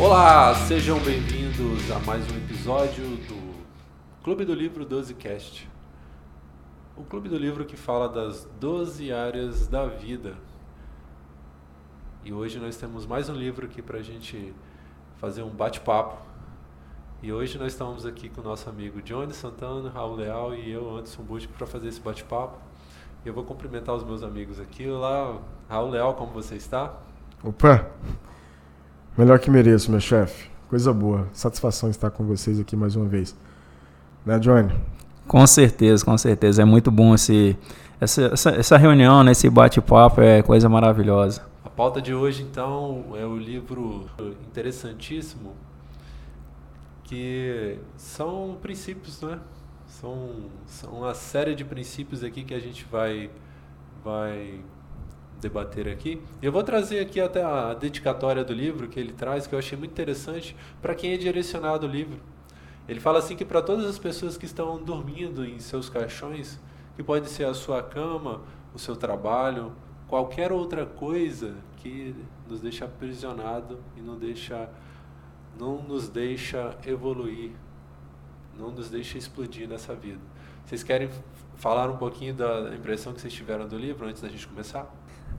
Olá, sejam bem-vindos a mais um episódio do Clube do Livro 12cast. O Clube do Livro que fala das 12 áreas da vida. E hoje nós temos mais um livro aqui para a gente fazer um bate-papo. E hoje nós estamos aqui com o nosso amigo Johnny Santana, Raul Leal e eu, Anderson Bush, para fazer esse bate-papo. Eu vou cumprimentar os meus amigos aqui. Olá, Raul Leal, como você está? Opa! Melhor que mereço, meu chefe. Coisa boa. Satisfação estar com vocês aqui mais uma vez. Né, Johnny? Com certeza, com certeza. É muito bom esse, essa, essa, essa reunião, né, esse bate-papo, é coisa maravilhosa. A pauta de hoje, então, é o livro interessantíssimo, que são princípios, né? São, são uma série de princípios aqui que a gente vai, vai debater aqui. Eu vou trazer aqui até a dedicatória do livro que ele traz, que eu achei muito interessante para quem é direcionado o livro. Ele fala assim que para todas as pessoas que estão dormindo em seus caixões, que pode ser a sua cama, o seu trabalho, qualquer outra coisa que nos deixa aprisionado e não deixa não nos deixa evoluir, não nos deixa explodir nessa vida. Vocês querem falar um pouquinho da impressão que vocês tiveram do livro antes da gente começar?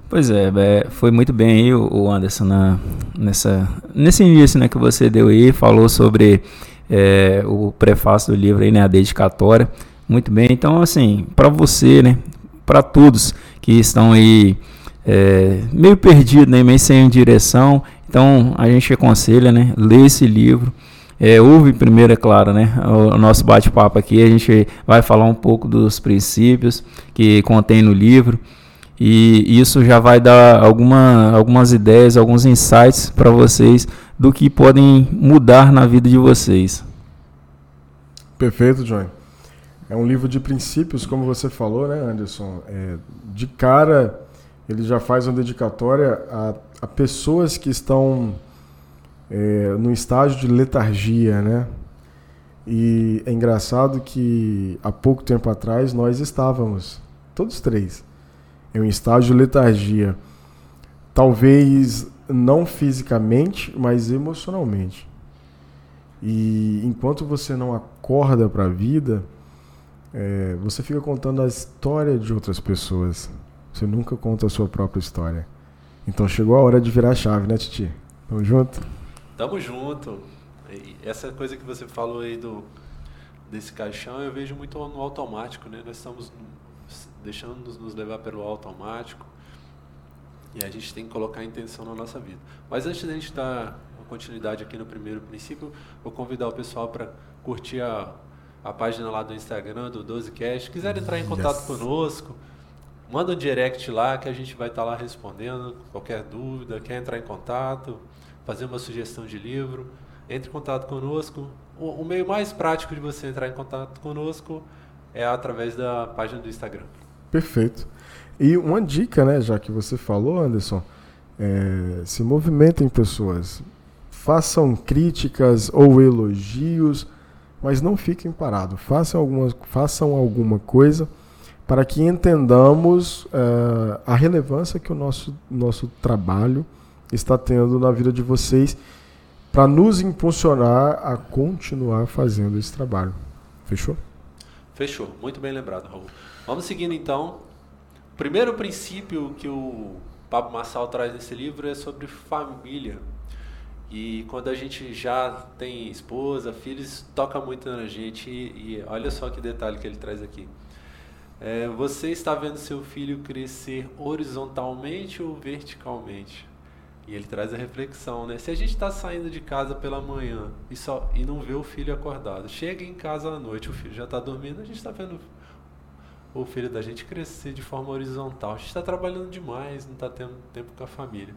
Pois é, é, foi muito bem aí o Anderson na, nessa, nesse início né, que você deu aí, falou sobre é, o prefácio do livro aí, né, a dedicatória. Muito bem, então assim, para você, né, para todos que estão aí é, meio perdidos, né, meio sem direção, então a gente aconselha, né, ler esse livro. É, ouve primeiro, é claro, né, o, o nosso bate-papo aqui, a gente vai falar um pouco dos princípios que contém no livro. E isso já vai dar alguma, algumas ideias, alguns insights para vocês do que podem mudar na vida de vocês. Perfeito, John. É um livro de princípios, como você falou, né, Anderson? É, de cara, ele já faz uma dedicatória a, a pessoas que estão é, no estágio de letargia, né? E é engraçado que há pouco tempo atrás nós estávamos, todos três, em um estágio de letargia. Talvez não fisicamente, mas emocionalmente. E enquanto você não acorda para a vida, é, você fica contando a história de outras pessoas. Você nunca conta a sua própria história. Então chegou a hora de virar a chave, né, Titi? Tamo junto? Tamo junto. Essa coisa que você falou aí do desse caixão, eu vejo muito no automático, né? Nós estamos deixando nos levar pelo automático. E a gente tem que colocar a intenção na nossa vida. Mas antes da gente dar continuidade aqui no primeiro princípio, vou convidar o pessoal para curtir a, a página lá do Instagram, do 12cast. Se quiser entrar em contato yes. conosco, manda um direct lá que a gente vai estar tá lá respondendo qualquer dúvida, quer entrar em contato, fazer uma sugestão de livro, entre em contato conosco. O, o meio mais prático de você entrar em contato conosco é através da página do Instagram. Perfeito. E uma dica, né, já que você falou, Anderson, é, se movimentem pessoas, façam críticas ou elogios, mas não fiquem parados. Façam alguma, façam alguma coisa para que entendamos uh, a relevância que o nosso, nosso trabalho está tendo na vida de vocês para nos impulsionar a continuar fazendo esse trabalho. Fechou? Fechou. Muito bem lembrado, Raul. Vamos seguindo então. O primeiro princípio que o Pablo Massal traz nesse livro é sobre família. E quando a gente já tem esposa, filhos, toca muito na gente. E, e olha só que detalhe que ele traz aqui. É, você está vendo seu filho crescer horizontalmente ou verticalmente? E ele traz a reflexão, né? Se a gente está saindo de casa pela manhã e, só, e não vê o filho acordado, chega em casa à noite, o filho já está dormindo, a gente está vendo o filho da gente crescer de forma horizontal. A gente está trabalhando demais, não está tendo tempo com a família.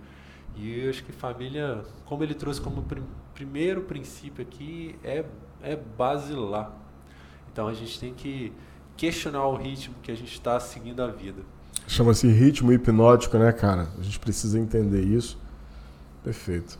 E eu acho que família, como ele trouxe como prim primeiro princípio aqui, é, é basilar. Então a gente tem que questionar o ritmo que a gente está seguindo a vida. Chama-se ritmo hipnótico, né, cara? A gente precisa entender isso. Perfeito.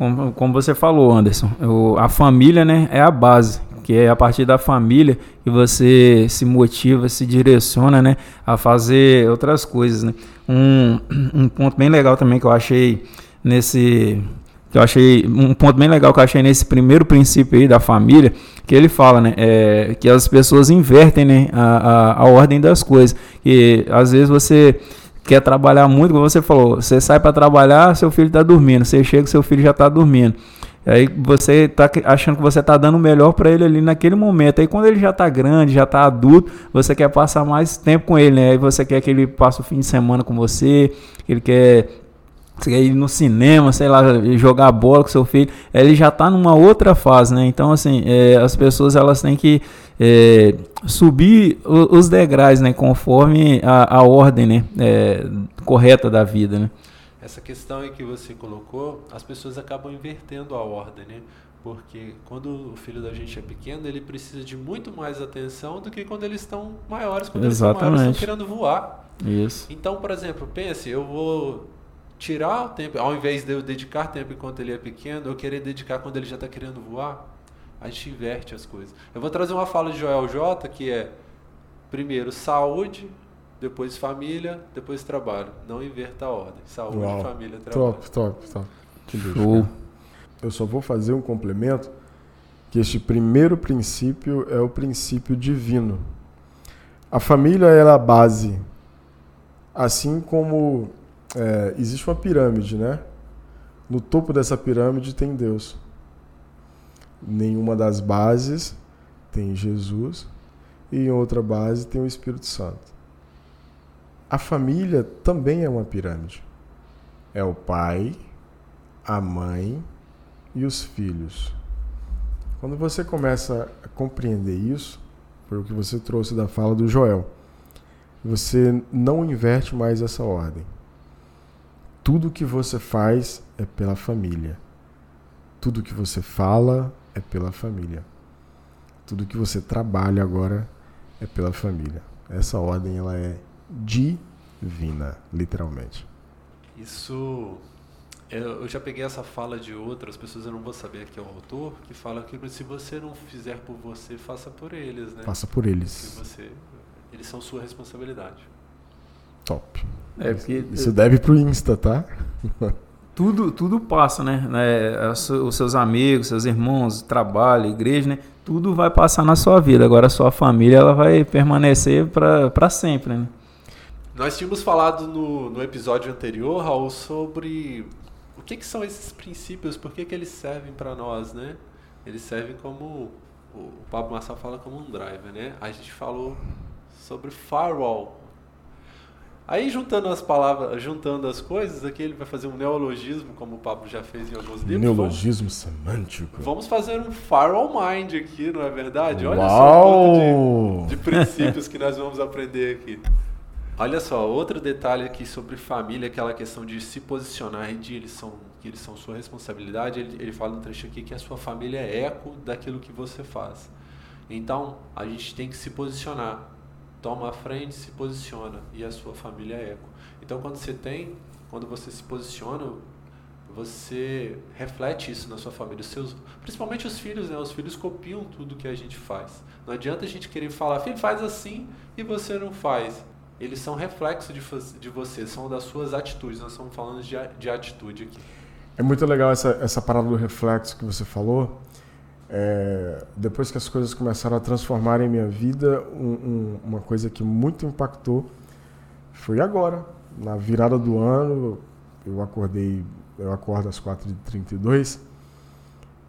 Como, como você falou, Anderson, o, a família né, é a base que é a partir da família que você se motiva, se direciona, né, a fazer outras coisas, né. Um, um ponto bem legal também que eu achei nesse que eu achei um ponto bem legal que eu achei nesse primeiro princípio aí da família, que ele fala, né, é, que as pessoas invertem, né, a, a, a ordem das coisas. Que às vezes você quer trabalhar muito, como você falou, você sai para trabalhar, seu filho está dormindo, você chega, seu filho já está dormindo. Aí você tá achando que você tá dando o melhor para ele ali naquele momento. Aí quando ele já tá grande, já tá adulto, você quer passar mais tempo com ele, né? Aí você quer que ele passe o fim de semana com você, que ele quer ir no cinema, sei lá, jogar bola com seu filho, ele já está numa outra fase, né? Então, assim, é, as pessoas elas têm que é, subir os degraus, né? Conforme a, a ordem, né? É, correta da vida, né? essa questão aí que você colocou, as pessoas acabam invertendo a ordem, né? Porque quando o filho da gente é pequeno, ele precisa de muito mais atenção do que quando eles estão maiores. Quando Exatamente. eles estão maiores, estão querendo voar. Isso. Então, por exemplo, pense, eu vou tirar o tempo, ao invés de eu dedicar tempo enquanto ele é pequeno, eu querer dedicar quando ele já está querendo voar. A gente inverte as coisas. Eu vou trazer uma fala de Joel J, que é, primeiro, saúde, depois família, depois trabalho. Não inverta a ordem. Saúde, Uau. família, trabalho. Top, top, top. Que Show. Eu só vou fazer um complemento que este primeiro princípio é o princípio divino. A família é a base. Assim como é, existe uma pirâmide, né? No topo dessa pirâmide tem Deus. Nenhuma das bases tem Jesus e em outra base tem o Espírito Santo. A família também é uma pirâmide. É o pai, a mãe e os filhos. Quando você começa a compreender isso, foi o que você trouxe da fala do Joel, você não inverte mais essa ordem. Tudo que você faz é pela família. Tudo que você fala é pela família. Tudo que você trabalha agora é pela família. Essa ordem ela é divina, literalmente. Isso. Eu já peguei essa fala de outras pessoas, eu não vou saber quem é o autor, que fala que se você não fizer por você, faça por eles, né? Faça por eles. você, eles são sua responsabilidade. Top. É, porque Isso deve pro Insta, tá? tudo, tudo passa, né? É, os seus amigos, seus irmãos, trabalho, igreja, né? Tudo vai passar na sua vida. Agora a sua família ela vai permanecer para sempre, né? Nós tínhamos falado no, no episódio anterior, Raul, sobre o que, que são esses princípios, por que, que eles servem para nós, né? Eles servem como, o Pablo Massa fala como um driver, né? A gente falou sobre firewall. Aí juntando as palavras, juntando as coisas, aqui ele vai fazer um neologismo, como o Pablo já fez em alguns livros. Neologismo vamos, semântico. Vamos fazer um firewall mind aqui, não é verdade? Olha Uau! só o de, de princípios que nós vamos aprender aqui. Olha só, outro detalhe aqui sobre família, aquela questão de se posicionar e de eles são, que eles são sua responsabilidade. Ele, ele fala no trecho aqui que a sua família é eco daquilo que você faz. Então, a gente tem que se posicionar. Toma a frente, se posiciona e a sua família é eco. Então, quando você tem, quando você se posiciona, você reflete isso na sua família. Os seus, principalmente os filhos, né? Os filhos copiam tudo que a gente faz. Não adianta a gente querer falar, filho, faz assim e você não faz eles são reflexo de, de você, são das suas atitudes. Nós estamos falando de, de atitude aqui. É muito legal essa, essa parada do reflexo que você falou. É, depois que as coisas começaram a transformar em minha vida, um, um, uma coisa que muito impactou foi agora, na virada do ano. Eu acordei, eu acordo às 4h32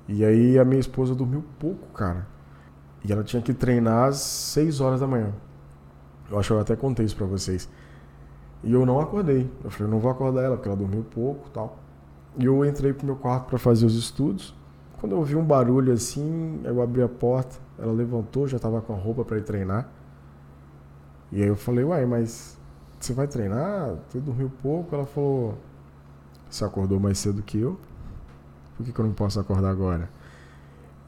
e aí a minha esposa dormiu pouco, cara. E ela tinha que treinar às 6 horas da manhã. Eu acho que eu até contei isso pra vocês. E eu não acordei. Eu falei, não vou acordar ela, porque ela dormiu pouco tal. E eu entrei pro meu quarto para fazer os estudos. Quando eu ouvi um barulho assim, eu abri a porta, ela levantou, já tava com a roupa para ir treinar. E aí eu falei, uai, mas você vai treinar? Você dormiu pouco? Ela falou, você acordou mais cedo que eu? Por que, que eu não posso acordar agora?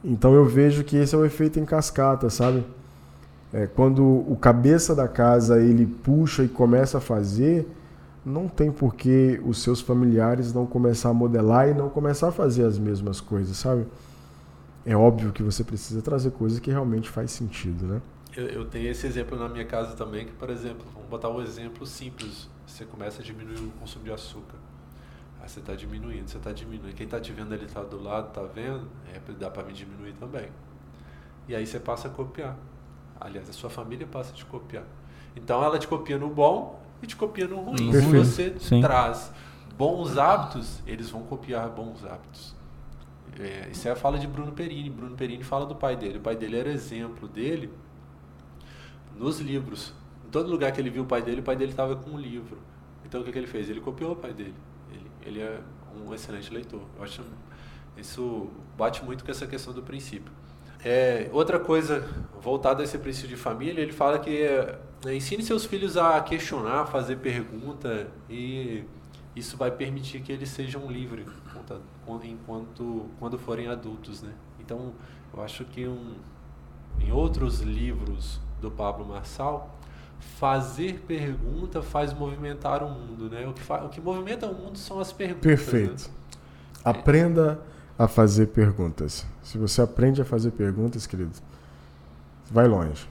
Então eu vejo que esse é o efeito em cascata, sabe? É, quando o cabeça da casa ele puxa e começa a fazer, não tem por que os seus familiares não começar a modelar e não começar a fazer as mesmas coisas, sabe? É óbvio que você precisa trazer coisas que realmente faz sentido, né? Eu, eu tenho esse exemplo na minha casa também, que, por exemplo, vamos botar um exemplo simples. Você começa a diminuir o consumo de açúcar. Aí você está diminuindo, você está diminuindo. Quem está te vendo ali tá do lado, tá vendo? É, dá para me diminuir também. E aí você passa a copiar. Aliás, a sua família passa a te copiar. Então ela te copia no bom e te copia no ruim. Se você Sim. traz bons hábitos, eles vão copiar bons hábitos. É, isso é a fala de Bruno Perini. Bruno Perini fala do pai dele. O pai dele era exemplo dele nos livros. Em todo lugar que ele viu o pai dele, o pai dele estava com um livro. Então o que, que, ele fez? Ele copiou o pai dele. Ele, ele é um excelente leitor. Eu acho isso bate muito com essa questão do princípio. É, outra coisa voltada a esse princípio de família, ele fala que é, ensine seus filhos a questionar, fazer pergunta e isso vai permitir que eles sejam livres enquanto quando forem adultos, né? Então, eu acho que um, em outros livros do Pablo Marçal, fazer pergunta faz movimentar o mundo, né? O que, o que movimenta o mundo são as perguntas. Perfeito. Né? Aprenda a fazer perguntas. Se você aprende a fazer perguntas, querido, vai longe.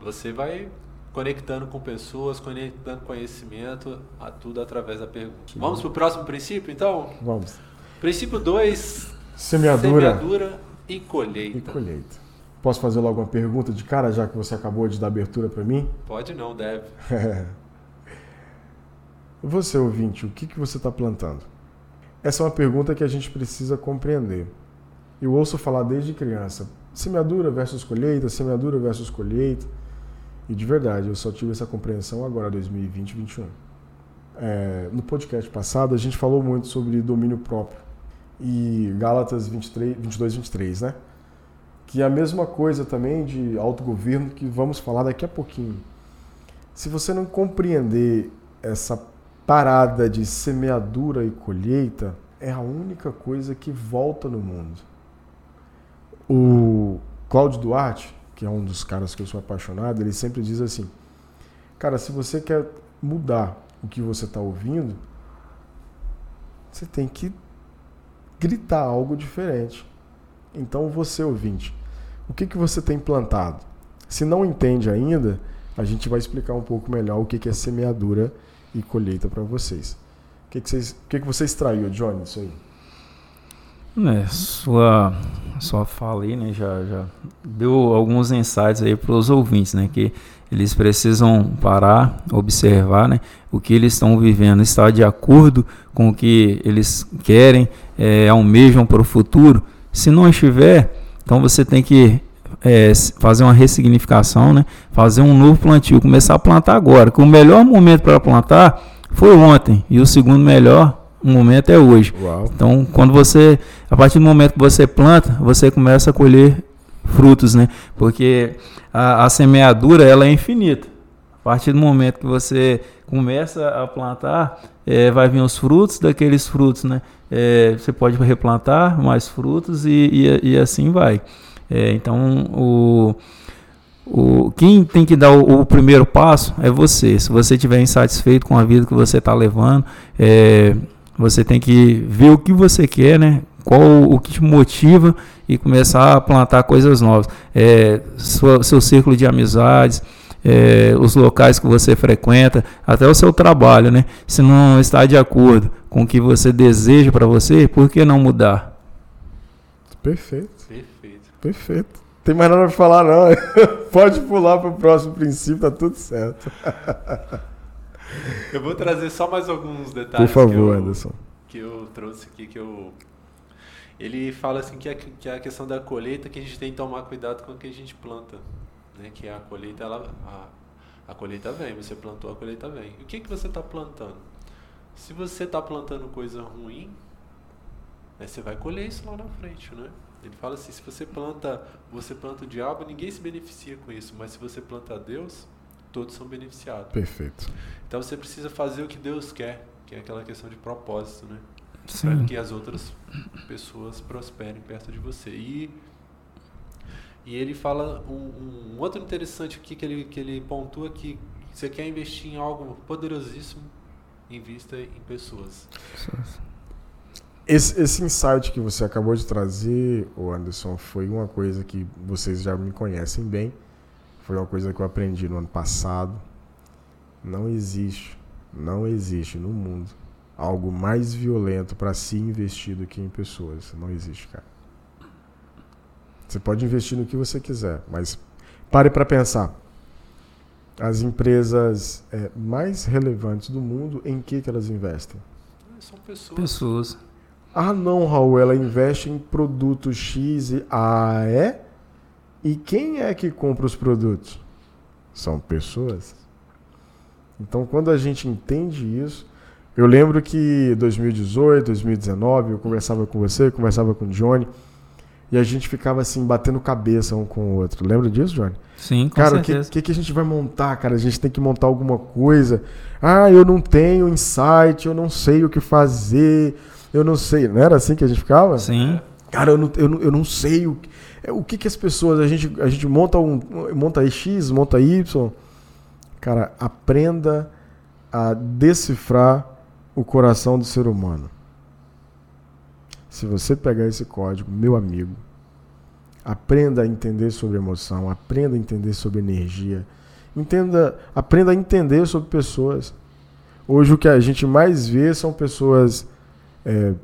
Você vai conectando com pessoas, conectando conhecimento, a tudo através da pergunta. Vamos para o próximo princípio, então? Vamos. Princípio 2, semeadura, semeadura e colheita. E colheita. Posso fazer logo uma pergunta de cara, já que você acabou de dar abertura para mim? Pode não, deve. você, ouvinte, o que, que você está plantando? Essa é uma pergunta que a gente precisa compreender. Eu ouço falar desde criança, semeadura versus colheita, semeadura versus colheita. E de verdade, eu só tive essa compreensão agora, 2020 2021. É, no podcast passado, a gente falou muito sobre domínio próprio. E Gálatas 23, 22, 23, né? Que é a mesma coisa também de autogoverno que vamos falar daqui a pouquinho. Se você não compreender essa parada de semeadura e colheita, é a única coisa que volta no mundo. O Cláudio Duarte, que é um dos caras que eu sou apaixonado, ele sempre diz assim: Cara, se você quer mudar o que você está ouvindo, você tem que gritar algo diferente. Então, você ouvinte, o que, que você tem plantado? Se não entende ainda, a gente vai explicar um pouco melhor o que, que é semeadura e colheita para vocês. O que, que, vocês, o que, que você extraiu, Johnny, isso aí? É, sua, sua fala aí, né, já, já deu alguns insights aí para os ouvintes, né, que eles precisam parar, observar, né, o que eles estão vivendo, está de acordo com o que eles querem, é, almejam para o futuro. Se não estiver, então você tem que é, fazer uma ressignificação, né, fazer um novo plantio, começar a plantar agora, que o melhor momento para plantar foi ontem e o segundo melhor o momento é hoje. Uau. Então, quando você, a partir do momento que você planta, você começa a colher frutos, né? Porque a, a semeadura ela é infinita. A partir do momento que você começa a plantar, é, vai vir os frutos daqueles frutos, né? É, você pode replantar mais frutos e, e, e assim vai. É, então, o, o, quem tem que dar o, o, primeiro passo é você. Se você estiver insatisfeito com a vida que você está levando, é, você tem que ver o que você quer, né? Qual o que te motiva e começar a plantar coisas novas. É, sua, seu círculo de amizades, é, os locais que você frequenta, até o seu trabalho, né? Se não está de acordo com o que você deseja para você, por que não mudar? Perfeito. Perfeito. Perfeito. Tem mais nada para falar, não. Pode pular para o próximo princípio, tá tudo certo. Eu vou trazer só mais alguns detalhes. Por favor, que eu, Anderson. Que eu trouxe aqui, que eu. Ele fala assim que a, que a questão da colheita que a gente tem que tomar cuidado com o que a gente planta. Né? Que a colheita, ela, a, a colheita vem, você plantou, a colheita vem. E o que, que você está plantando? Se você está plantando coisa ruim, né, você vai colher isso lá na frente, né? Ele fala assim, se você planta, você planta o diabo, ninguém se beneficia com isso, mas se você planta Deus, todos são beneficiados. Perfeito. Então você precisa fazer o que Deus quer, que é aquela questão de propósito, né? Para que as outras pessoas prosperem perto de você. E, e ele fala um, um outro interessante aqui que ele, que ele pontua que você quer investir em algo poderosíssimo, invista em pessoas. Esse, esse insight que você acabou de trazer, o Anderson, foi uma coisa que vocês já me conhecem bem foi uma coisa que eu aprendi no ano passado. Não existe, não existe no mundo algo mais violento para se investir do que em pessoas. Não existe, cara. Você pode investir no que você quiser, mas pare para pensar. As empresas é, mais relevantes do mundo, em que, que elas investem? São pessoas. Pessoas. Ah, não, Raul, ela investe em produtos X e. Ah, é? E quem é que compra os produtos? São pessoas. Então, quando a gente entende isso, eu lembro que 2018, 2019, eu conversava com você, conversava com o Johnny, e a gente ficava assim, batendo cabeça um com o outro. Lembra disso, Johnny? Sim, com cara, o certeza. que, que, que a gente vai montar, cara? A gente tem que montar alguma coisa. Ah, eu não tenho insight, eu não sei o que fazer, eu não sei. Não era assim que a gente ficava? Sim. Cara, eu não, eu não, eu não sei o, que- o que, que as pessoas. A gente, a gente monta um. Monta X, monta Y. Cara, aprenda a decifrar o coração do ser humano. Se você pegar esse código, meu amigo, aprenda a entender sobre emoção, aprenda a entender sobre energia, entenda, aprenda a entender sobre pessoas. Hoje o que a gente mais vê são pessoas é,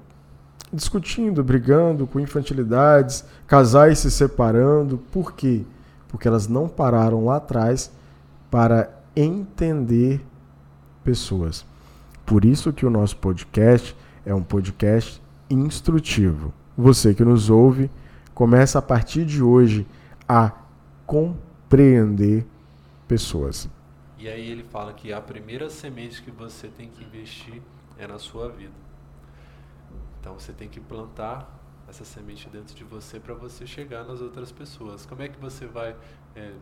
discutindo, brigando com infantilidades, casais se separando. Por quê? Porque elas não pararam lá atrás para entender pessoas. Por isso que o nosso podcast é um podcast instrutivo. Você que nos ouve, começa a partir de hoje a compreender pessoas. E aí ele fala que a primeira semente que você tem que investir é na sua vida. Então você tem que plantar essa semente dentro de você para você chegar nas outras pessoas. Como é que você vai é,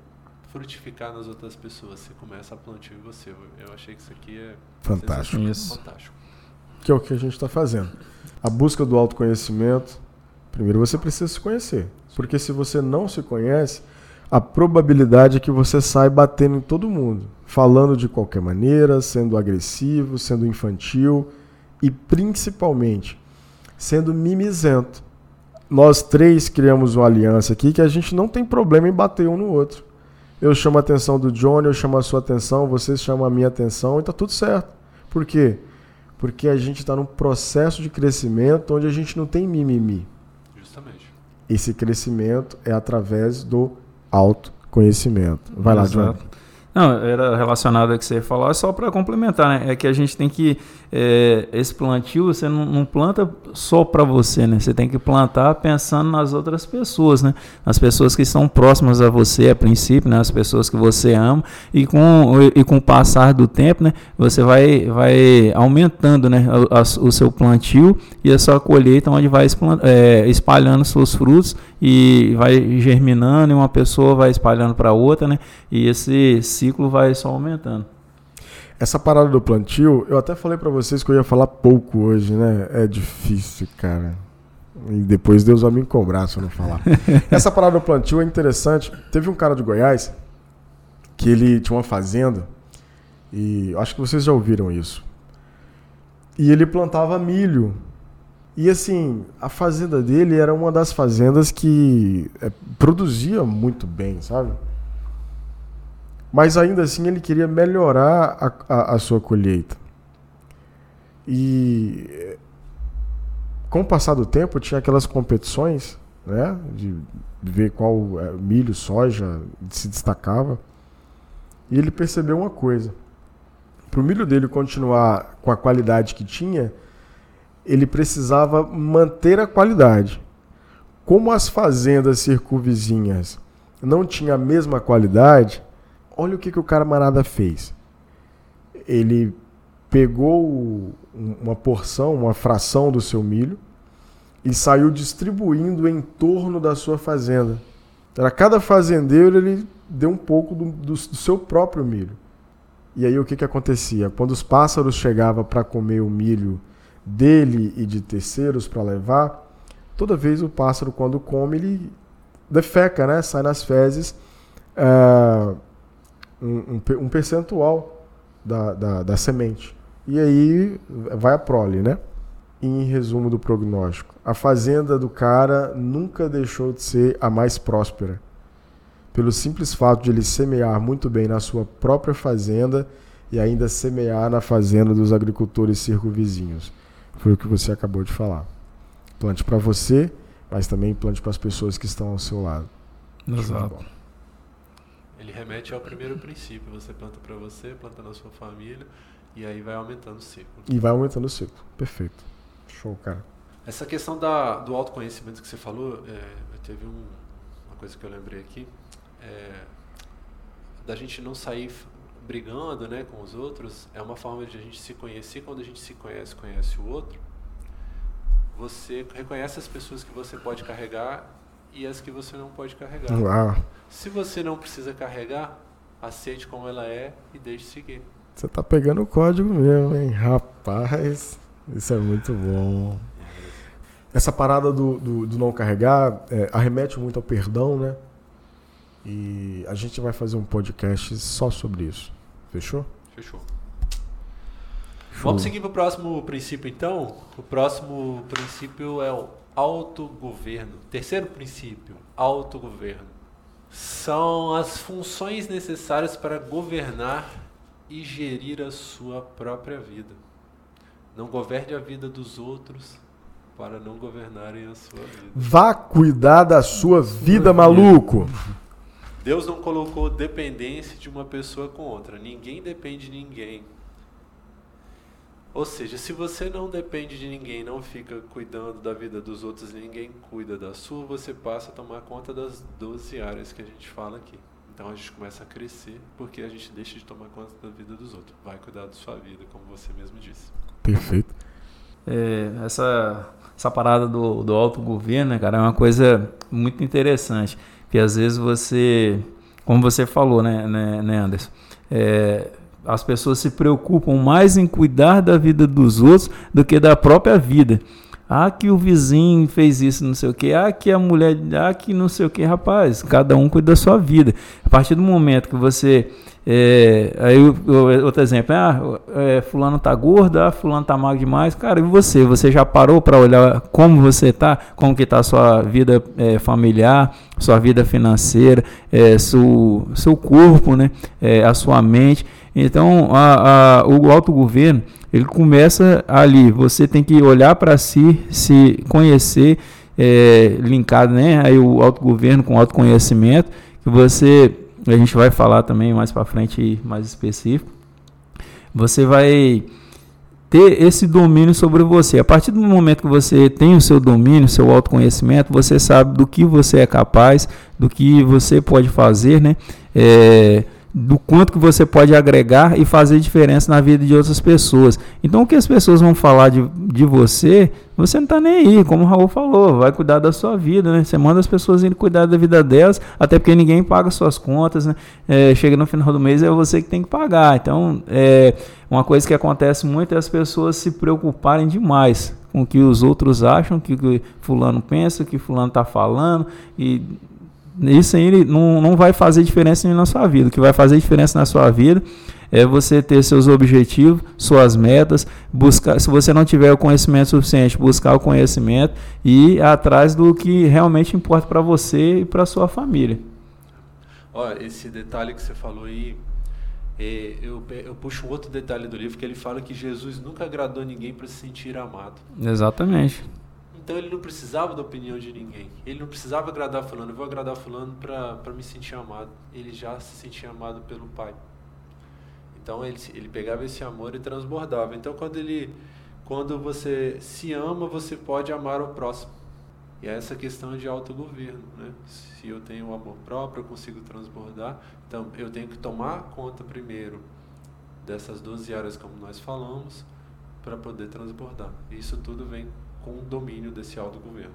frutificar nas outras pessoas? Você começa a plantio em você. Eu achei que isso aqui é Fantástico. Isso. fantástico. Que é o que a gente está fazendo. A busca do autoconhecimento. Primeiro você precisa se conhecer. Porque se você não se conhece, a probabilidade é que você sai batendo em todo mundo. Falando de qualquer maneira, sendo agressivo, sendo infantil e principalmente sendo mimizento. Nós três criamos uma aliança aqui que a gente não tem problema em bater um no outro. Eu chamo a atenção do Johnny, eu chamo a sua atenção, vocês chamam a minha atenção e tá tudo certo. Por quê? Porque a gente está num processo de crescimento onde a gente não tem mimimi. Justamente. Esse crescimento é através do autoconhecimento. Vai lá, Johnny. Exato. Não, era relacionado ao que você falou, é só para complementar, né? É que a gente tem que. É, esse plantio, você não, não planta só para você, né? Você tem que plantar pensando nas outras pessoas, né? Nas pessoas que estão próximas a você a princípio, né? As pessoas que você ama. E com, e com o passar do tempo, né? Você vai, vai aumentando, né? O, a- o seu plantio e a sua colheita, onde vai é, espalhando seus frutos e vai germinando, e uma pessoa vai espalhando para outra, né? E esse ciclo vai só aumentando. Essa parada do plantio, eu até falei pra vocês que eu ia falar pouco hoje, né? É difícil, cara. E depois Deus vai me cobrar se eu não falar. Essa parada do plantio é interessante. Teve um cara de Goiás que ele tinha uma fazenda e acho que vocês já ouviram isso. E ele plantava milho. E assim, a fazenda dele era uma das fazendas que é, produzia muito bem, sabe? Mas ainda assim ele queria melhorar a, a, a sua colheita. E com o passar do tempo tinha aquelas competições, né? De ver qual eh, milho, soja se destacava. E ele percebeu uma coisa. Para o milho dele continuar com a qualidade que tinha, ele precisava manter a qualidade. Como as fazendas circunvizinhas não tinham a mesma qualidade, olha o que, que o camarada fez. Ele pegou um- uma porção, uma fração do seu milho e saiu distribuindo em torno da sua fazenda. Era cada fazendeiro ele deu um pouco do, do- do seu próprio milho. E aí o que, que acontecia? Quando os pássaros chegavam para comer o milho dele e de terceiros para levar, toda vez o pássaro quando come ele defeca, né? Sai nas fezes. ah, um, um um percentual da, da, da semente. E aí vai a prole, né? Em resumo do prognóstico, a fazenda do cara nunca deixou de ser a mais próspera. Pelo simples fato de ele semear muito bem na sua própria fazenda e ainda semear na fazenda dos agricultores circunvizinhos. Foi o que você acabou de falar. Plante para você, mas também plante para as pessoas que estão ao seu lado. Exato. Ele remete ao primeiro princípio. Você planta para você, planta na sua família, e aí vai aumentando o ciclo. E vai aumentando o ciclo. Perfeito. Show, cara. Essa questão da, do autoconhecimento que você falou, é, teve um, uma coisa que eu lembrei aqui, é, da gente não sair brigando né, com os outros, é uma forma de a gente se conhecer. Quando a gente se conhece, conhece o outro, você reconhece as pessoas que você pode carregar e as que você não pode carregar. Uau. Se você não precisa carregar, aceite como ela é e deixe seguir. Você tá pegando o código mesmo, hein? Rapaz, isso é muito bom. Essa parada do, do, do não carregar é, arremete muito ao perdão, né? E a gente vai fazer um podcast só sobre isso. Fechou? Fechou. Vamos seguir para o próximo princípio, então. O próximo princípio é o autogoverno. Terceiro princípio, autogoverno. São as funções necessárias para governar e gerir a sua própria vida. Não governe a vida dos outros para não governarem a sua vida. Vá cuidar da sua vida, maluco. Deus não colocou dependência de uma pessoa com outra. Ninguém depende de ninguém. Ou seja, se você não depende de ninguém, não fica cuidando da vida dos outros, ninguém cuida da sua, você passa a tomar conta das 12 áreas que a gente fala aqui. Então a gente começa a crescer porque a gente deixa de tomar conta da vida dos outros. Vai cuidar da sua vida, como você mesmo disse. Perfeito. É, essa, essa parada do, do autogoverno, né, cara, é uma coisa muito interessante. Que às vezes você, como você falou, né, né, né Anderson? É, as pessoas se preocupam mais em cuidar da vida dos outros do que da própria vida. Ah, que o vizinho fez isso, não sei o que. Ah, que a mulher. Ah, que não sei o que. Rapaz, cada um cuida da sua vida. A partir do momento que você. É, aí, outro exemplo, ah, é, fulano tá gordo, ah, fulano tá magro demais. Cara, e você? Você já parou para olhar como você tá? Como que tá a sua vida é, familiar, sua vida financeira, é, seu, seu corpo, né? É, a sua mente. Então, a, a, o autogoverno, ele começa ali. Você tem que olhar para si, se conhecer, é, linkado, né? Aí o autogoverno com autoconhecimento, que você, a gente vai falar também mais para frente, mais específico. Você vai ter esse domínio sobre você. A partir do momento que você tem o seu domínio, seu autoconhecimento, você sabe do que você é capaz, do que você pode fazer, né? É, do quanto que você pode agregar e fazer diferença na vida de outras pessoas. Então, o que as pessoas vão falar de, de você, você não está nem aí, como o Raul falou, vai cuidar da sua vida, né? Você manda as pessoas irem cuidar da vida delas, até porque ninguém paga suas contas, né? É, chega no final do mês, é você que tem que pagar. Então, é uma coisa que acontece muito é as pessoas se preocuparem demais com o que os outros acham, o que fulano pensa, o que fulano está falando, e isso aí não, não vai fazer diferença na sua vida. O que vai fazer diferença na sua vida é você ter seus objetivos, suas metas, buscar, se você não tiver o conhecimento suficiente, buscar o conhecimento e ir atrás do que realmente importa para você e para sua família. Olha, esse detalhe que você falou aí, é, eu, eu puxo um outro detalhe do livro que ele fala que Jesus nunca agradou ninguém para se sentir amado. Exatamente. Então ele não precisava da opinião de ninguém. Ele não precisava agradar fulano. Eu vou agradar fulano para me sentir amado. Ele já se sentia amado pelo Pai. Então ele, ele pegava esse amor e transbordava. Então quando ele quando você se ama, você pode amar o próximo. E é essa questão de autogoverno, né? Se eu tenho amor próprio, eu consigo transbordar. Então eu tenho que tomar conta primeiro dessas 12 áreas como nós falamos para poder transbordar. Isso tudo vem com o domínio desse autogoverno.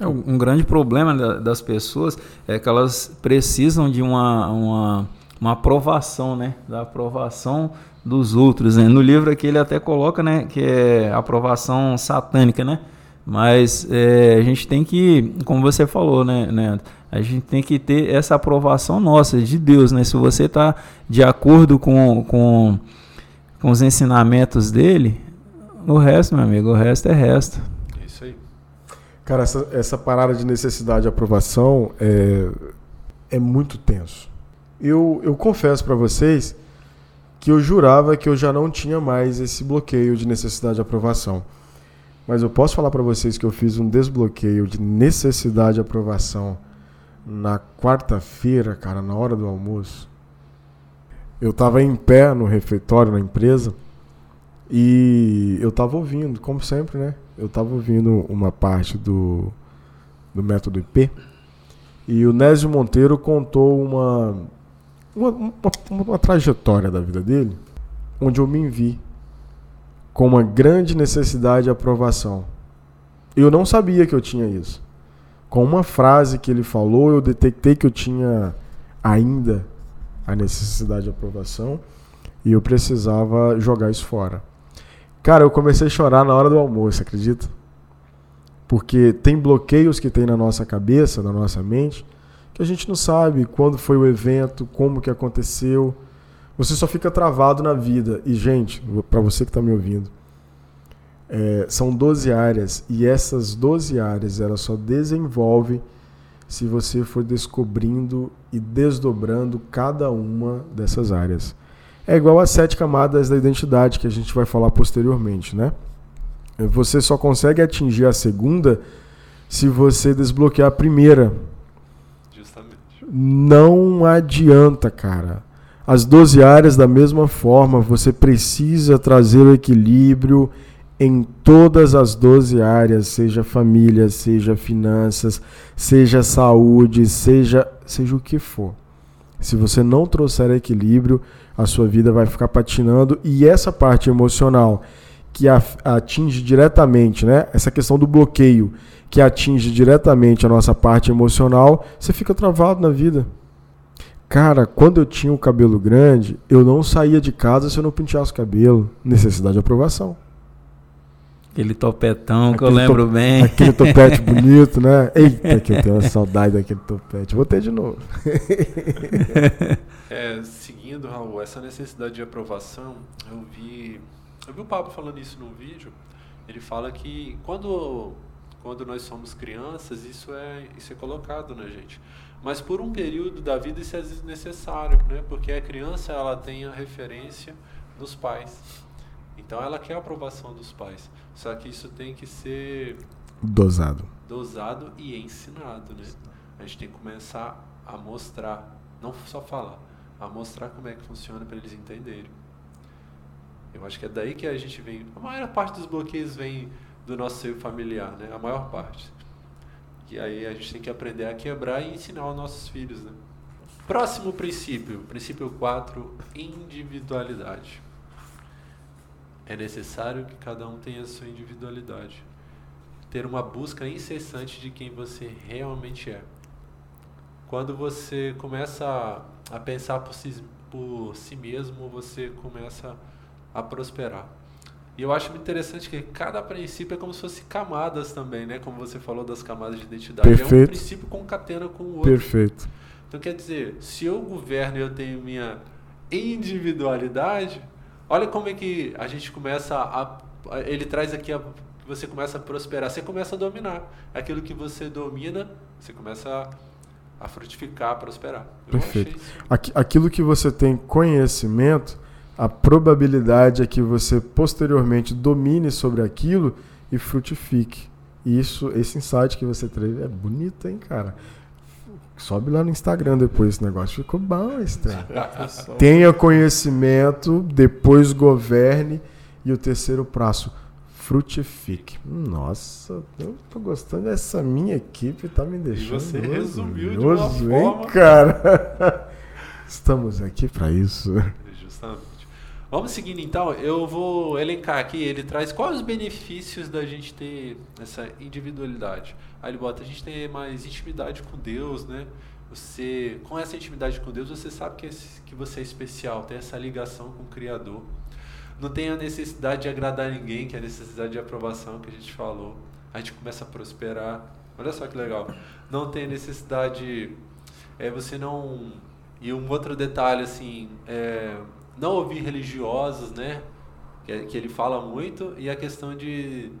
É, um grande problema das pessoas é que elas precisam de uma, uma, uma aprovação, né? Da aprovação dos outros. Né? No livro aqui ele até coloca né, que é aprovação satânica, né? Mas é, a gente tem que, como você falou, né, né, a gente tem que ter essa aprovação nossa, de Deus, né? Se você está de acordo com, com, com os ensinamentos dele, o resto, meu amigo, o resto é resto. É isso aí. Cara, essa, essa parada de necessidade de aprovação é, é muito tenso. Eu, eu confesso para vocês que eu jurava que eu já não tinha mais esse bloqueio de necessidade de aprovação. Mas eu posso falar para vocês que eu fiz um desbloqueio de necessidade de aprovação na quarta-feira, cara, na hora do almoço. Eu estava em pé no refeitório na empresa e eu estava ouvindo, como sempre, né? Eu estava ouvindo uma parte do, do método IP e o Nésio Monteiro contou uma uma, uma, uma trajetória da vida dele onde eu me vi com uma grande necessidade de aprovação. Eu não sabia que eu tinha isso. Com uma frase que ele falou, eu detectei que eu tinha ainda a necessidade de aprovação e eu precisava jogar isso fora. Cara, eu comecei a chorar na hora do almoço, acredita? Porque tem bloqueios que tem na nossa cabeça, na nossa mente, que a gente não sabe quando foi o evento, como que aconteceu. Você só fica travado na vida. E, gente, para você que está me ouvindo, é, são 12 áreas e essas 12 áreas elas só desenvolvem se você for descobrindo e desdobrando cada uma dessas áreas. É igual às sete camadas da identidade que a gente vai falar posteriormente, né? Você só consegue atingir a segunda se você desbloquear a primeira, não adianta, cara. As 12 áreas, da mesma forma, você precisa trazer o equilíbrio em todas as 12 áreas, seja família, seja finanças, seja saúde, seja, seja o que for. Se você não trouxer equilíbrio, a sua vida vai ficar patinando e essa parte emocional que atinge diretamente, né? Essa questão do bloqueio que atinge diretamente a nossa parte emocional, você fica travado na vida. Cara, quando eu tinha o cabelo grande, eu não saía de casa se eu não penteasse o cabelo. Necessidade de aprovação. Aquele topetão aquele que eu lembro to bem. Aquele topete bonito, né? Eita, que eu tenho uma saudade daquele topete. Vou ter de novo. é, seguindo, Raul, essa necessidade de aprovação, eu vi. Eu vi o Pablo falando isso num vídeo. Ele fala que quando quando nós somos crianças, isso é, isso é colocado na gente. Mas por um período da vida isso é desnecessário, né? porque a criança ela tem a referência dos pais. Então ela quer a aprovação dos pais. Só que isso tem que ser dosado. Dosado e ensinado, né? A gente tem que começar a mostrar, não só falar, a mostrar como é que funciona para eles entenderem. Eu acho que é daí que a gente vem. A maior parte dos bloqueios vem do nosso seio familiar, né? A maior parte. E aí a gente tem que aprender a quebrar e ensinar aos nossos filhos, né? Próximo princípio, princípio 4, individualidade. É necessário que cada um tenha a sua individualidade. Ter uma busca incessante de quem você realmente é. Quando você começa a pensar por si, por si mesmo, você começa a prosperar. E eu acho interessante que cada princípio é como se fosse camadas também, né? Como você falou das camadas de identidade. Perfeito. É um princípio concatena com o outro. Perfeito. Então quer dizer, se eu governo e eu tenho minha individualidade, olha como é que a gente começa a. Ele traz aqui a você começa a prosperar, você começa a dominar. Aquilo que você domina, você começa a, a frutificar, a prosperar. Eu Perfeito. Aquilo que você tem conhecimento, a probabilidade é que você posteriormente domine sobre aquilo e frutifique. Isso, esse insight que você teve é bonito, hein, cara? Sobe lá no Instagram depois esse negócio. Ficou bom esse Tenha conhecimento, depois governe. E o terceiro prazo, frutifique. Nossa, eu tô gostando dessa minha equipe, tá me deixando. E você resumiu de uma forma. Hein, cara? Estamos aqui para isso. Justamente. Vamos seguindo então, eu vou elencar aqui, ele traz quais os benefícios da gente ter essa individualidade. Aí ele bota, a gente tem mais intimidade com Deus, né? Você, com essa intimidade com Deus, você sabe que, esse, que você é especial, tem essa ligação com o Criador. Não tem a necessidade de agradar ninguém, que é a necessidade de aprovação que a gente falou. A gente começa a prosperar. Olha só que legal. Não tem necessidade, é, você não... E um outro detalhe, assim, é, não ouvir religiosos, né? Que, que ele fala muito, e a questão de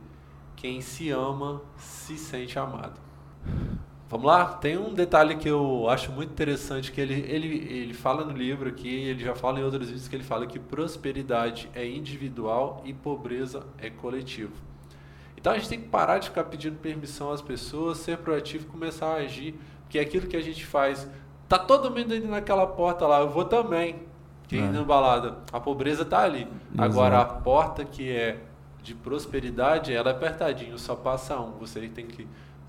quem se ama se sente amado. Vamos lá? Tem um detalhe que eu acho muito interessante que ele, ele, ele fala no livro aqui, ele já fala em outros vídeos que ele fala que prosperidade é individual e pobreza é coletivo. Então a gente tem que parar de ficar pedindo permissão às pessoas, ser proativo e começar a agir, porque é aquilo que a gente faz. Tá todo mundo indo naquela porta lá, eu vou também. Quem é. na balada? A pobreza tá ali. Exato. Agora a porta que é de prosperidade, ela é apertadinho, só passa um. Você tem que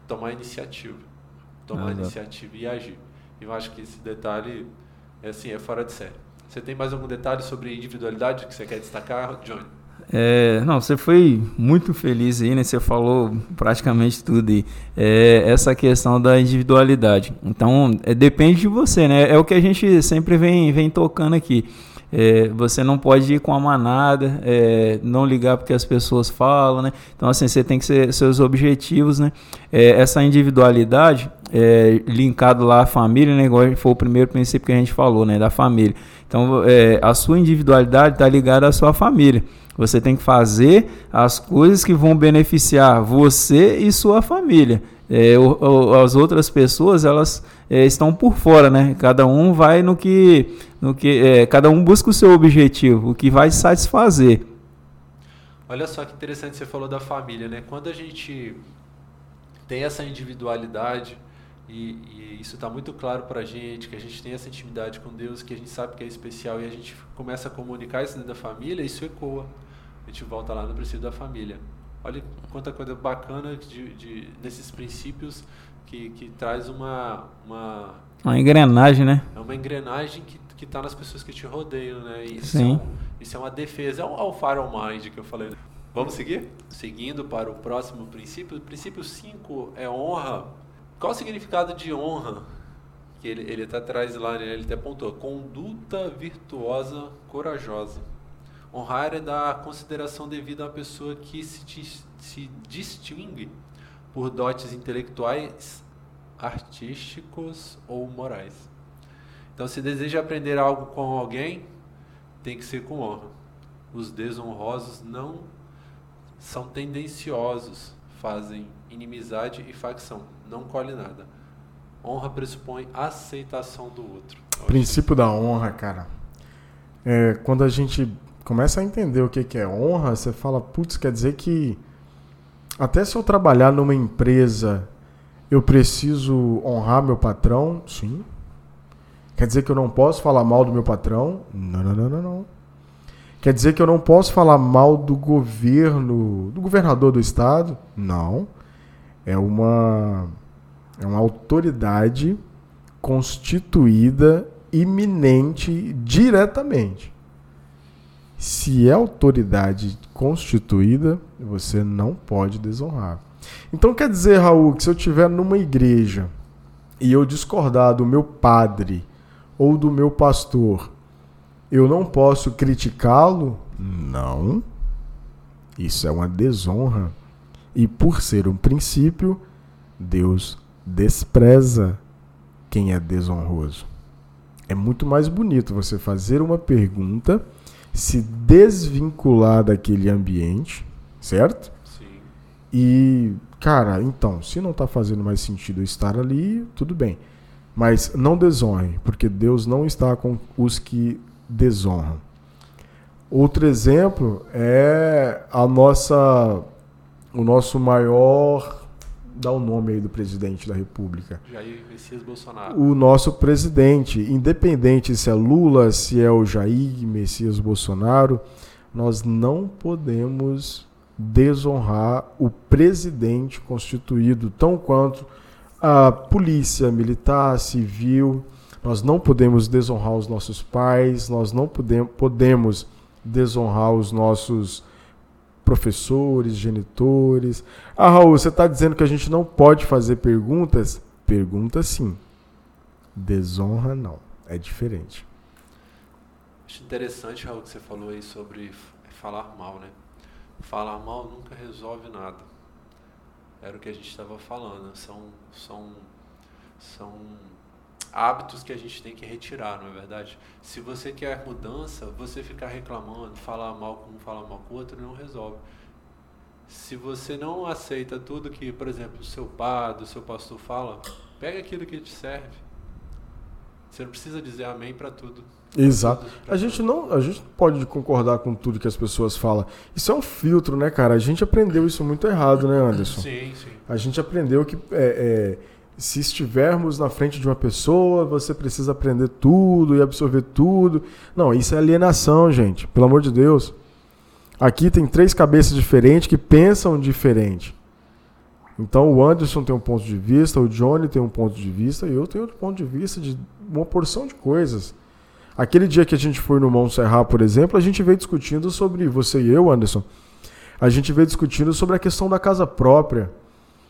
tomar iniciativa tomar ah, iniciativa e agir. Eu acho que esse detalhe é assim, é fora de série. Você tem mais algum detalhe sobre individualidade que você quer destacar, Johnny? É, não, você foi muito feliz aí, né? Você falou praticamente tudo aí. É, essa questão da individualidade. Então, é, depende de você, né? É o que a gente sempre vem, vem tocando aqui. É, você não pode ir com a manada, é, não ligar porque as pessoas falam, né? Então, assim, você tem que ser seus objetivos, né? É, essa individualidade, é, linkado lá à família, né? Igual foi o primeiro princípio que a gente falou, né? Da família. Então, é, a sua individualidade está ligada à sua família. Você tem que fazer as coisas que vão beneficiar você e sua família. É, o, o, as outras pessoas, elas é, estão por fora, né? Cada um vai no que, no que, é, cada um busca o seu objetivo, o que vai satisfazer. Olha só que interessante você falou da família, né? Quando a gente tem essa individualidade e, e isso está muito claro para a gente, que a gente tem essa intimidade com Deus, que a gente sabe que é especial e a gente começa a comunicar isso dentro da família, isso ecoa. A gente volta lá no princípio da família. Olha quanta coisa bacana de, de, desses princípios que, que traz uma, uma. Uma engrenagem, né? É uma engrenagem que que está nas pessoas que te rodeiam, né? Isso, Sim. É um, isso é uma defesa, é o Fire Mind que eu falei. Vamos seguir? Seguindo para o próximo princípio. O princípio 5 é honra. Qual o significado de honra? Que ele, ele até traz lá, né? ele até apontou. Conduta virtuosa, corajosa. Honrar é dar consideração devida à pessoa que se, se distingue por dotes intelectuais, artísticos ou morais. Então, se deseja aprender algo com alguém, tem que ser com honra. Os desonrosos não são tendenciosos, fazem inimizade e facção, não colhe nada. Honra pressupõe aceitação do outro. Princípio da honra, cara. É, quando a gente começa a entender o que, que é honra, você fala, putz, quer dizer que até se eu trabalhar numa empresa, eu preciso honrar meu patrão? Sim. Quer dizer que eu não posso falar mal do meu patrão? Não, não, não, não, não. Quer dizer que eu não posso falar mal do governo, do governador do estado? Não. É uma é uma autoridade constituída iminente diretamente. Se é autoridade constituída, você não pode desonrar. Então quer dizer, Raul, que se eu estiver numa igreja e eu discordar do meu padre ou do meu pastor, eu não posso criticá-lo? Não. Isso é uma desonra. E por ser um princípio, Deus despreza quem é desonroso. É muito mais bonito você fazer uma pergunta se desvincular daquele ambiente, certo? Sim. E, cara, então, se não está fazendo mais sentido estar ali, tudo bem. Mas não desonre, porque Deus não está com os que desonram. Outro exemplo é a nossa o nosso maior dá o nome aí do presidente da República. Jair Messias Bolsonaro. O nosso presidente, independente se é Lula, se é o Jair Messias Bolsonaro, nós não podemos desonrar o presidente constituído, tão quanto a polícia militar, civil. Nós não podemos desonrar os nossos pais, nós não podemos, podemos desonrar os nossos professores, genitores. Ah, Raul, você está dizendo que a gente não pode fazer perguntas? Pergunta sim. Desonra não. É diferente. Acho interessante, Raul, que você falou aí sobre falar mal, né? Falar mal nunca resolve nada. Era o que a gente estava falando. São, são, são hábitos que a gente tem que retirar, não é verdade? Se você quer mudança, você ficar reclamando, falar mal com um, falar mal com o outro, não resolve. Se você não aceita tudo que, por exemplo, o seu padre, o seu pastor fala, Pega aquilo que te serve. Você não precisa dizer amém para tudo. Exato. A gente não, a gente pode concordar com tudo que as pessoas falam. Isso é um filtro, né, cara? A gente aprendeu isso muito errado, né, Anderson? Sim, sim. A gente aprendeu que é, é, se estivermos na frente de uma pessoa, você precisa aprender tudo e absorver tudo. Não, isso é alienação, gente. Pelo amor de Deus. Aqui tem três cabeças diferentes que pensam diferente. Então o Anderson tem um ponto de vista, o Johnny tem um ponto de vista e eu tenho outro ponto de vista de uma porção de coisas. Aquele dia que a gente foi no Montserrat, por exemplo, a gente veio discutindo sobre, você e eu, Anderson, a gente veio discutindo sobre a questão da casa própria.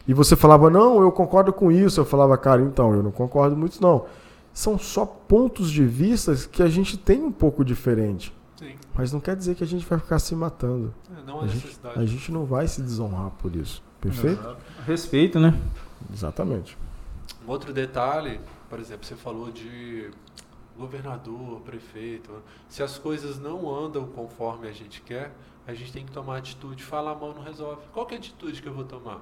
E você falava, não, eu concordo com isso. Eu falava, cara, então, eu não concordo muito, não. São só pontos de vista que a gente tem um pouco diferente. Sim. Mas não quer dizer que a gente vai ficar se matando. É, não há A gente, necessidade. a gente não vai se desonrar por isso. Perfeito? Respeito, né? Exatamente. Um outro detalhe, por exemplo, você falou de governador, prefeito. Se as coisas não andam conforme a gente quer, a gente tem que tomar atitude. Falar a mão não resolve. Qual que é a atitude que eu vou tomar?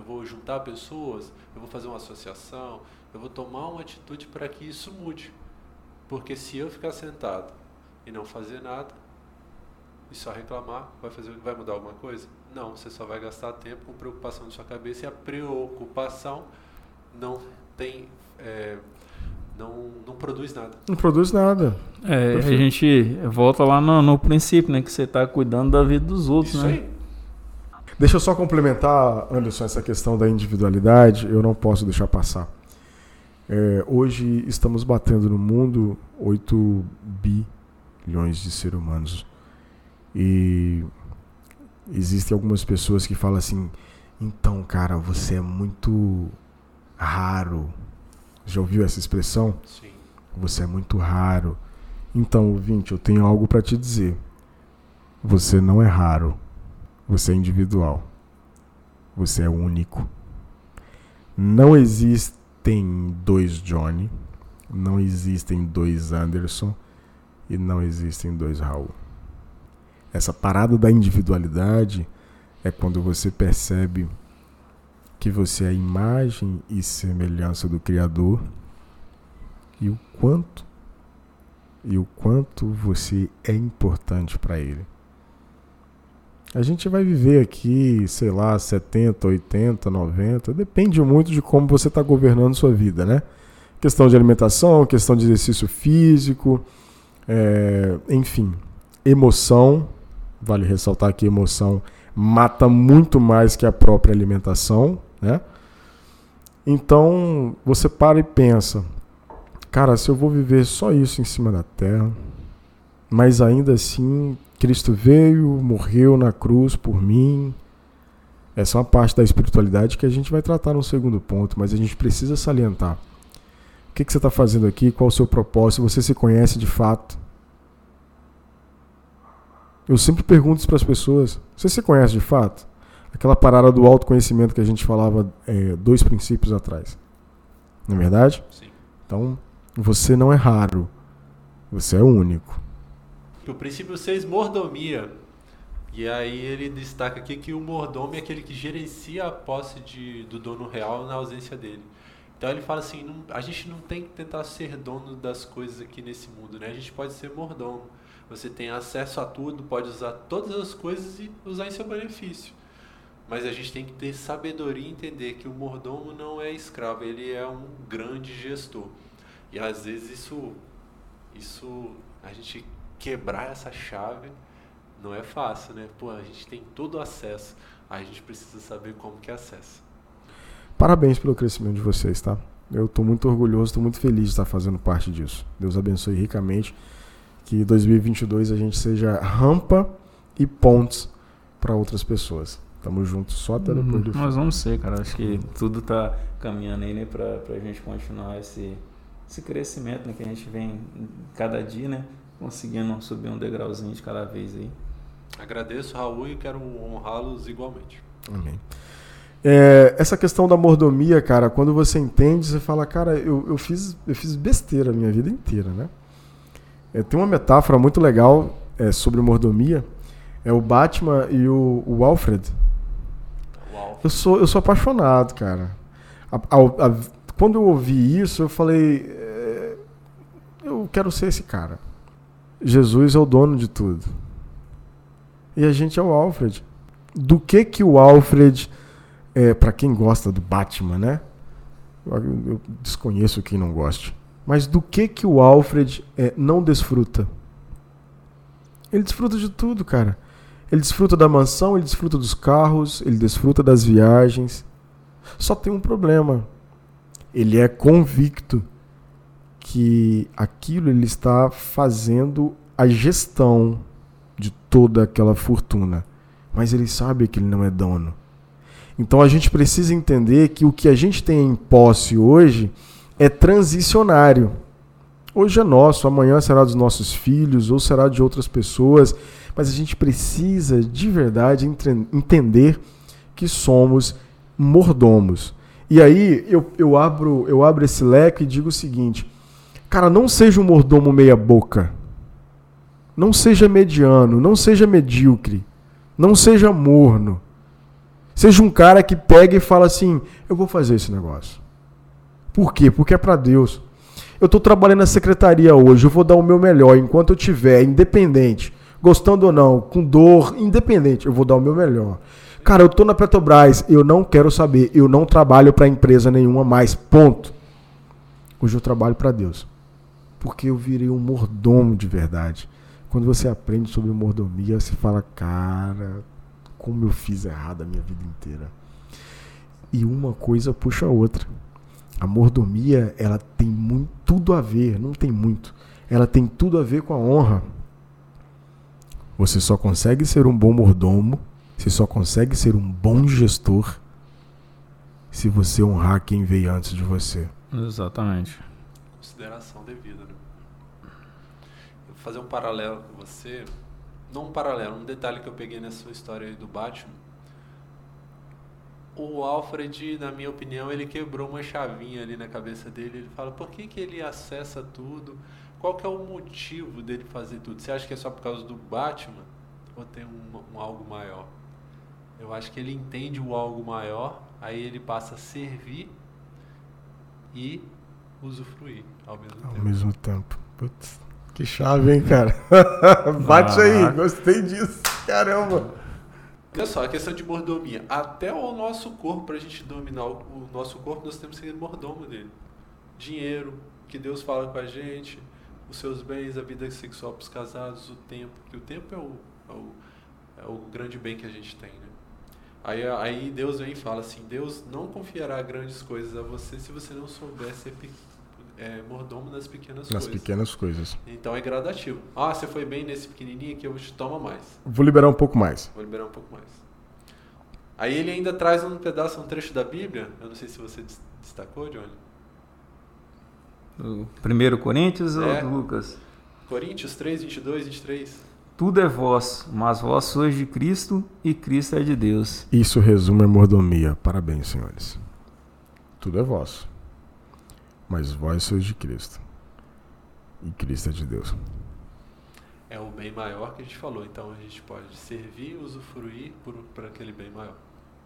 Eu vou juntar pessoas, eu vou fazer uma associação, eu vou tomar uma atitude para que isso mude. Porque se eu ficar sentado e não fazer nada, e só reclamar, vai, fazer, vai mudar alguma coisa? Não, você só vai gastar tempo com preocupação na sua cabeça e a preocupação não tem. é, não, não produz nada. Não produz nada. É, a gente volta lá no, no princípio, né? Que você tá cuidando da vida dos outros, Isso né? aí. Deixa eu só complementar, Anderson, essa questão da individualidade, eu não posso deixar passar. É, hoje estamos batendo no mundo 8 bilhões de seres humanos. E existem algumas pessoas que falam assim: então, cara, você é muito raro. Já ouviu essa expressão? Sim. Você é muito raro. Então, ouvinte, eu tenho algo para te dizer. Você não é raro. Você é individual. Você é único. Não existem dois Johnny. Não existem dois Anderson. E não existem dois Raul. Essa parada da individualidade é quando você percebe que você é a imagem e semelhança do Criador e o quanto e o quanto você é importante para ele. A gente vai viver aqui, sei lá, 70, 80, 90, depende muito de como você está governando sua vida, né? Questão de alimentação, questão de exercício físico, é, enfim, emoção. Vale ressaltar que emoção mata muito mais que a própria alimentação, né? Então você para e pensa, cara, se eu vou viver só isso em cima da terra, mas ainda assim Cristo veio, morreu na cruz por mim. Essa é uma parte da espiritualidade que a gente vai tratar no segundo ponto, mas a gente precisa salientar. O que, que você está fazendo aqui? Qual o seu propósito? Você se conhece de fato? Eu sempre pergunto isso para as pessoas: você se conhece de fato? Aquela parada do autoconhecimento que a gente falava é, dois princípios atrás. Não é verdade? Sim. Então, você não é raro. Você é único. O princípio 6, mordomia. E aí ele destaca aqui que o mordomo é aquele que gerencia a posse de, do dono real na ausência dele. Então ele fala assim, não- a gente não tem que tentar ser dono das coisas aqui nesse mundo, né? A gente pode ser mordomo. Você tem acesso a tudo, pode usar todas as coisas e usar em seu benefício. Mas a gente tem que ter sabedoria e entender que o mordomo não é escravo, ele é um grande gestor. E às vezes isso, isso a gente quebrar essa chave não é fácil, né? Pô, a gente tem todo o acesso, a gente precisa saber como que acessa. Parabéns pelo crescimento de vocês, tá? Eu estou muito orgulhoso, estou muito feliz de estar fazendo parte disso. Deus abençoe ricamente. Que 2022 a gente seja rampa e pontes para outras pessoas. Tamo junto só até depois do fim. Nós vamos ser, cara. Acho que tudo tá caminhando aí, né, pra, pra gente continuar esse, esse crescimento, né, que a gente vem cada dia, né, conseguindo subir um degrauzinho de cada vez aí. Agradeço, Raul, e quero honrá-los igualmente. Amém. É, essa questão da mordomia, cara, quando você entende, você fala, cara, eu, eu, fiz, eu fiz besteira a minha vida inteira, né? É, tem uma metáfora muito legal é, sobre mordomia. É o Batman e o, o Alfred. Uau. Eu sou, eu sou apaixonado, cara. A- a- a- quando eu ouvi isso, eu falei, é, eu quero ser esse cara. Jesus é o dono de tudo. E a gente é o Alfred. Do que que o Alfred, é, para quem gosta do Batman, né? Eu, desconheço quem não goste. Mas do que que o Alfred é, não desfruta? Ele desfruta de tudo, cara. Ele desfruta da mansão, ele desfruta dos carros, ele desfruta das viagens. Só tem um problema. Ele é convicto que aquilo ele está fazendo a gestão de toda aquela fortuna. Mas ele sabe que ele não é dono. Então a gente precisa entender que o que a gente tem em posse hoje é transicionário. Hoje é nosso, amanhã será dos nossos filhos ou será de outras pessoas, mas a gente precisa de verdade entender que somos mordomos. E aí eu, eu, abro, eu abro esse leque e digo o seguinte: cara, não seja um mordomo meia-boca. Não seja mediano, não seja medíocre, não seja morno. Seja um cara que pega e fala assim: eu vou fazer esse negócio. Por quê? Porque é para Deus. Eu estou trabalhando na secretaria hoje, eu vou dar o meu melhor enquanto eu tiver independente, gostando ou não, com dor, independente, eu vou dar o meu melhor. Cara, eu estou na Petrobras, eu não quero saber, eu não trabalho para empresa nenhuma mais, ponto. Hoje eu trabalho para Deus. Porque eu virei um mordomo de verdade. Quando você aprende sobre mordomia, você fala, cara, como eu fiz errado a minha vida inteira. E uma coisa puxa a outra. A mordomia, ela tem muito, tudo a ver, não tem muito. Ela tem tudo a ver com a honra. Você só consegue ser um bom mordomo, você só consegue ser um bom gestor se você honrar quem veio antes de você. Exatamente. Consideração devida, né? Eu vou fazer um paralelo com você. Não um paralelo, um detalhe que eu peguei nessa sua história aí do Batman o Alfred, na minha opinião, ele quebrou uma chavinha ali na cabeça dele. Ele fala, por que, que ele acessa tudo? Qual que é o motivo dele fazer tudo? Você acha que é só por causa do Batman? Ou tem um, um algo maior? Eu acho que ele entende o algo maior, aí ele passa a servir e usufruir ao mesmo ao tempo. Ao mesmo tempo. Putz, que chave, hein, cara? Bate ah. aí, gostei disso. Caramba. Olha só, a questão de mordomia. Até o nosso corpo, para a gente dominar o, nosso corpo, nós temos que ser mordomo dele. Dinheiro, que Deus fala com a gente, os seus bens, a vida sexual para os casados, o tempo. Que o tempo é o, é o, é o grande bem que a gente tem, né? Aí, aí Deus vem e fala assim, Deus não confiará grandes coisas a você se você não souber ser é, mordomo nas pequenas nas coisas. Nas pequenas coisas. Então é gradativo. Ah, você foi bem nesse pequenininho aqui, eu te toma mais. Vou liberar um pouco mais. Vou liberar um pouco mais. Aí ele ainda traz um pedaço, um trecho da Bíblia. Eu não sei se você destacou, Johnny. O primeiro Coríntios é. ou Lucas? Coríntios 3, 22, 23. Tudo é vosso, mas vós sois de Cristo e Cristo é de Deus. Isso resume a mordomia. Parabéns, senhores. Tudo é vosso mas vós sois de Cristo. E Cristo é de Deus. É o bem maior que a gente falou, então a gente pode servir, usufruir por, por aquele bem maior.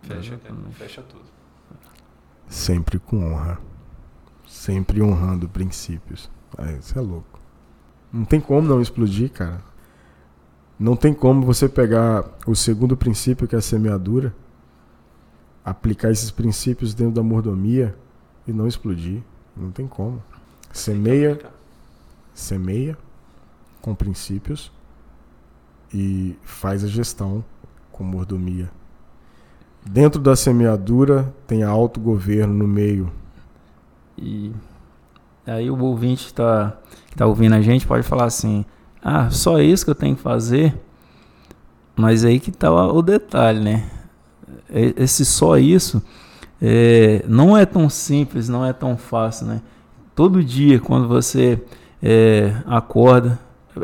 Fecha, fecha tudo. Sempre com honra. Sempre honrando princípios. Ah, isso é louco. Não tem como não explodir, cara. Não tem como você pegar o segundo princípio, que é a semeadura, aplicar esses princípios dentro da mordomia e não explodir. Não tem como. Semeia, semeia com princípios e faz a gestão com mordomia. Dentro da semeadura tem autogoverno no meio. E aí o ouvinte está tá ouvindo a gente pode falar assim: ah, só isso que eu tenho que fazer? Mas aí que está o detalhe, né? Esse só isso é, não é tão simples, não é tão fácil, né? Todo dia, quando você é, acorda,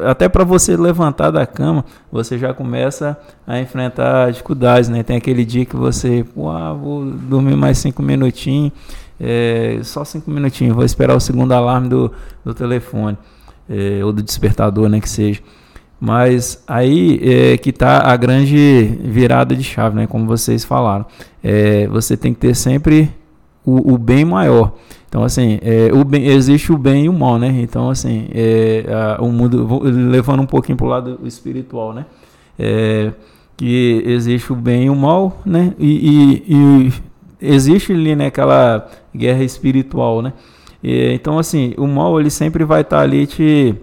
até para você levantar da cama, você já começa a enfrentar dificuldades, né? Tem aquele dia que você, ah, vou dormir mais cinco minutinhos, é, só cinco minutinhos, vou esperar o segundo alarme do, do telefone, é, ou do despertador, né, que seja. Mas aí é que está a grande virada de chave, né? Como vocês falaram. É, você tem que ter sempre o, o bem maior. Então, assim, é, o bem, existe o bem e o mal, né? Então, assim, é, a, o mundo, levando um pouquinho para o lado espiritual, né? É, que existe o bem e o mal, né? E, e, e existe ali, né, aquela guerra espiritual, né? E, então, assim, o mal, ele sempre vai estar tá ali te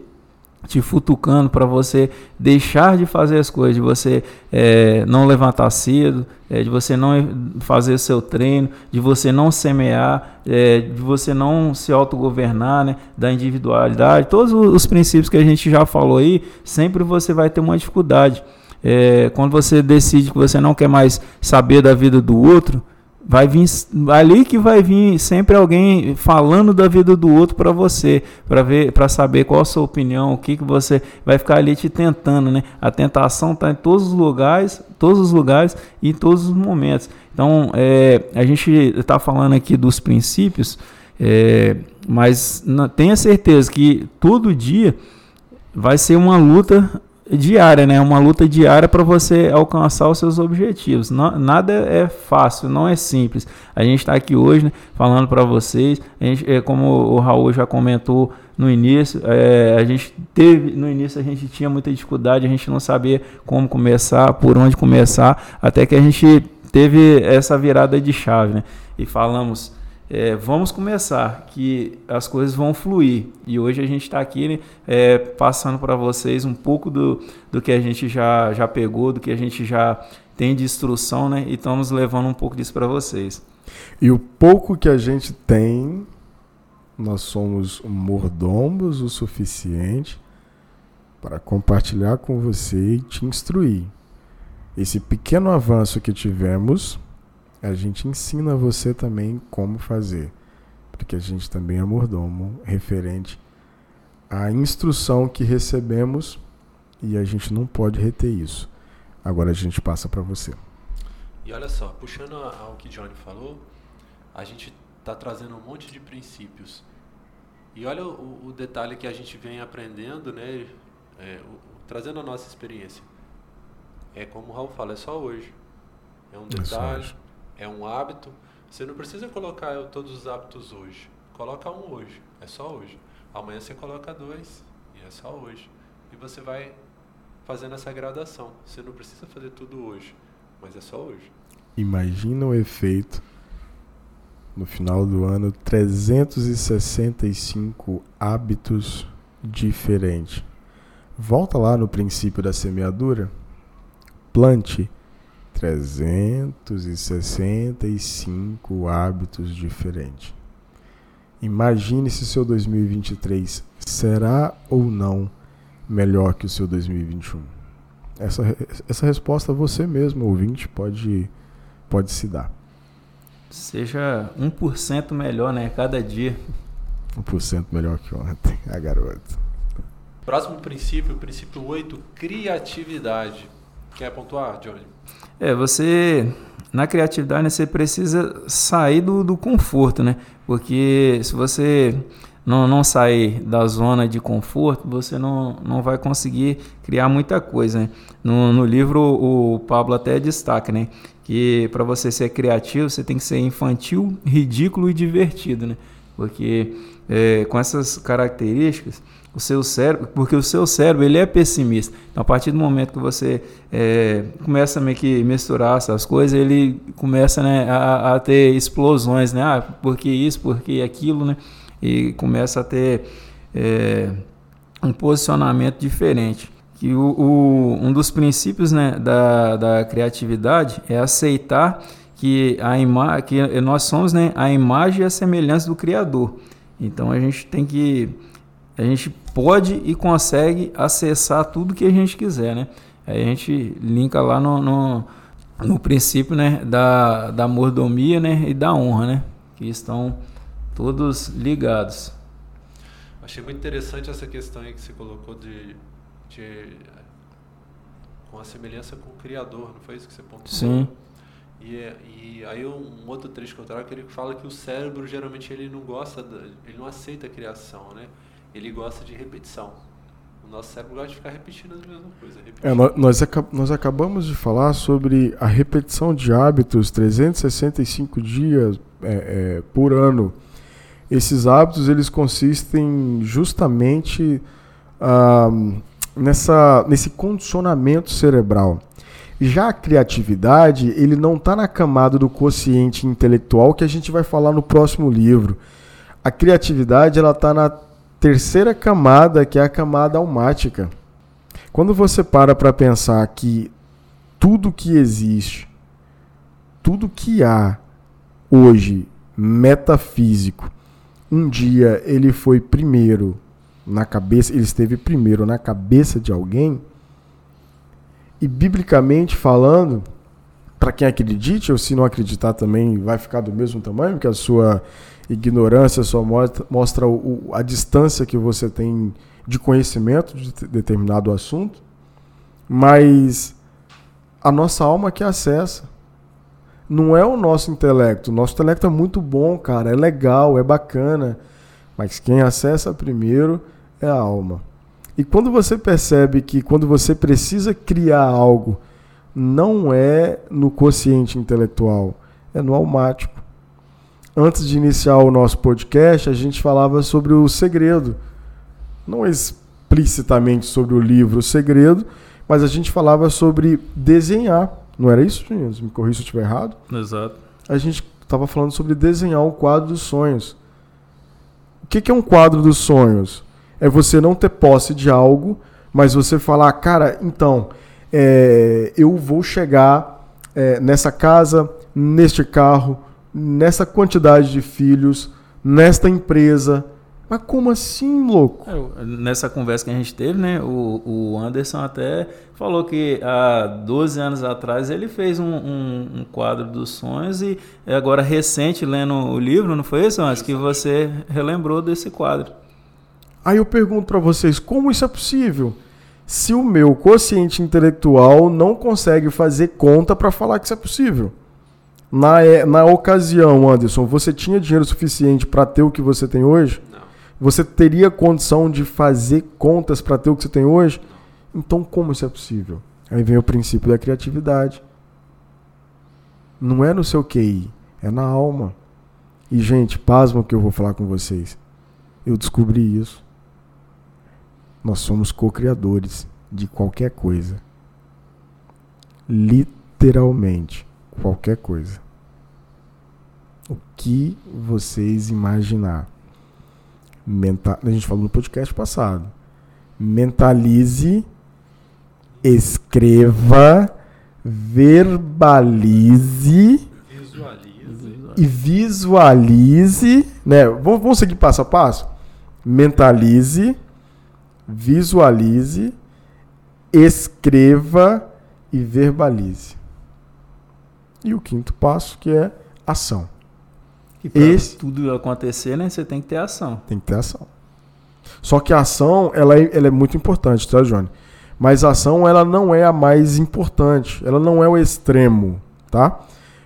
te futucando para você deixar de fazer as coisas, de você é, não levantar cedo, é, de você não fazer seu treino, de você não semear, é, de você não se autogovernar, né, da individualidade, todos os princípios que a gente já falou aí, sempre você vai ter uma dificuldade. É, quando você decide que você não quer mais saber da vida do outro, vai vir ali que vai vir sempre alguém falando da vida do outro para você, para ver, para saber qual a sua opinião, o que que você vai ficar ali te tentando, né? A tentação está em todos os lugares, todos os lugares e em todos os momentos. Então, é, a gente está falando aqui dos princípios, é, mas tenha certeza que todo dia vai ser uma luta diária, né? Uma luta diária para você alcançar os seus objetivos. Não, nada é fácil, não é simples. A gente está aqui hoje né, falando para vocês. Gente, é, como o Raul já comentou no início, é, a gente teve no início a gente tinha muita dificuldade, a gente não sabia como começar, por onde começar, até que a gente teve essa virada de chave, né? E falamos é, vamos começar, que as coisas vão fluir. E hoje a gente está aqui né, é, passando para vocês um pouco do, do que a gente já, já pegou, do que a gente já tem de instrução, né? E estamos levando um pouco disso para vocês. E o pouco que a gente tem, nós somos mordomos o suficiente para compartilhar com você e te instruir. Esse pequeno avanço que tivemos a gente ensina você também como fazer, porque a gente também é mordomo referente à instrução que recebemos e a gente não pode reter isso. Agora a gente passa para você. E olha só, puxando ao que Johnny falou, a gente está trazendo um monte de princípios. E olha o, o detalhe que a gente vem aprendendo, né? É, o, trazendo a nossa experiência. É como o Raul fala, é só hoje. É um é detalhe, é um hábito. Você não precisa colocar todos os hábitos hoje. Coloca um hoje, é só hoje. Amanhã você coloca dois, e é só hoje. E você vai fazendo essa gradação. Você não precisa fazer tudo hoje, mas é só hoje. Imagina o efeito no final do ano 365 hábitos diferentes. Volta lá no princípio da semeadura. Plante 365 hábitos diferentes. Imagine se seu 2023 será ou não melhor que o seu 2021. Essa, essa resposta você mesmo, ouvinte, pode, pode se dar. Seja 1% melhor, né? Cada dia. 1% melhor que ontem, a garota. Próximo princípio, o princípio 8, criatividade. Quer pontuar, Johnny? É, você na criatividade né, você precisa sair do, do conforto, né? Porque se você não, não sair da zona de conforto, você não, não vai conseguir criar muita coisa. Né? No, no livro, o Pablo até destaca né? que para você ser criativo, você tem que ser infantil, ridículo e divertido. Né? Porque é, com essas características, o seu cérebro, porque o seu cérebro ele é pessimista. Então, a partir do momento que você é, começa a meio que misturar essas coisas, ele começa né, a, a, ter explosões, né? Ah, porque isso, porque aquilo, né? E começa a ter é, um posicionamento diferente. Que o, o, um dos princípios né, da, da criatividade é aceitar que, a ima que nós somos né, a imagem e a semelhança do Criador. Então a gente tem que a gente pode e consegue acessar tudo que a gente quiser, né? Aí a gente linka lá no, no, no princípio né, da, da mordomia né, e da honra, né? Que estão todos ligados. Achei muito interessante essa questão aí que você colocou de, de com a semelhança com o Criador, não foi isso que você pontuou? Sim. E, e aí um, outro trecho que eu trago que ele fala que o cérebro geralmente ele não gosta, ele não aceita a criação, né? Ele gosta de repetição. O nosso cérebro gosta de ficar repetindo as mesmas coisas. É, nós, nós acabamos de falar sobre a repetição de hábitos 365 dias é, é, por ano. Esses hábitos eles consistem justamente ah, nessa, nesse condicionamento cerebral. Já a criatividade, ele não está na camada do consciente intelectual que a gente vai falar no próximo livro. A criatividade ela está na terceira camada, que é a camada almática. Quando você para para pensar que tudo que existe, tudo que há hoje metafísico, um dia ele foi primeiro na cabeça, ele esteve primeiro na cabeça de alguém, e biblicamente falando, para quem acredite, ou se não acreditar também vai ficar do mesmo tamanho, porque a sua ignorância só mostra, a distância que você tem de conhecimento de determinado assunto, mas a nossa alma que acessa. Não é o nosso intelecto. O nosso intelecto é muito bom, cara. É legal, é bacana. Mas quem acessa primeiro é a alma. E quando você percebe que quando você precisa criar algo, não é no consciente intelectual, é no almático. Antes de iniciar o nosso podcast, a gente falava sobre o segredo. Não explicitamente sobre o livro O Segredo, mas a gente falava sobre desenhar. Não era isso, gente? Me corrija se eu estiver errado. Exato. A gente estava falando sobre desenhar um quadro dos sonhos. O que, que é um quadro dos sonhos? é você não ter posse de algo, mas você falar, cara, então, é, eu vou chegar é, nessa casa, neste carro, nessa quantidade de filhos, nesta empresa. Mas como assim, louco? É, nessa conversa que a gente teve, né? O, o Anderson até falou que há 12 anos atrás ele fez um, um, um quadro dos sonhos e agora recente, lendo o livro, não foi isso, Anderson? Que você relembrou desse quadro. Aí eu pergunto para vocês, como isso é possível? Se o meu consciente intelectual não consegue fazer conta para falar que isso é possível. Na, é, na ocasião, Anderson, você tinha dinheiro suficiente para ter o que você tem hoje? Não. Você teria condição de fazer contas para ter o que você tem hoje? Então, como isso é possível? Aí vem o princípio da criatividade. Não é no seu QI, é na alma. E, gente, pasma o que eu vou falar com vocês. Eu descobri isso. Nós somos co-criadores de qualquer coisa. Literalmente, qualquer coisa. O que vocês imaginar. Mental... A gente falou no podcast passado. Mentalize, escreva, verbalize Visualize. e visualize, né? Vamos, vamos seguir passo a passo? Mentalize, visualize, escreva e verbalize. E o quinto passo que é ação. E para Esse... tudo acontecer, né, você tem que ter ação. Tem que ter ação. Só que a ação, ela é, ela é muito importante, tá, Johnny? Mas a ação, ela não é a mais importante. Ela não é o extremo, tá?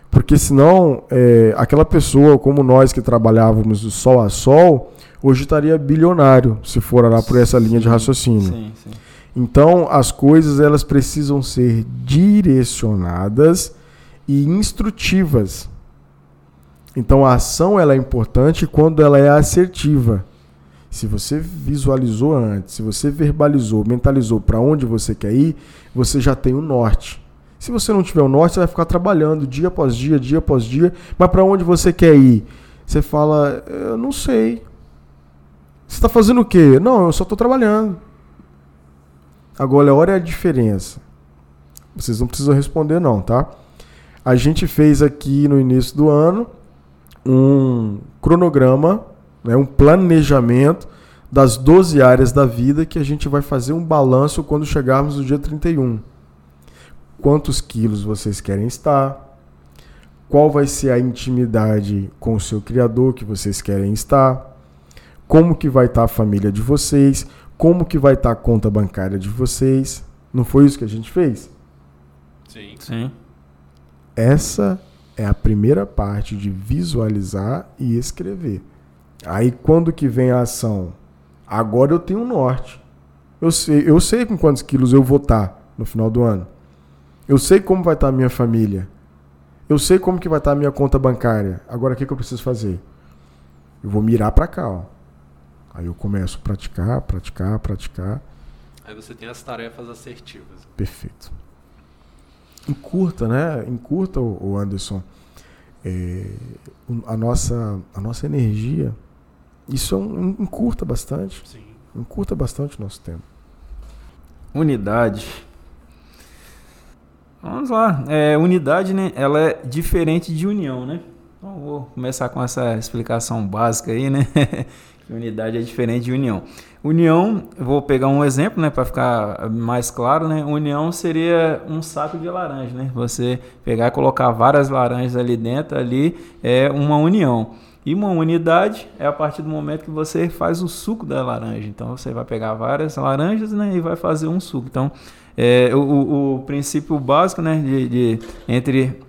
Porque senão, é, aquela pessoa como nós que trabalhávamos do sol a sol, hoje estaria bilionário, se for lá por essa linha de raciocínio. Sim, sim. Então, as coisas elas precisam ser direcionadas e instrutivas. Então, a ação ela é importante quando ela é assertiva. Se você visualizou antes, se você verbalizou, mentalizou para onde você quer ir, você já tem o norte. Se você não tiver o norte, você vai ficar trabalhando dia após dia, dia após dia, mas para onde você quer ir? Você fala, eu não sei. Você está fazendo o quê? Não, eu só estou trabalhando. Agora, olha a diferença. Vocês não precisam responder, não, tá? A gente fez aqui no início do ano um cronograma, né, um planejamento das 12 áreas da vida que a gente vai fazer um balanço quando chegarmos no dia 31. Quantos quilos vocês querem estar? Qual vai ser a intimidade com o seu criador que vocês querem estar? como que vai estar a família de vocês, como que vai estar a conta bancária de vocês. Não foi isso que a gente fez? Sim. Sim. Essa é a primeira parte de visualizar e escrever. Aí quando que vem a ação? Agora eu tenho um norte. Eu sei, eu sei com quantos quilos eu vou estar no final do ano. Eu sei como vai estar a minha família. Eu sei como que vai estar a minha conta bancária. Agora o que, que eu preciso fazer? Eu vou mirar para cá, ó. Aí eu começo a praticar, praticar, praticar. Aí você tem as tarefas assertivas. Perfeito. Encurta, né? Encurta, o Anderson, é, a, nossa, a nossa energia. Isso é um, encurta bastante. Sim. Encurta bastante o nosso tempo. Unidade. Vamos lá. É, unidade, né? Ela é diferente de união, né? Então vou começar com essa explicação básica aí, né? unidade é diferente de união. União, vou pegar um exemplo, né, para ficar mais claro, né? União seria um saco de laranja, né? Você pegar e colocar várias laranjas ali dentro, ali é uma união. E uma unidade é a partir do momento que você faz o suco da laranja. Então você vai pegar várias laranjas, né, e vai fazer um suco. Então é, o, o princípio básico, né, de, de entre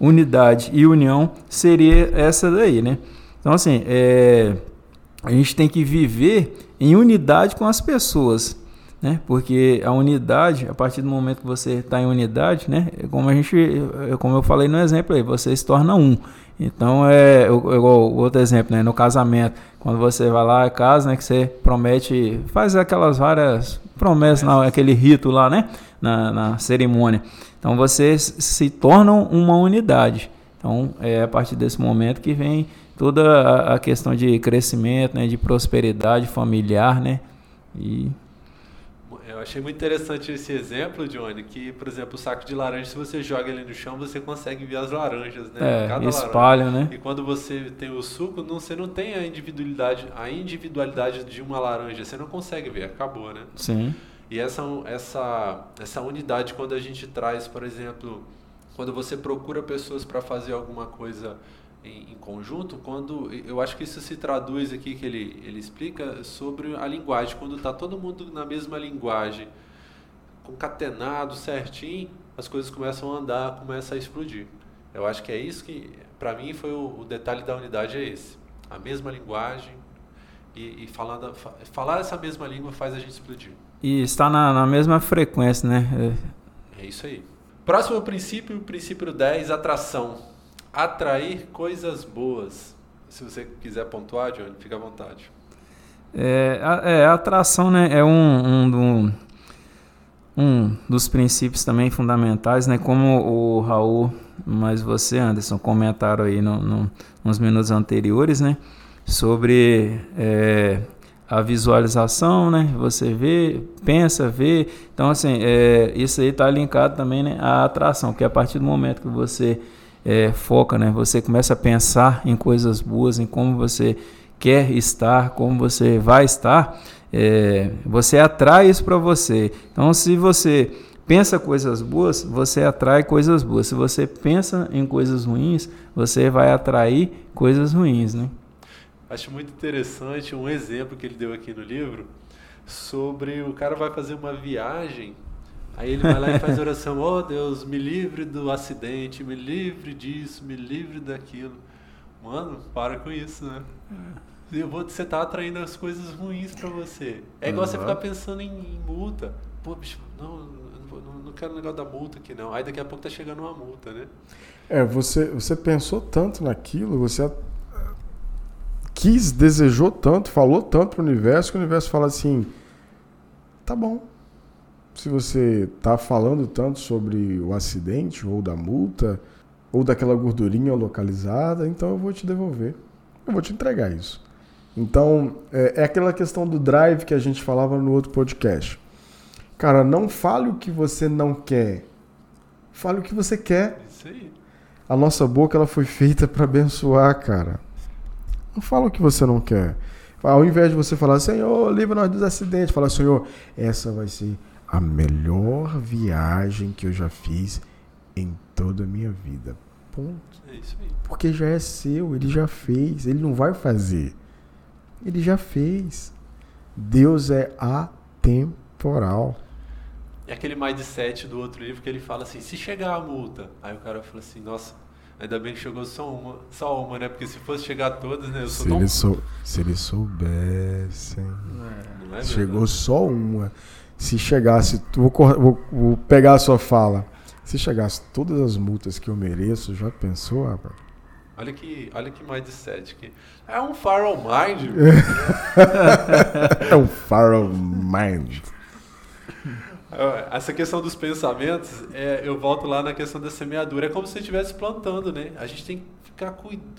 unidade e união seria essa daí, né? Então assim, é, a gente tem que viver em unidade com as pessoas, né? Porque a unidade, a partir do momento que você está em unidade, né? Como a gente, como eu falei no exemplo aí, você se torna um. Então é igual outro exemplo, né? No casamento, quando você vai lá casa, né? Que você promete, faz aquelas várias promessas, é. aquele rito lá, né? Na, na cerimônia. Então vocês se tornam uma unidade. Então é a partir desse momento que vem toda a questão de crescimento, né, de prosperidade familiar, né? E eu achei muito interessante esse exemplo, Johnny, que, por exemplo, o saco de laranja, se você joga ele no chão, você consegue ver as laranjas, né? É, Cada espalha, laranja. né? E quando você tem o suco, não, você não tem a individualidade, a individualidade de uma laranja, você não consegue ver, acabou, né? Sim. E essa, essa, essa unidade, quando a gente traz, por exemplo, quando você procura pessoas para fazer alguma coisa em, em, conjunto, quando eu acho que isso se traduz aqui que ele, ele explica sobre a linguagem, quando está todo mundo na mesma linguagem, concatenado certinho, as coisas começam a andar, começa a explodir. Eu acho que é isso que, para mim, foi o, o, detalhe da unidade é esse, a mesma linguagem e, e falando, falar essa mesma língua faz a gente explodir. E está na, na mesma frequência, né? É isso aí. Próximo princípio, princípio 10, atração atrair coisas boas. Se você quiser pontuar, Johnny, fica à vontade. É, a, é, a atração né, é um, um, um, dos princípios também fundamentais, né? Como o Raul, mas você, Anderson, comentaram aí no, no, nos minutos anteriores, né? Sobre é, a visualização, né? Você vê, pensa, vê. Então, assim, é, isso aí está linkado também né, à atração, porque a partir do momento que você é, foca, né? Você começa a pensar em coisas boas, em como você quer estar, como você vai estar, é, você atrai isso para você. Então, se você pensa coisas boas, você atrai coisas boas. Se você pensa em coisas ruins, você vai atrair coisas ruins, né? Acho muito interessante um exemplo que ele deu aqui no livro sobre o cara vai fazer uma viagem Aí ele vai lá e faz oração: Oh Deus, me livre do acidente, me livre disso, me livre daquilo. Mano, para com isso, né? É. Eu vou, você tá atraindo as coisas ruins para você. É igual uhum. você ficar pensando em, em, multa. Pô, bicho, não, não, não quero o negócio da multa aqui não. Aí daqui a pouco tá chegando uma multa, né? É, você, você pensou tanto naquilo, você quis, desejou tanto, falou tanto pro universo, que o universo fala assim: tá bom, se você está falando tanto sobre o acidente ou da multa ou daquela gordurinha localizada, então eu vou te devolver. Eu vou te entregar isso. Então, é, é aquela questão do drive que a gente falava no outro podcast. Cara, não fale o que você não quer. Fale o que você quer. Isso aí. A nossa boca ela foi feita para abençoar, cara. Não fala o que você não quer. Ao invés de você falar, Senhor, livra-nós dos acidentes, fala, Senhor, essa vai ser a melhor viagem que eu já fiz em toda a minha vida. Ponto. É isso aí. Porque já é seu, ele já fez, ele não vai fazer. Ele já fez. Deus é atemporal. É aquele mindset do outro livro que ele fala assim: se chegar a multa, aí o cara fala assim: nossa, ainda bem que chegou só uma, só uma, né? Porque se fosse chegar todas, né? Eu sou se, tão... ele sou, se eles soubessem. É, é chegou só uma. Se chegasse, vou, vou, vou, pegar a sua fala. Se chegasse todas as multas que eu mereço, já pensou, rapaz? Olha que, olha que mindset. Que é um Farrell Mind. é um Farrell Mind. Essa questão dos pensamentos, é, eu volto lá na questão da semeadura. É como se você estivesse plantando, né? A gente tem que ficar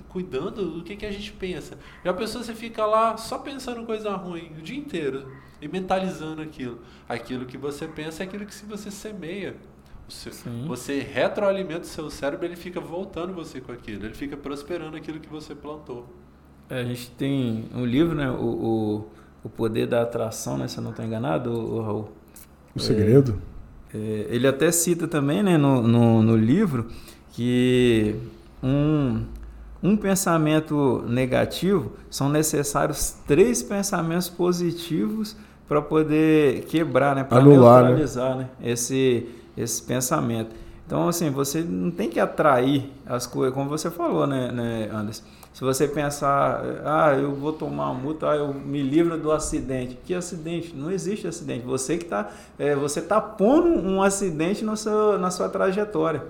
cuidando do que, que a gente pensa. E a pessoa você fica lá só pensando coisa ruim o dia inteiro e mentalizando aquilo. Aquilo que você pensa é aquilo que se você semeia. Seu, você retroalimenta o seu cérebro, ele fica voltando você com aquilo, ele fica prosperando aquilo que você plantou. É, a gente tem um livro, né? O, o, o Poder da Atração, né? Se eu não estou enganado, o, Raul. O Segredo? É, é, ele até cita também, né, no, no, no livro, que um, um pensamento negativo são necessários três pensamentos positivos para poder quebrar, né? Para né? neutralizar né? esse esse pensamento. Então, assim, você não tem que atrair as coisas, como você falou, né, né, Anderson? Se você pensar, ah, eu vou tomar uma multa, ah, eu me livro do acidente. Que acidente? Não existe acidente. Você que está, é, você está pondo um acidente no seu, na sua trajetória.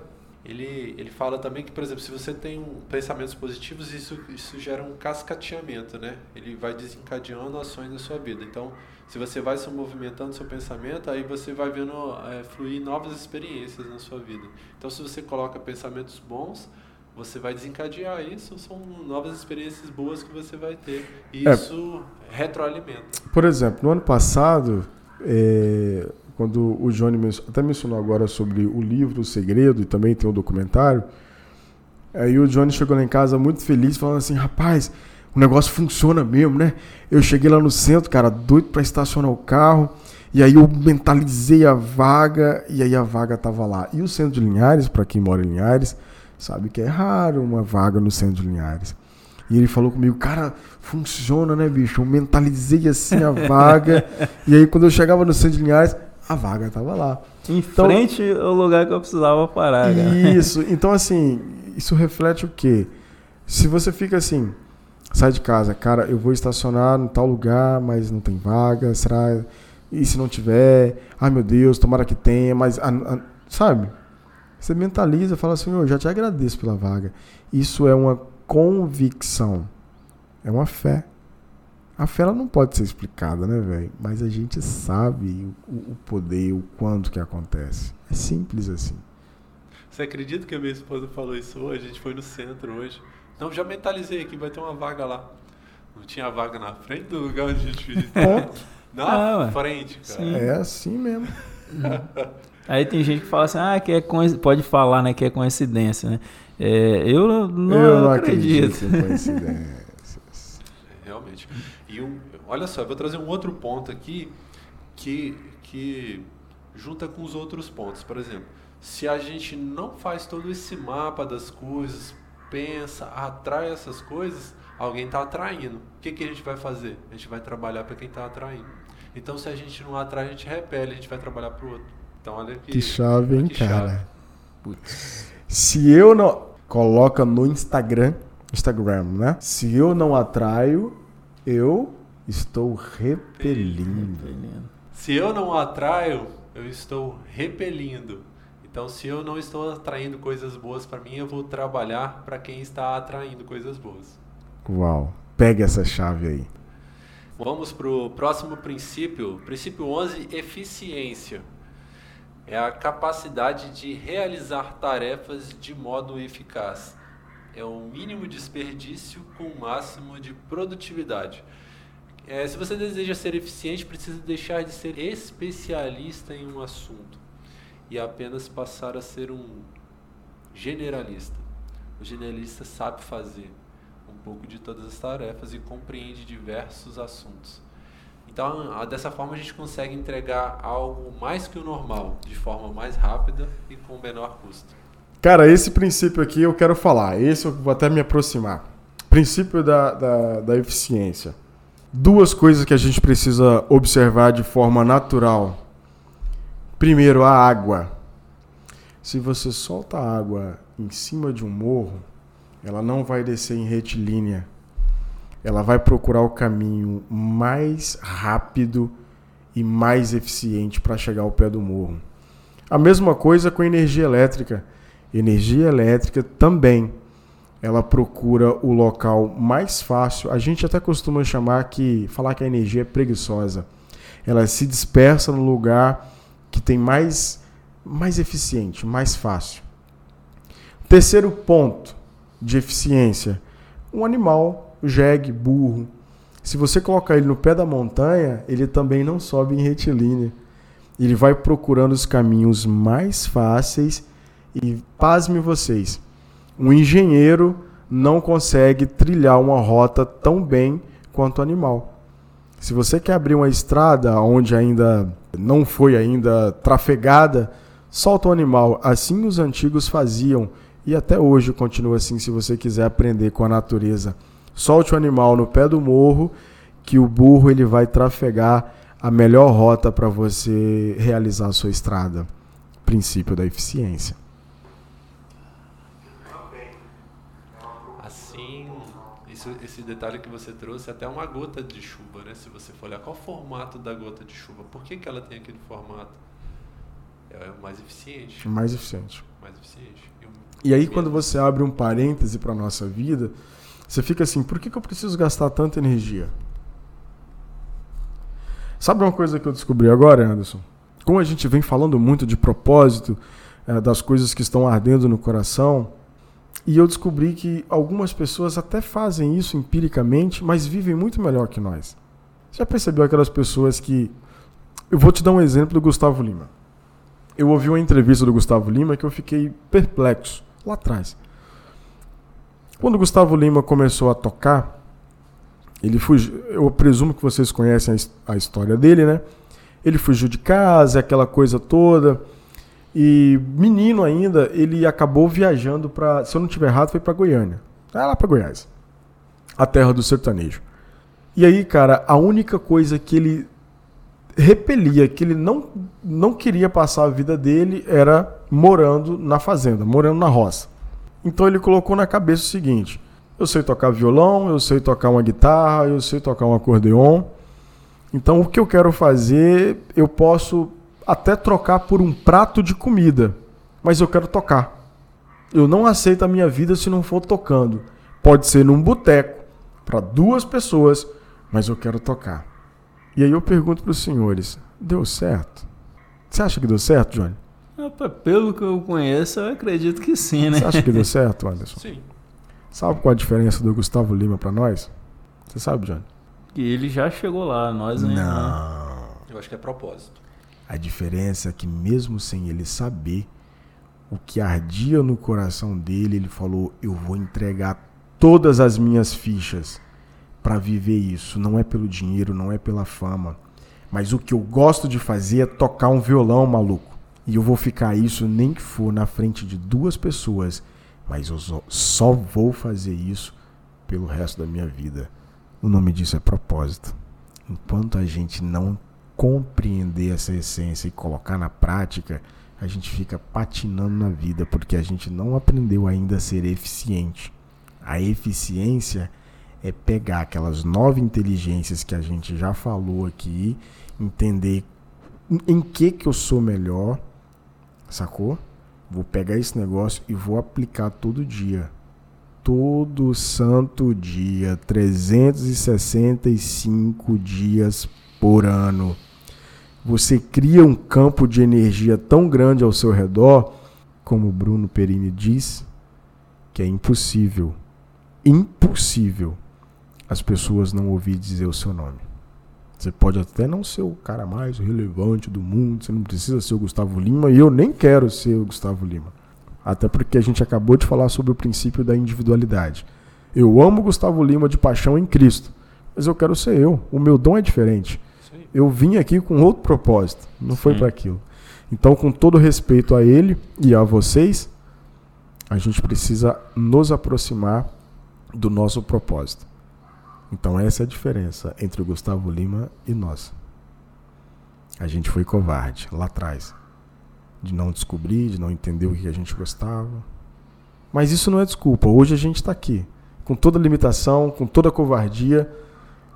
Ele, ele fala também que, por exemplo, se você tem um, pensamentos positivos, isso, isso gera um cascateamento, né? Ele vai desencadeando ações na sua vida. Então, se você vai se movimentando seu pensamento, aí você vai vendo é, fluir novas experiências na sua vida. Então, se você coloca pensamentos bons, você vai desencadear isso, são novas experiências boas que você vai ter. E é, isso retroalimenta. Por exemplo, no ano passado, é, quando o Johnny até mencionou agora sobre o livro O Segredo e também tem o documentário, aí o Johnny chegou lá em casa muito feliz, falando assim, rapaz, o negócio funciona mesmo, né? Eu cheguei lá no centro, cara, doido para estacionar o carro. E aí eu mentalizei a vaga e aí a vaga tava lá. E o centro de Linhares, para quem mora em Linhares, sabe que é raro uma vaga no centro de Linhares. E ele falou comigo, cara, funciona, né, bicho? Eu mentalizei assim a vaga. e aí quando eu chegava no centro de Linhares, a vaga tava lá. Em então, frente ao lugar que eu precisava parar. Cara. Isso. Então assim, isso reflete o quê? Se você fica assim, sai de casa, cara, eu vou estacionar em tal lugar, mas não tem vaga, será? E se não tiver? Ai meu Deus, tomara que tenha, mas. A, a, sabe? Você mentaliza, fala assim, eu já te agradeço pela vaga. Isso é uma convicção. É uma fé. A fé ela não pode ser explicada, né, velho? Mas a gente sabe o, o poder, o quanto que acontece. É simples assim. Você acredita que a minha esposa falou isso hoje? A gente foi no centro hoje. Não, já mentalizei aqui, vai ter uma vaga lá. Não tinha vaga na frente do lugar onde a gente fez. na ah, frente, cara. Sim. É assim mesmo. Aí tem gente que fala assim, ah, que é pode falar, né, que é coincidência, né? É, eu não, eu não acredito. acredito em coincidências. Realmente. E um, olha só, eu vou trazer um outro ponto aqui que, que junta com os outros pontos. Por exemplo, se a gente não faz todo esse mapa das coisas, pensa, atrai essas coisas, alguém está atraindo. O que, que a gente vai fazer? A gente vai trabalhar para quem está atraindo. Então, se a gente não atrai, a gente repele, a gente vai trabalhar para o outro. Então, olha que, que chave, hein, cara? Putz. Se eu não. Coloca no Instagram, Instagram, né? Se eu não atraio, eu estou repelindo. Se eu não atraio, eu estou repelindo. Então, se eu não estou atraindo coisas boas para mim, eu vou trabalhar para quem está atraindo coisas boas. Uau! Pega essa chave aí. Vamos para o próximo princípio. Princípio 11, eficiência. É a capacidade de realizar tarefas de modo eficaz. É o mínimo desperdício com o máximo de produtividade. É, se você deseja ser eficiente, precisa deixar de ser especialista em um assunto e apenas passar a ser um generalista. O generalista sabe fazer um pouco de todas as tarefas e compreende diversos assuntos. Então, dessa forma, a gente consegue entregar algo mais que o normal, de forma mais rápida e com menor custo. Cara, esse princípio aqui eu quero falar. Esse eu vou até me aproximar. Princípio da, da, da eficiência. Duas coisas que a gente precisa observar de forma natural Primeiro, a água. Se você solta a água em cima de um morro, ela não vai descer em retilínea. Ela vai procurar o caminho mais rápido e mais eficiente para chegar ao pé do morro. A mesma coisa com energia elétrica. Energia elétrica também. ela procura o local mais fácil. A gente até costuma chamar que falar que a energia é preguiçosa. Ela se dispersa no lugar que tem mais mais eficiente, mais fácil. Terceiro ponto de eficiência: um animal, jegue, burro. Se você colocar ele no pé da montanha, ele também não sobe em retilínea. Ele vai procurando os caminhos mais fáceis e pasme vocês, um engenheiro não consegue trilhar uma rota tão bem quanto o animal. Se você quer abrir uma estrada onde ainda não foi ainda trafegada, solta o animal. Assim os antigos faziam e até hoje continua assim se você quiser aprender com a natureza. Solte o animal no pé do morro que o burro ele vai trafegar a melhor rota para você realizar a sua estrada. Princípio da eficiência. isso, esse detalhe que você trouxe, até uma gota de chuva, né? Se você for olhar qual o formato da gota de chuva, por que, que ela tem aquele formato? É o mais eficiente. Mais eficiente. Mais eficiente. E, e aí, quando você abre um parêntese para nossa vida, você fica assim: por que, que eu preciso gastar tanta energia? Sabe uma coisa que eu descobri agora, Anderson? Como a gente vem falando muito de propósito, é, das coisas que estão ardendo no coração, e eu descobri que algumas pessoas até fazem isso empiricamente, mas vivem muito melhor que nós. Já percebeu aquelas pessoas que. Eu vou te dar um exemplo do Gustavo Lima. Eu ouvi uma entrevista do Gustavo Lima que eu fiquei perplexo lá atrás. Quando o Gustavo Lima começou a tocar, ele fugiu. Eu presumo que vocês conhecem a história dele, né? Ele fugiu de casa, aquela coisa toda. E menino ainda, ele acabou viajando para, se eu não tiver errado, foi para Goiânia. É lá para Goiás. A terra do sertanejo. E aí, cara, a única coisa que ele repelia, que ele não, não queria passar a vida dele, era morando na fazenda, morando na roça. Então ele colocou na cabeça o seguinte: eu sei tocar violão, eu sei tocar uma guitarra, eu sei tocar um acordeon. Então o que eu quero fazer, eu posso até trocar por um prato de comida, mas eu quero tocar. Eu não aceito a minha vida se não for tocando. Pode ser num boteco, para duas pessoas, mas eu quero tocar. E aí eu pergunto para os senhores: deu certo? Você acha que deu certo, Johnny? pelo que eu conheço, eu acredito que sim, né? Você acha que deu certo, Anderson? Sim. Sabe qual a diferença do Gustavo Lima para nós? Você sabe, Johnny? Que ele já chegou lá, nós ainda. Não. Eu acho que é propósito. A diferença é que, mesmo sem ele saber o que ardia no coração dele, ele falou: Eu vou entregar todas as minhas fichas para viver isso. Não é pelo dinheiro, não é pela fama. Mas o que eu gosto de fazer é tocar um violão, maluco. E eu vou ficar isso nem que for na frente de duas pessoas. Mas eu só vou fazer isso pelo resto da minha vida. O nome disso é propósito. Enquanto a gente não compreender essa essência e colocar na prática, a gente fica patinando na vida porque a gente não aprendeu ainda a ser eficiente. A eficiência é pegar aquelas nove inteligências que a gente já falou aqui, entender em que que eu sou melhor, sacou? Vou pegar esse negócio e vou aplicar todo dia. Todo santo dia, 365 dias por ano você cria um campo de energia tão grande ao seu redor, como Bruno Perini diz, que é impossível, impossível as pessoas não ouvir dizer o seu nome. Você pode até não ser o cara mais relevante do mundo, você não precisa ser o Gustavo Lima, e eu nem quero ser o Gustavo Lima. Até porque a gente acabou de falar sobre o princípio da individualidade. Eu amo Gustavo Lima de paixão em Cristo, mas eu quero ser eu. O meu dom é diferente eu vim aqui com outro propósito, não foi para aquilo. Então, com todo respeito a ele e a vocês, a gente precisa nos aproximar do nosso propósito. Então, essa é a diferença entre o Gustavo Lima e nós. A gente foi covarde lá atrás, de não descobrir, de não entender o que a gente gostava. Mas isso não é desculpa. Hoje a gente está aqui, com toda limitação, com toda covardia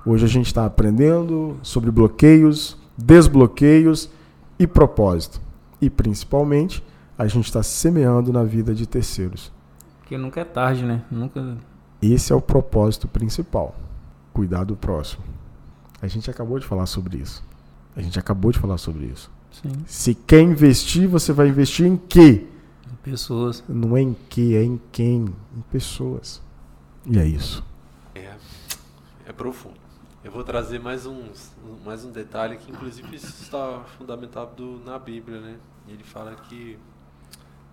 Hoje a gente está aprendendo sobre bloqueios, desbloqueios e propósito. E principalmente, a gente está semeando na vida de terceiros. Porque nunca é tarde, né? Nunca. Esse é o propósito principal. Cuidar do próximo. A gente acabou de falar sobre isso. A gente acabou de falar sobre isso. Sim. Se quer investir, você vai investir em quê? Pessoas. Não é em que, é em quem? Em pessoas. E é isso. É, é profundo. Eu vou trazer mais, uns, mais um detalhe que, inclusive, isso está fundamentado na Bíblia, né? Ele fala que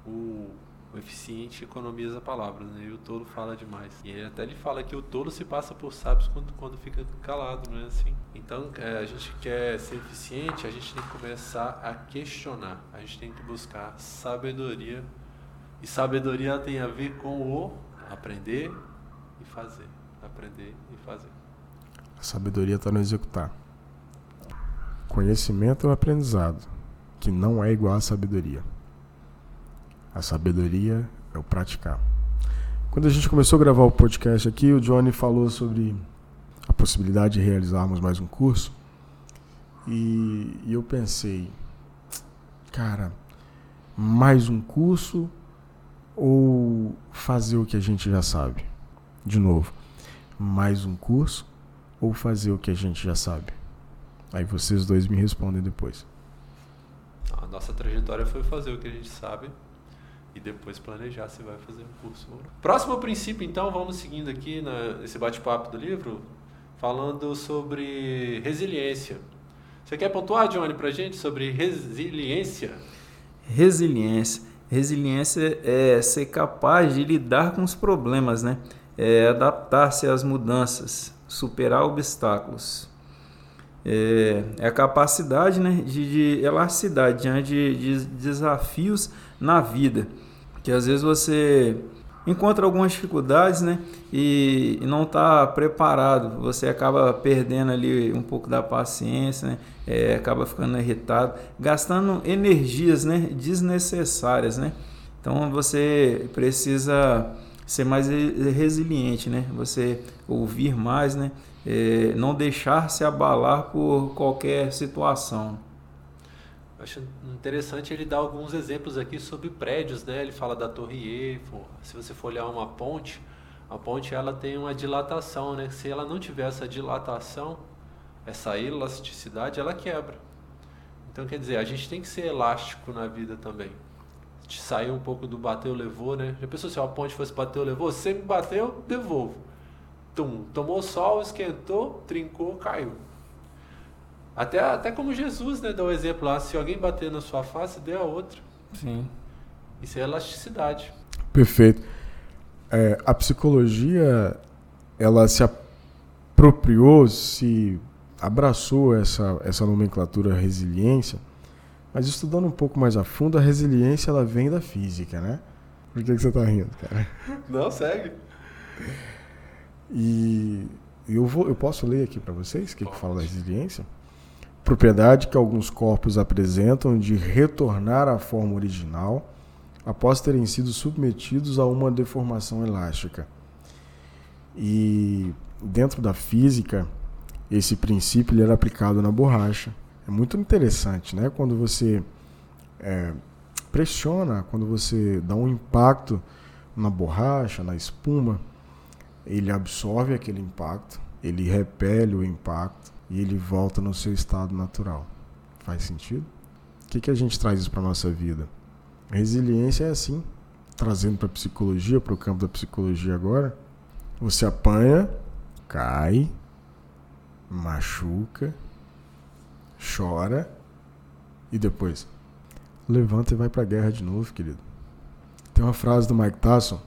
o, o eficiente economiza palavras, né? E o tolo fala demais. E ele até ele fala que o tolo se passa por sábios quando, quando fica calado, não é assim? Então, é, a gente quer ser eficiente, a gente tem que começar a questionar. A gente tem que buscar sabedoria. E sabedoria tem a ver com o aprender e fazer. Aprender e fazer. A sabedoria está no executar. Conhecimento é o aprendizado, que não é igual à sabedoria. A sabedoria é o praticar. Quando a gente começou a gravar o podcast aqui, o Johnny falou sobre a possibilidade de realizarmos mais um curso. E eu pensei, cara, mais um curso ou fazer o que a gente já sabe? De novo, mais um curso ou fazer o que a gente já sabe? Aí vocês dois me respondem depois. A nossa trajetória foi fazer o que a gente sabe e depois planejar se vai fazer um curso ou não. Próximo princípio, então, vamos seguindo aqui nesse bate-papo do livro, falando sobre resiliência. Você quer pontuar, Johnny, pra gente sobre resiliência? Resiliência. Resiliência é ser capaz de lidar com os problemas, né? É adaptar-se às mudanças, superar obstáculos. É, é a capacidade né, de, de elasticidade diante de, de desafios na vida. Que às vezes você encontra algumas dificuldades, né? E, não está preparado. Você acaba perdendo ali um pouco da paciência, né? É, acaba ficando irritado, gastando energias, né? Desnecessárias, né? Então você precisa ser mais resiliente, né? Você ouvir mais, né? É, não deixar se abalar por qualquer situação. Acho interessante ele dar alguns exemplos aqui sobre prédios, né? Ele fala da Torre Eiffel. Se você for olhar uma ponte, a ponte ela tem uma dilatação, né? Se ela não tiver essa dilatação, essa elasticidade, ela quebra. Então quer dizer, a gente tem que ser elástico na vida também. De sair um pouco do bateu levou, né? Já pensou se a ponte fosse bateu levou? Você me bateu, devolvo. Tum, tomou sol, esquentou, trincou, caiu. Até, até como Jesus, né? Dá o um exemplo lá, se alguém bater na sua face, dê a outra. Sim. Isso é elasticidade. Perfeito. É, a psicologia, ela se apropriou, se abraçou essa, essa nomenclatura resiliência, mas estudando um pouco mais a fundo, a resiliência ela vem da física, né? Por que, que você está rindo, cara? Não, segue. E eu, vou, eu posso ler aqui para vocês o que, que fala da resiliência? propriedade que alguns corpos apresentam de retornar à forma original após terem sido submetidos a uma deformação elástica. E dentro da física, esse princípio ele era aplicado na borracha. É muito interessante, né? Quando você é, pressiona, quando você dá um impacto na borracha, na espuma, ele absorve aquele impacto, ele repele o impacto e ele volta no seu estado natural. Faz sentido? O que, que a gente traz isso para nossa vida? Resiliência é assim, trazendo para a psicologia, para o campo da psicologia agora. Você apanha, cai, machuca, chora e depois levanta e vai para a guerra de novo, querido. Tem uma frase do Mike Tyson,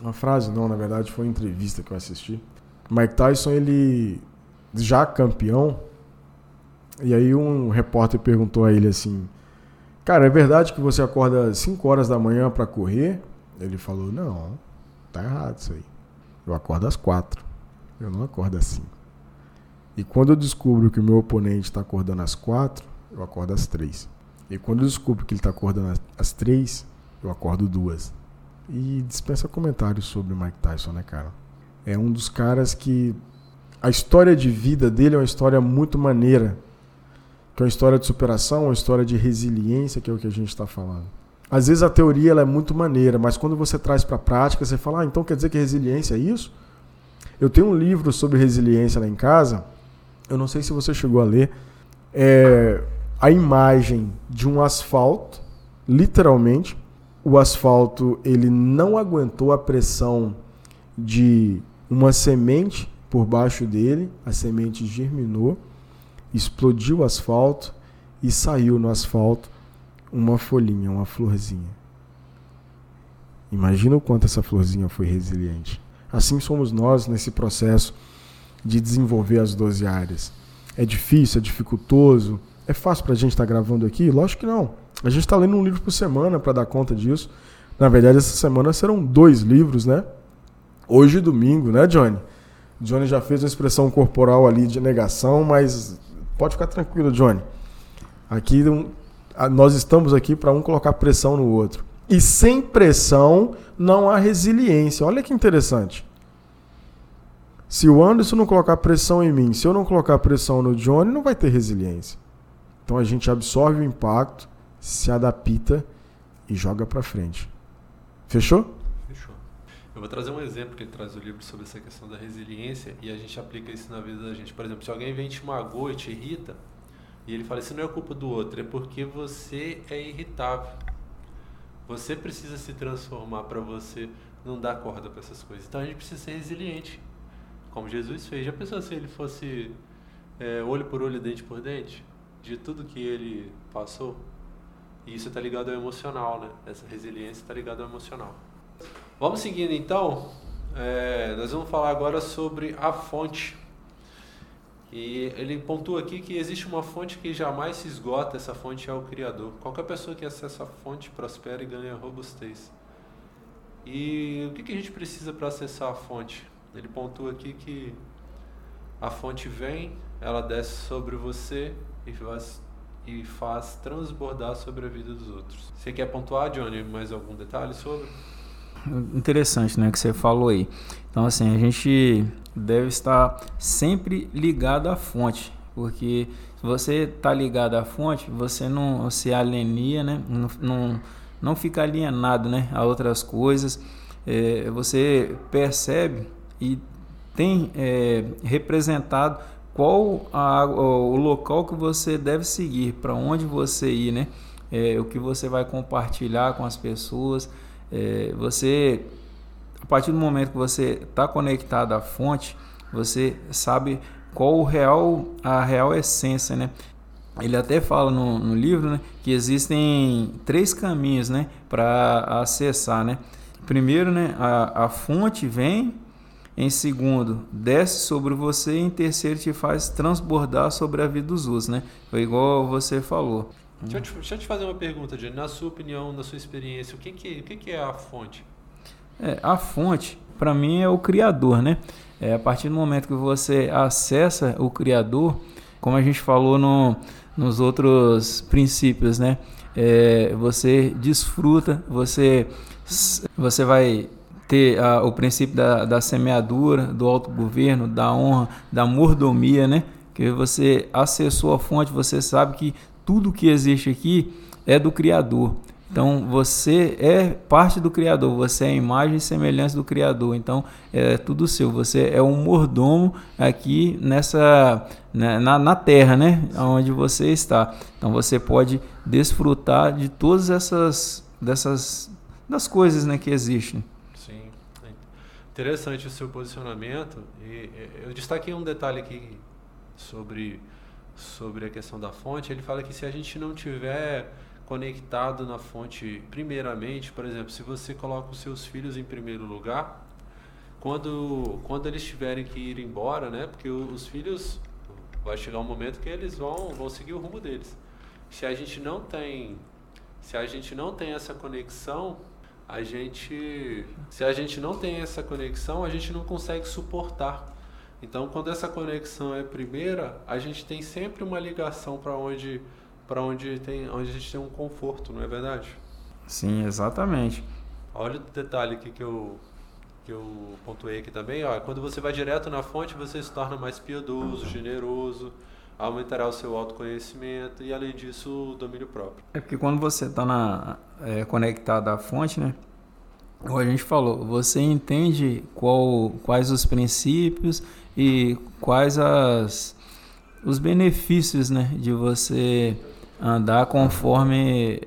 uma frase não, na verdade foi uma entrevista que eu assisti. Mike Tyson ele já campeão. E aí um repórter perguntou a ele assim: Cara, é verdade que você acorda 5 horas da manhã para correr? Ele falou: Não, tá errado isso aí. Eu acordo às 4. Eu não acordo às 5. E quando eu descubro que o meu oponente está acordando às 4, eu acordo às 3. E quando eu descubro que ele está acordando às 3, eu acordo duas. E dispensa comentários sobre o Mike Tyson, né, cara? É um dos caras que a história de vida dele é uma história muito maneira. Que é uma história de superação, uma história de resiliência, que é o que a gente está falando. Às vezes a teoria ela é muito maneira, mas quando você traz para a prática, você fala, ah, então quer dizer que resiliência é isso? Eu tenho um livro sobre resiliência lá em casa, eu não sei se você chegou a ler, é a imagem de um asfalto, literalmente, o asfalto ele não aguentou a pressão de uma semente por baixo dele, a semente germinou, explodiu o asfalto e saiu no asfalto uma folhinha, uma florzinha. Imagina o quanto essa florzinha foi resiliente. Assim somos nós nesse processo de desenvolver as 12 áreas. É difícil, é dificultoso, é fácil para a gente estar tá gravando aqui? Lógico que não. A gente está lendo um livro por semana para dar conta disso. Na verdade, essa semana serão dois livros, né? Hoje domingo, né, Johnny? Johnny já fez uma expressão corporal ali de negação, mas pode ficar tranquilo, Johnny. Aqui nós estamos aqui para um colocar pressão no outro. E sem pressão não há resiliência. Olha que interessante. Se o Anderson não colocar pressão em mim, se eu não colocar pressão no Johnny, não vai ter resiliência. Então a gente absorve o impacto, se adapta e joga para frente. Fechou? Fechou. Eu vou trazer um exemplo que traz o livro sobre essa questão da resiliência e a gente aplica isso na vida da gente. Por exemplo, se alguém vem te magoa e te irrita, e ele fala: Isso não é culpa do outro, é porque você é irritável. Você precisa se transformar para você não dar corda para essas coisas. Então a gente precisa ser resiliente, como Jesus fez. Já pensou se ele fosse é, olho por olho, dente por dente? de tudo que ele passou. E isso está ligado ao emocional, né? Essa resiliência está ligada ao emocional. Vamos seguindo então. É, nós vamos falar agora sobre a fonte. E ele pontua aqui que existe uma fonte que jamais se esgota, essa fonte é o Criador. Qualquer pessoa que acessa a fonte prospera e ganha robustez. E o que, que a gente precisa para acessar a fonte? Ele pontua aqui que a fonte vem, ela desce sobre você e faz, e faz transbordar sobre a vida dos outros. Você quer pontuar, Johnny, mais algum detalhe sobre? Interessante, né, que você falou aí. Então, assim, a gente deve estar sempre ligado à fonte, porque se você está ligado à fonte, você não se alenia, né, não, não, não fica alienado, né, a outras coisas. É, você percebe e tem é, representado qual a, o local que você deve seguir, para onde você ir, né? É, o que você vai compartilhar com as pessoas. É, você, a partir do momento que você está conectado à fonte, você sabe qual o real, a real essência, né? Ele até fala no, no livro né, que existem três caminhos né, para acessar. Né? Primeiro, né, a, a fonte vem em segundo, desce sobre você. E em terceiro, te faz transbordar sobre a vida dos outros, né? Foi igual você falou. Deixa eu, te, deixa eu te fazer uma pergunta, Jenny. Na sua opinião, na sua experiência, o que, que, o que, que é a fonte? É, a fonte, para mim, é o Criador, né? É, a partir do momento que você acessa o Criador, como a gente falou no, nos outros princípios, né? É, você desfruta, você, você vai ter uh, o princípio da, da semeadura, do autogoverno, da honra, da mordomia, né? Que você acessou a fonte, você sabe que tudo que existe aqui é do Criador. Então você é parte do Criador, você é a imagem e semelhança do Criador. Então é tudo seu. Você é um mordomo aqui nessa né, na, na terra, né, onde você está. Então você pode desfrutar de todas essas dessas das coisas, né, que existem. Interessante o seu posicionamento. E eu destaquei um detalhe aqui sobre, sobre a questão da fonte. Ele fala que se a gente não tiver conectado na fonte primeiramente, por exemplo, se você coloca os seus filhos em primeiro lugar, quando, quando eles tiverem que ir embora, né? Porque os filhos vai chegar um momento que eles vão, vão seguir o rumo deles. Se a gente não tem se a gente não tem essa conexão, a gente, se a gente não tem essa conexão, a gente não consegue suportar. Então, quando essa conexão é primeira, a gente tem sempre uma ligação para onde, para onde tem, onde a gente tem um conforto, não é verdade? Sim, exatamente. Olha o detalhe aqui que eu que eu pontuei aqui também, ó, quando você vai direto na fonte, você se torna mais piedoso, generoso, aumentará o seu autoconhecimento e, além disso, o domínio próprio. É porque quando você está é, conectado à fonte, né? Como a gente falou, você entende qual, quais os princípios e quais as, os benefícios né, de você andar conforme.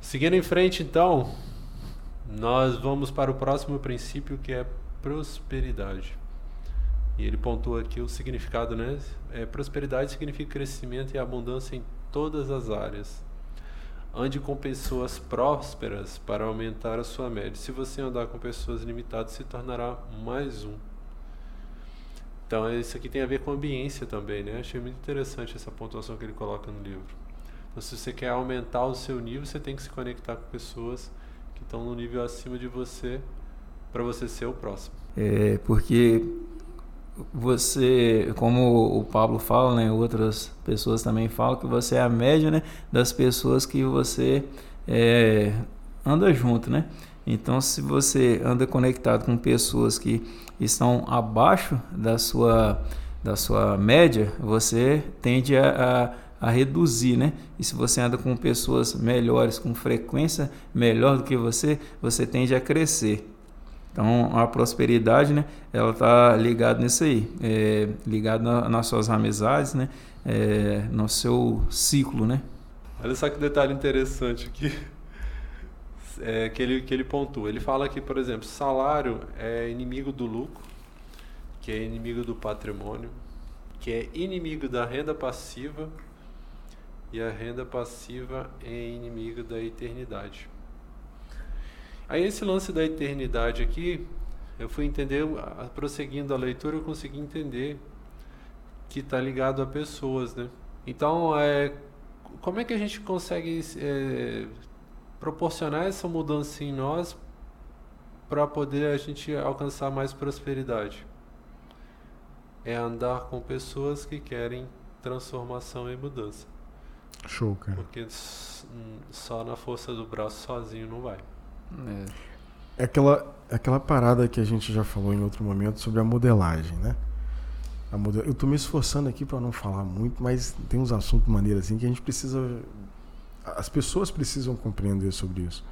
Seguindo em frente, então, nós vamos para o próximo princípio que é prosperidade. E ele pontua aqui o significado, né? É, prosperidade significa crescimento e abundância em todas as áreas. Ande com pessoas prósperas para aumentar a sua média. Se você andar com pessoas limitadas, se tornará mais um. Então, isso aqui tem a ver com ambiência também, né? Achei muito interessante essa pontuação que ele coloca no livro. Então, se você quer aumentar o seu nível, você tem que se conectar com pessoas que estão no nível acima de você para você ser o próximo. É, porque você, como o Pablo fala, né, outras pessoas também falam que você é a média, né, das pessoas que você é, anda junto, né? Então, se você anda conectado com pessoas que estão abaixo da sua da sua média, você tende a, a, a reduzir, né? E se você anda com pessoas melhores, com frequência melhor do que você, você tende a crescer. Então, a prosperidade, né, ela está ligada nisso aí, é, ligada na, nas suas amizades, né, é, no seu ciclo, né. Olha só que detalhe interessante aqui, é, que, ele, que ele pontua. Ele fala que, por exemplo, salário é inimigo do lucro, que é inimigo do patrimônio, que é inimigo da renda passiva, e a renda passiva é inimigo da eternidade. Aí esse lance da eternidade aqui, eu fui entender, prosseguindo a leitura, eu consegui entender que está ligado a pessoas, né? Então, é, como é que a gente consegue é, proporcionar essa mudança em nós para poder a gente alcançar mais prosperidade? É andar com pessoas que querem transformação e mudança. Show, cara. Porque só na força do braço sozinho não vai. É. é aquela, aquela parada que a gente já falou em outro momento sobre a modelagem, né? A model... Eu estou me esforçando aqui para não falar muito, mas tem uns assuntos maneiros assim que a gente precisa. As pessoas precisam compreender sobre isso.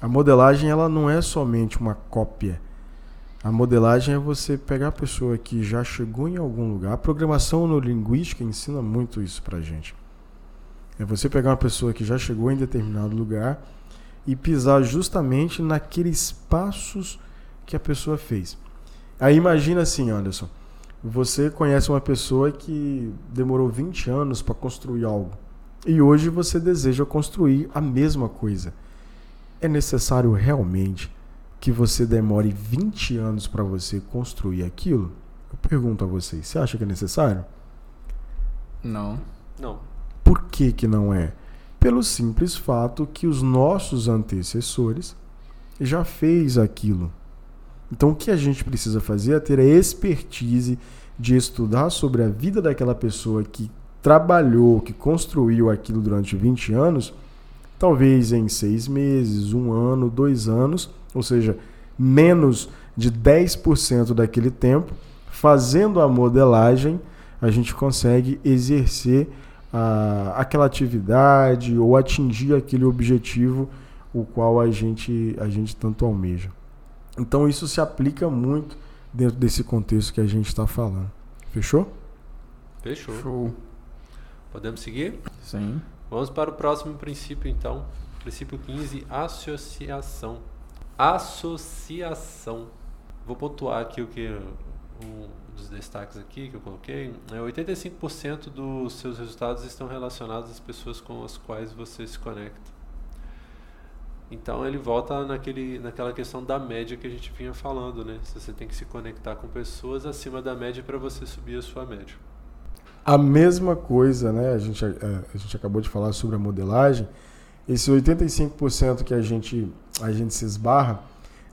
A modelagem ela não é somente uma cópia. A modelagem é você pegar a pessoa que já chegou em algum lugar. A programação neurolinguística ensina muito isso pra gente. É você pegar uma pessoa que já chegou em determinado lugar e pisar justamente naqueles passos que a pessoa fez. Aí imagina assim, Anderson, você conhece uma pessoa que demorou 20 anos para construir algo e hoje você deseja construir a mesma coisa. É necessário realmente que você demore 20 anos para você construir aquilo? Eu pergunto a vocês, você acha que é necessário? Não. Não. Por que que não é? Pelo simples fato que os nossos antecessores já fez aquilo. Então o que a gente precisa fazer é ter a expertise de estudar sobre a vida daquela pessoa que trabalhou, que construiu aquilo durante 20 anos, talvez em seis meses, um ano, dois anos, ou seja, menos de 10% daquele tempo, fazendo a modelagem, a gente consegue exercer a, aquela atividade ou atingir aquele objetivo o qual a gente, a gente tanto almeja. Então isso se aplica muito dentro desse contexto que a gente está falando. Fechou? Fechou. Show. Podemos seguir? Sim. Vamos para o próximo princípio, então. Princípio 15, associação. Associação. Vou pontuar aqui o que dos destaques aqui que eu coloquei, é 85% dos seus resultados estão relacionados às pessoas com as quais você se conecta. Então ele volta naquele, naquela questão da média que a gente vinha falando, né? Você tem que se conectar com pessoas acima da média para você subir a sua média. A mesma coisa, né? A gente, é, a gente acabou de falar sobre a modelagem. Esse 85% que a gente, a gente se esbarra,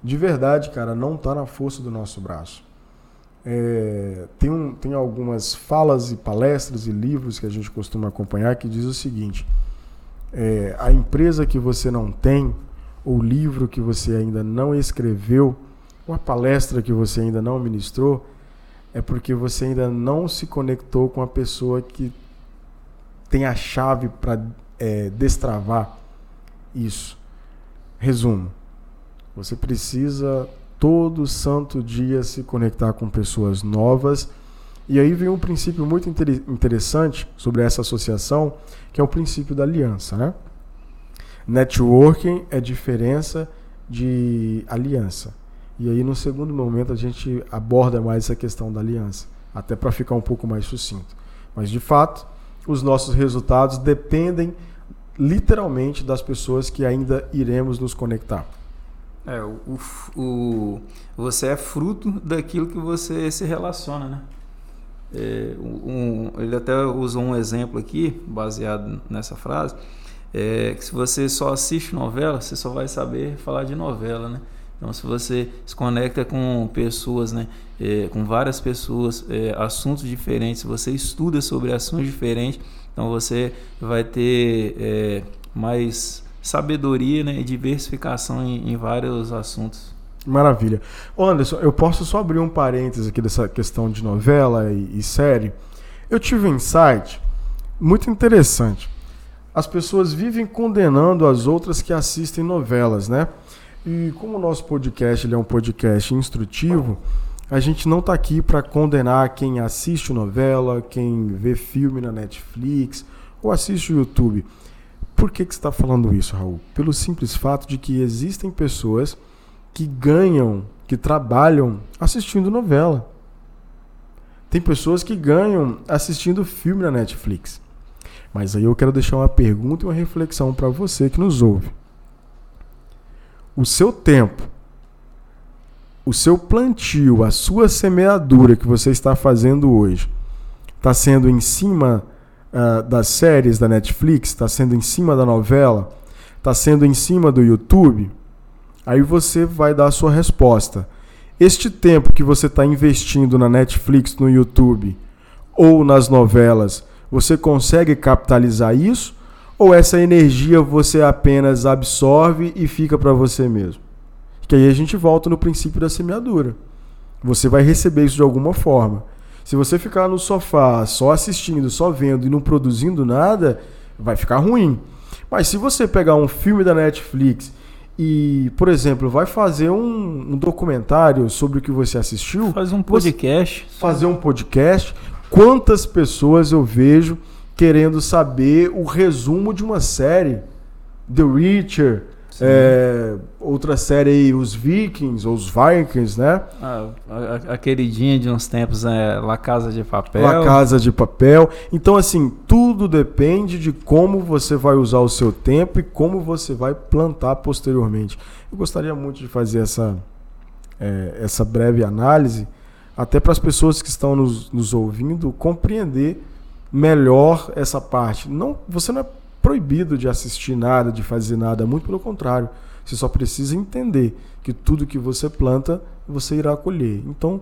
de verdade, cara, não está na força do nosso braço. É, tem, um, tem algumas falas e palestras e livros que a gente costuma acompanhar que diz o seguinte: é, a empresa que você não tem, ou livro que você ainda não escreveu, ou a palestra que você ainda não ministrou, é porque você ainda não se conectou com a pessoa que tem a chave para é, destravar isso. Resumo: você precisa todo santo dia se conectar com pessoas novas. E aí vem um princípio muito interessante sobre essa associação, que é o princípio da aliança, né? Networking é diferença de aliança. E aí no segundo momento a gente aborda mais essa questão da aliança, até para ficar um pouco mais sucinto. Mas de fato, os nossos resultados dependem literalmente das pessoas que ainda iremos nos conectar. É, o, o, você é fruto daquilo que você se relaciona, né? É, um, ele até usou um exemplo aqui, baseado nessa frase, é, que se você só assiste novela, você só vai saber falar de novela, né? Então, se você se conecta com pessoas, né, é, com várias pessoas, é, assuntos diferentes, você estuda sobre assuntos diferentes, então você vai ter é, mais sabedoria né, e diversificação em, em vários assuntos. Maravilha. Anderson, eu posso só abrir um parênteses aqui dessa questão de novela e, e série. Eu tive um insight muito interessante. As pessoas vivem condenando as outras que assistem novelas, né? E como o nosso podcast é um podcast instrutivo, a gente não está aqui para condenar quem assiste novela, quem vê filme na Netflix ou assiste o YouTube. Por que, que você está falando isso, Raul? Pelo simples fato de que existem pessoas que ganham, que trabalham assistindo novela. Tem pessoas que ganham assistindo filme na Netflix. Mas aí eu quero deixar uma pergunta e uma reflexão para você que nos ouve. O seu tempo, o seu plantio, a sua semeadura que você está fazendo hoje, está sendo em cima uh, das séries da Netflix, está sendo em cima da novela, está sendo em cima do YouTube, aí você vai dar a sua resposta. Este tempo que você está investindo na Netflix, no YouTube ou nas novelas, você consegue capitalizar isso? Ou essa energia você apenas absorve e fica para você mesmo? Que aí a gente volta no princípio da semeadura. Você vai receber isso de alguma forma. Se você ficar no sofá só assistindo, só vendo e não produzindo nada, vai ficar ruim. Mas se você pegar um filme da Netflix e, por exemplo, vai fazer um, um documentário sobre o que você assistiu. Fazer um podcast. Fazer um podcast. Quantas pessoas eu vejo querendo saber o resumo de uma série? The Witcher, é, outra série aí, os Vikings, ou os Vikings, né? Ah, a, a, queridinha de uns tempos é La Casa de Papel. La Casa de Papel. Então, assim, tudo depende de como você vai usar o seu tempo e como você vai plantar posteriormente. Eu gostaria muito de fazer essa, é, essa breve análise, até para as pessoas que estão nos, nos ouvindo compreender melhor essa parte. Não, você não é proibido de assistir nada, de fazer nada, muito pelo contrário. Você só precisa entender que tudo que você planta, você irá colher. Então,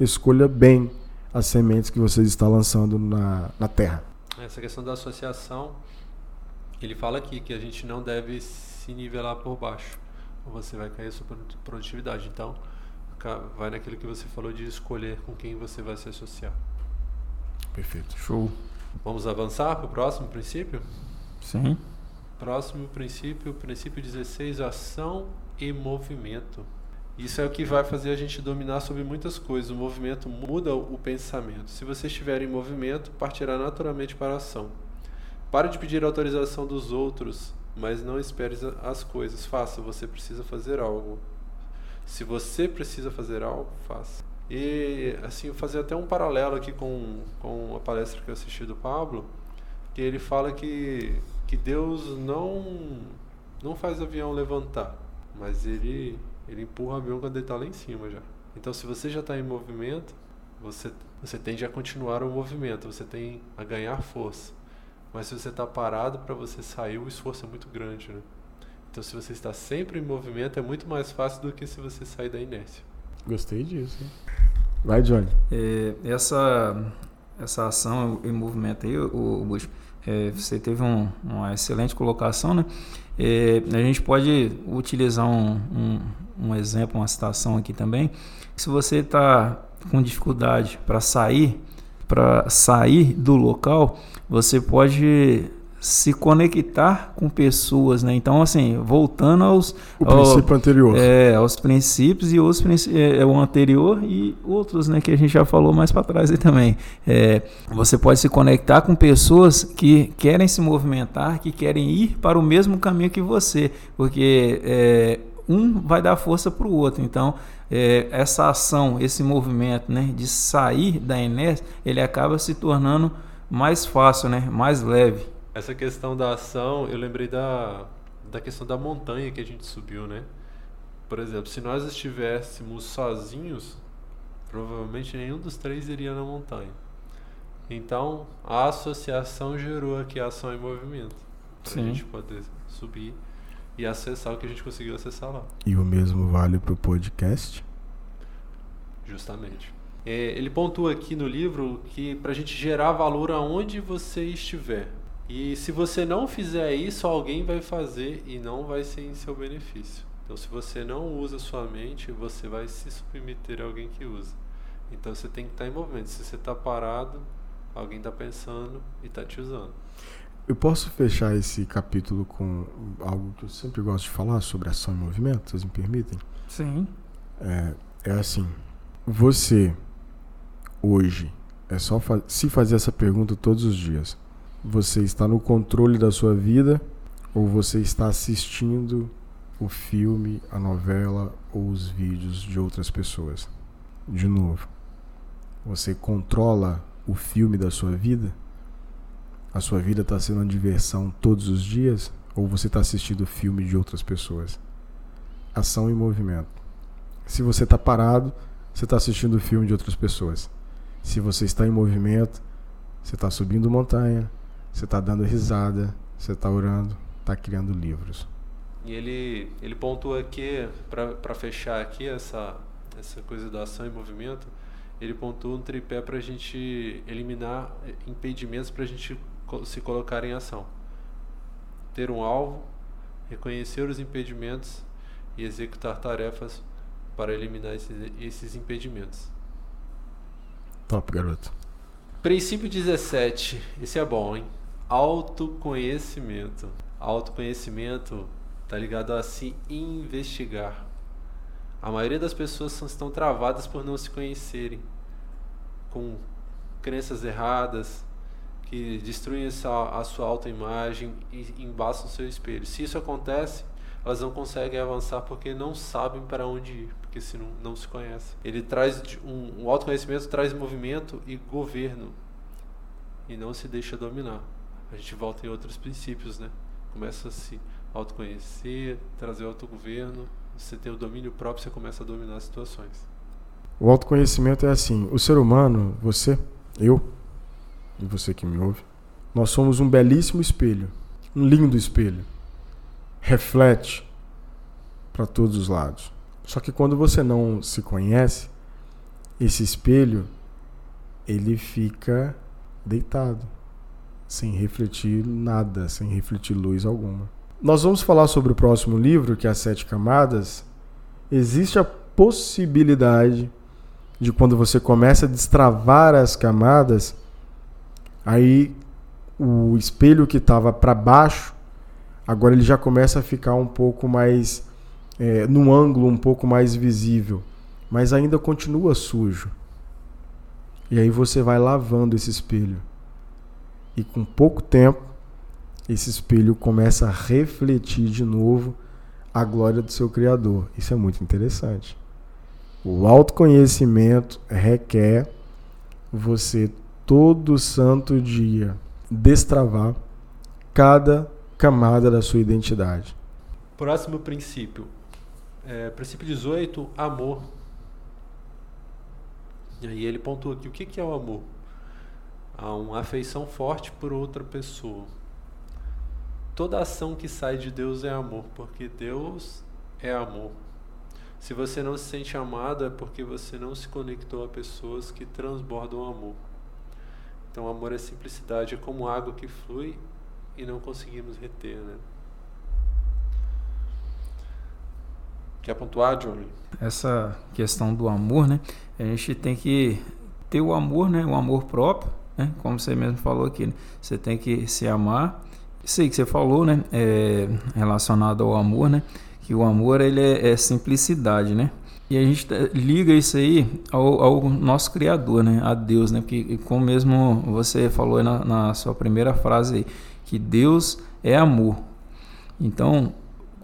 escolha bem as sementes que você está lançando na, na terra. Essa questão da associação, ele fala aqui que a gente não deve se nivelar por baixo, ou você vai cair a sua produtividade. Então, vai naquilo que você falou de escolher com quem você vai se associar. Perfeito. Show. Vamos avançar para o próximo princípio? Sim. Próximo princípio, princípio 16, ação e movimento. Isso é o que vai fazer a gente dominar sobre muitas coisas. O movimento muda o pensamento. Se você estiver em movimento, partirá naturalmente para a ação. Pare de pedir autorização dos outros, mas não espere as coisas. Faça, você precisa fazer algo. Se você precisa fazer algo, faça. E assim, fazer até um paralelo aqui com, com a palestra que eu assisti do Pablo, que ele fala que que Deus não não faz o avião levantar, mas ele ele empurra o avião quando ele está lá em cima já. Então, se você já está em movimento, você você tende a continuar o movimento, você tem a ganhar força. Mas se você está parado para você sair, o esforço é muito grande, né? Então, se você está sempre em movimento, é muito mais fácil do que se você sair da inércia. Gostei disso. Hein? Vai, Johnny. É, essa essa ação em movimento aí, o, o Bush, é, você teve um, uma excelente colocação, né? É, a gente pode utilizar um, um, um exemplo, uma citação aqui também. Se você está com dificuldade para sair, para sair do local, você pode se conectar com pessoas, né? Então, assim, voltando aos o princípio ao, anterior, é, aos princípios e os é, é, o anterior e outros, né? Que a gente já falou mais para trás aí também. É, você pode se conectar com pessoas que querem se movimentar, que querem ir para o mesmo caminho que você, porque é, um vai dar força para o outro. Então, é, essa ação, esse movimento, né? De sair da inércia, ele acaba se tornando mais fácil, né? Mais leve. Essa questão da ação, eu lembrei da, da questão da montanha que a gente subiu, né? Por exemplo, se nós estivéssemos sozinhos, provavelmente nenhum dos três iria na montanha. Então, a associação gerou aqui a ação em movimento. Para a gente poder subir e acessar o que a gente conseguiu acessar lá. E o mesmo vale para o podcast? Justamente. É, ele pontua aqui no livro que para a gente gerar valor aonde você estiver. E se você não fizer isso, alguém vai fazer e não vai ser em seu benefício. Então, se você não usa sua mente, você vai se submeter a alguém que usa. Então, você tem que estar em movimento. Se você está parado, alguém está pensando e está te usando. Eu posso fechar esse capítulo com algo que eu sempre gosto de falar sobre ação e movimento? Vocês me permitem? Sim. É, é assim. Você, hoje, é só fa se fazer essa pergunta todos os dias você está no controle da sua vida ou você está assistindo o filme, a novela ou os vídeos de outras pessoas. De novo, você controla o filme da sua vida? A sua vida está sendo uma diversão todos os dias ou você está assistindo o filme de outras pessoas? Ação e movimento. Se você está parado, você está assistindo o filme de outras pessoas. Se você está em movimento, você está subindo montanha, você está dando risada, você está orando, está criando livros. E ele, ele pontua aqui, para fechar aqui essa, essa coisa da ação e movimento, ele pontua um tripé para a gente eliminar impedimentos para a gente se colocar em ação. Ter um alvo, reconhecer os impedimentos e executar tarefas para eliminar esses, esses impedimentos. Top, garoto. Princípio 17. Esse é bom, hein? Autoconhecimento. Autoconhecimento está ligado a se investigar. A maioria das pessoas estão travadas por não se conhecerem, com crenças erradas, que destruem a sua autoimagem e embaçam o seu espelho. Se isso acontece, elas não conseguem avançar porque não sabem para onde ir, porque se não, não se conhecem. Ele traz um, um autoconhecimento traz movimento e governo e não se deixa dominar a gente volta em outros princípios, né? Começa a se autoconhecer, trazer o autogoverno, você ter o domínio próprio, você começa a dominar as situações. O autoconhecimento é assim, o ser humano, você, eu e você que me ouve, nós somos um belíssimo espelho, um lindo espelho. Reflete para todos os lados. Só que quando você não se conhece, esse espelho ele fica deitado sem refletir nada, sem refletir luz alguma. Nós vamos falar sobre o próximo livro, que é As Sete Camadas. Existe a possibilidade de quando você começa a destravar as camadas, aí o espelho que estava para baixo, agora ele já começa a ficar um pouco mais é, num ângulo um pouco mais visível, mas ainda continua sujo. E aí você vai lavando esse espelho. E com pouco tempo, esse espelho começa a refletir de novo a glória do seu Criador. Isso é muito interessante. O autoconhecimento requer você todo santo dia destravar cada camada da sua identidade. Próximo princípio. É, princípio 18, amor. E aí ele pontua aqui o que é o amor a uma afeição forte por outra pessoa. Toda ação que sai de Deus é amor, porque Deus é amor. Se você não se sente amado, é porque você não se conectou a pessoas que transbordam amor. Então, amor é simplicidade, é como água que flui e não conseguimos reter, né? Quer pontuar, Johnny? Essa questão do amor, né? A gente tem que ter o amor, né? O amor próprio, né? Como você mesmo falou aqui, né? você tem que se amar. Isso aí que você falou, né? É relacionado ao amor, né? Que o amor ele é, é simplicidade, né? E a gente liga isso aí ao, ao, nosso Criador, né? A Deus, né? Porque, como mesmo você falou na, na sua primeira frase aí, que Deus é amor. Então,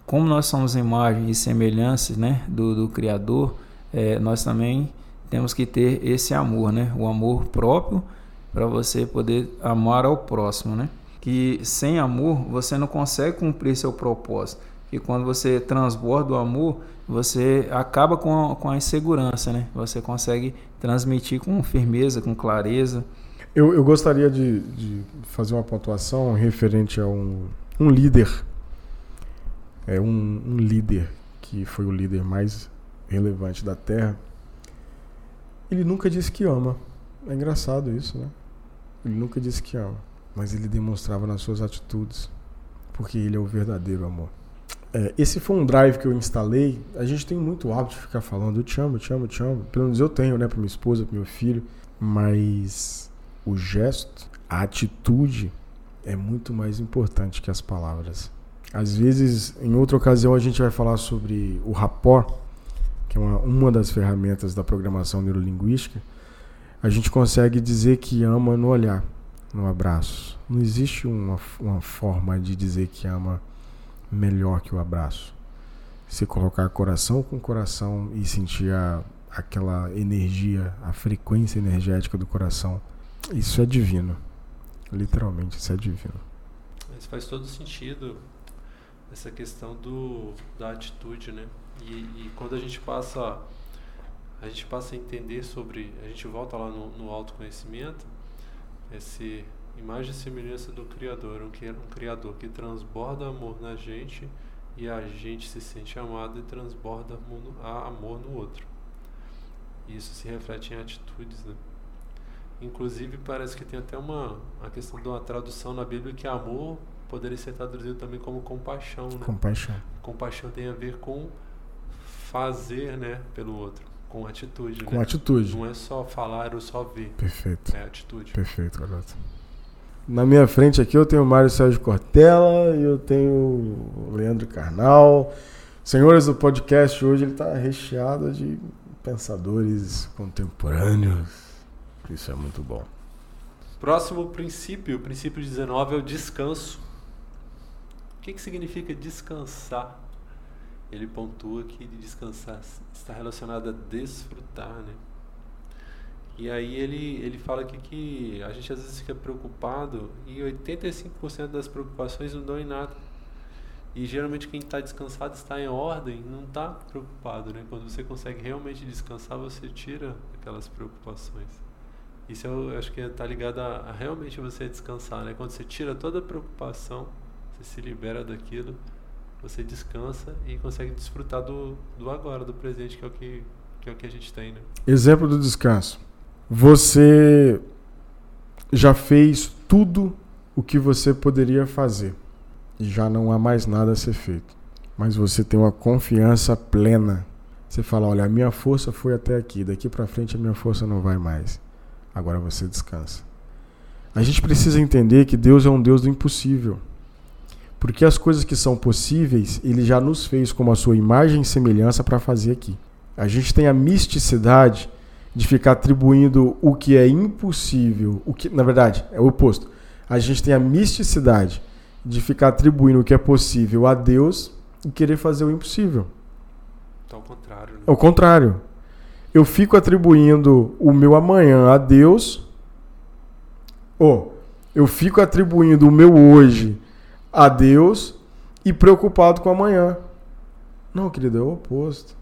como nós somos imagem e semelhanças né, do, do Criador, é, nós também temos que ter esse amor, né? O amor próprio para você poder amar ao próximo, né? Que sem amor você não consegue cumprir seu propósito. E quando você transborda o amor, você acaba com a, com a insegurança, né? Você consegue transmitir com firmeza, com clareza. Eu, eu gostaria de, de fazer uma pontuação referente a um, um líder. É um, um líder que foi o líder mais relevante da Terra. Ele nunca disse que ama. É engraçado isso, né? Ele nunca disse que ama. Mas ele demonstrava nas suas atitudes. Porque ele é o verdadeiro amor. É, esse foi um drive que eu instalei. A gente tem muito hábito de ficar falando, eu te amo, eu te amo, eu te amo. Pelo menos eu tenho, né, para minha esposa, para meu filho. Mas o gesto, a atitude é muito mais importante que as palavras. Às vezes, em outra ocasião, a gente vai falar sobre o rapport, que é uma, uma das ferramentas da programação neurolinguística. A gente consegue dizer que ama no olhar, no abraço. Não existe uma, uma forma de dizer que ama melhor que o abraço. Se colocar coração com coração e sentir a, aquela energia, a frequência energética do coração, isso é divino. Literalmente, isso é divino. Isso faz todo sentido, essa questão do, da atitude, né? E, e quando a gente passa a gente passa a entender sobre, a gente volta lá no, no autoconhecimento, esse imagem e semelhança do Criador, um, um Criador que transborda amor na gente e a gente se sente amado e transborda amor no outro. Isso se reflete em atitudes, né? Inclusive parece que tem até uma a questão de uma tradução na Bíblia que amor poderia ser traduzido também como compaixão, né? Compaixão. Compaixão tem a ver com fazer, né, pelo outro, com atitude. Com né? atitude. Não é só falar ou só ver. Perfeito. É atitude. Perfeito, garoto. Na minha frente aqui eu tenho o Mário Sérgio Cortella e eu tenho o Leandro Carnal. Senhores do podcast, hoje ele está recheado de pensadores contemporâneos. Isso é muito bom. Próximo princípio, o princípio 19 é o descanso. O que, que significa descansar? Ele pontua que descansar está relacionado a desfrutar, né? E aí ele, ele fala aqui que a gente às vezes fica preocupado e 85% das preocupações não dão em nada. E geralmente quem está descansado está em ordem, não está preocupado, né? Quando você consegue realmente descansar, você tira aquelas preocupações. Isso eu acho que está ligado a, a, realmente você descansar, né? Quando você tira toda a preocupação, você se libera daquilo, você descansa e consegue desfrutar do, do agora, do presente, que é o que, que, é o que a gente tem, né? Exemplo do descanso. Você já fez tudo o que você poderia fazer e já não há mais nada a ser feito. Mas você tem uma confiança plena. Você fala: olha, a minha força foi até aqui, daqui para frente a minha força não vai mais. Agora você descansa. A gente precisa entender que Deus é um Deus do impossível. Porque as coisas que são possíveis, ele já nos fez como a sua imagem e semelhança para fazer aqui. A gente tem a misticidade de ficar atribuindo o que é impossível, o que, na verdade, é o oposto. A gente tem a misticidade de ficar atribuindo o que é possível a Deus e querer fazer o impossível. Então, ao contrário. Né? Ao contrário. Eu fico atribuindo o meu amanhã a Deus. Ou eu fico atribuindo o meu hoje a Deus e preocupado com amanhã. Não, querido, é o oposto.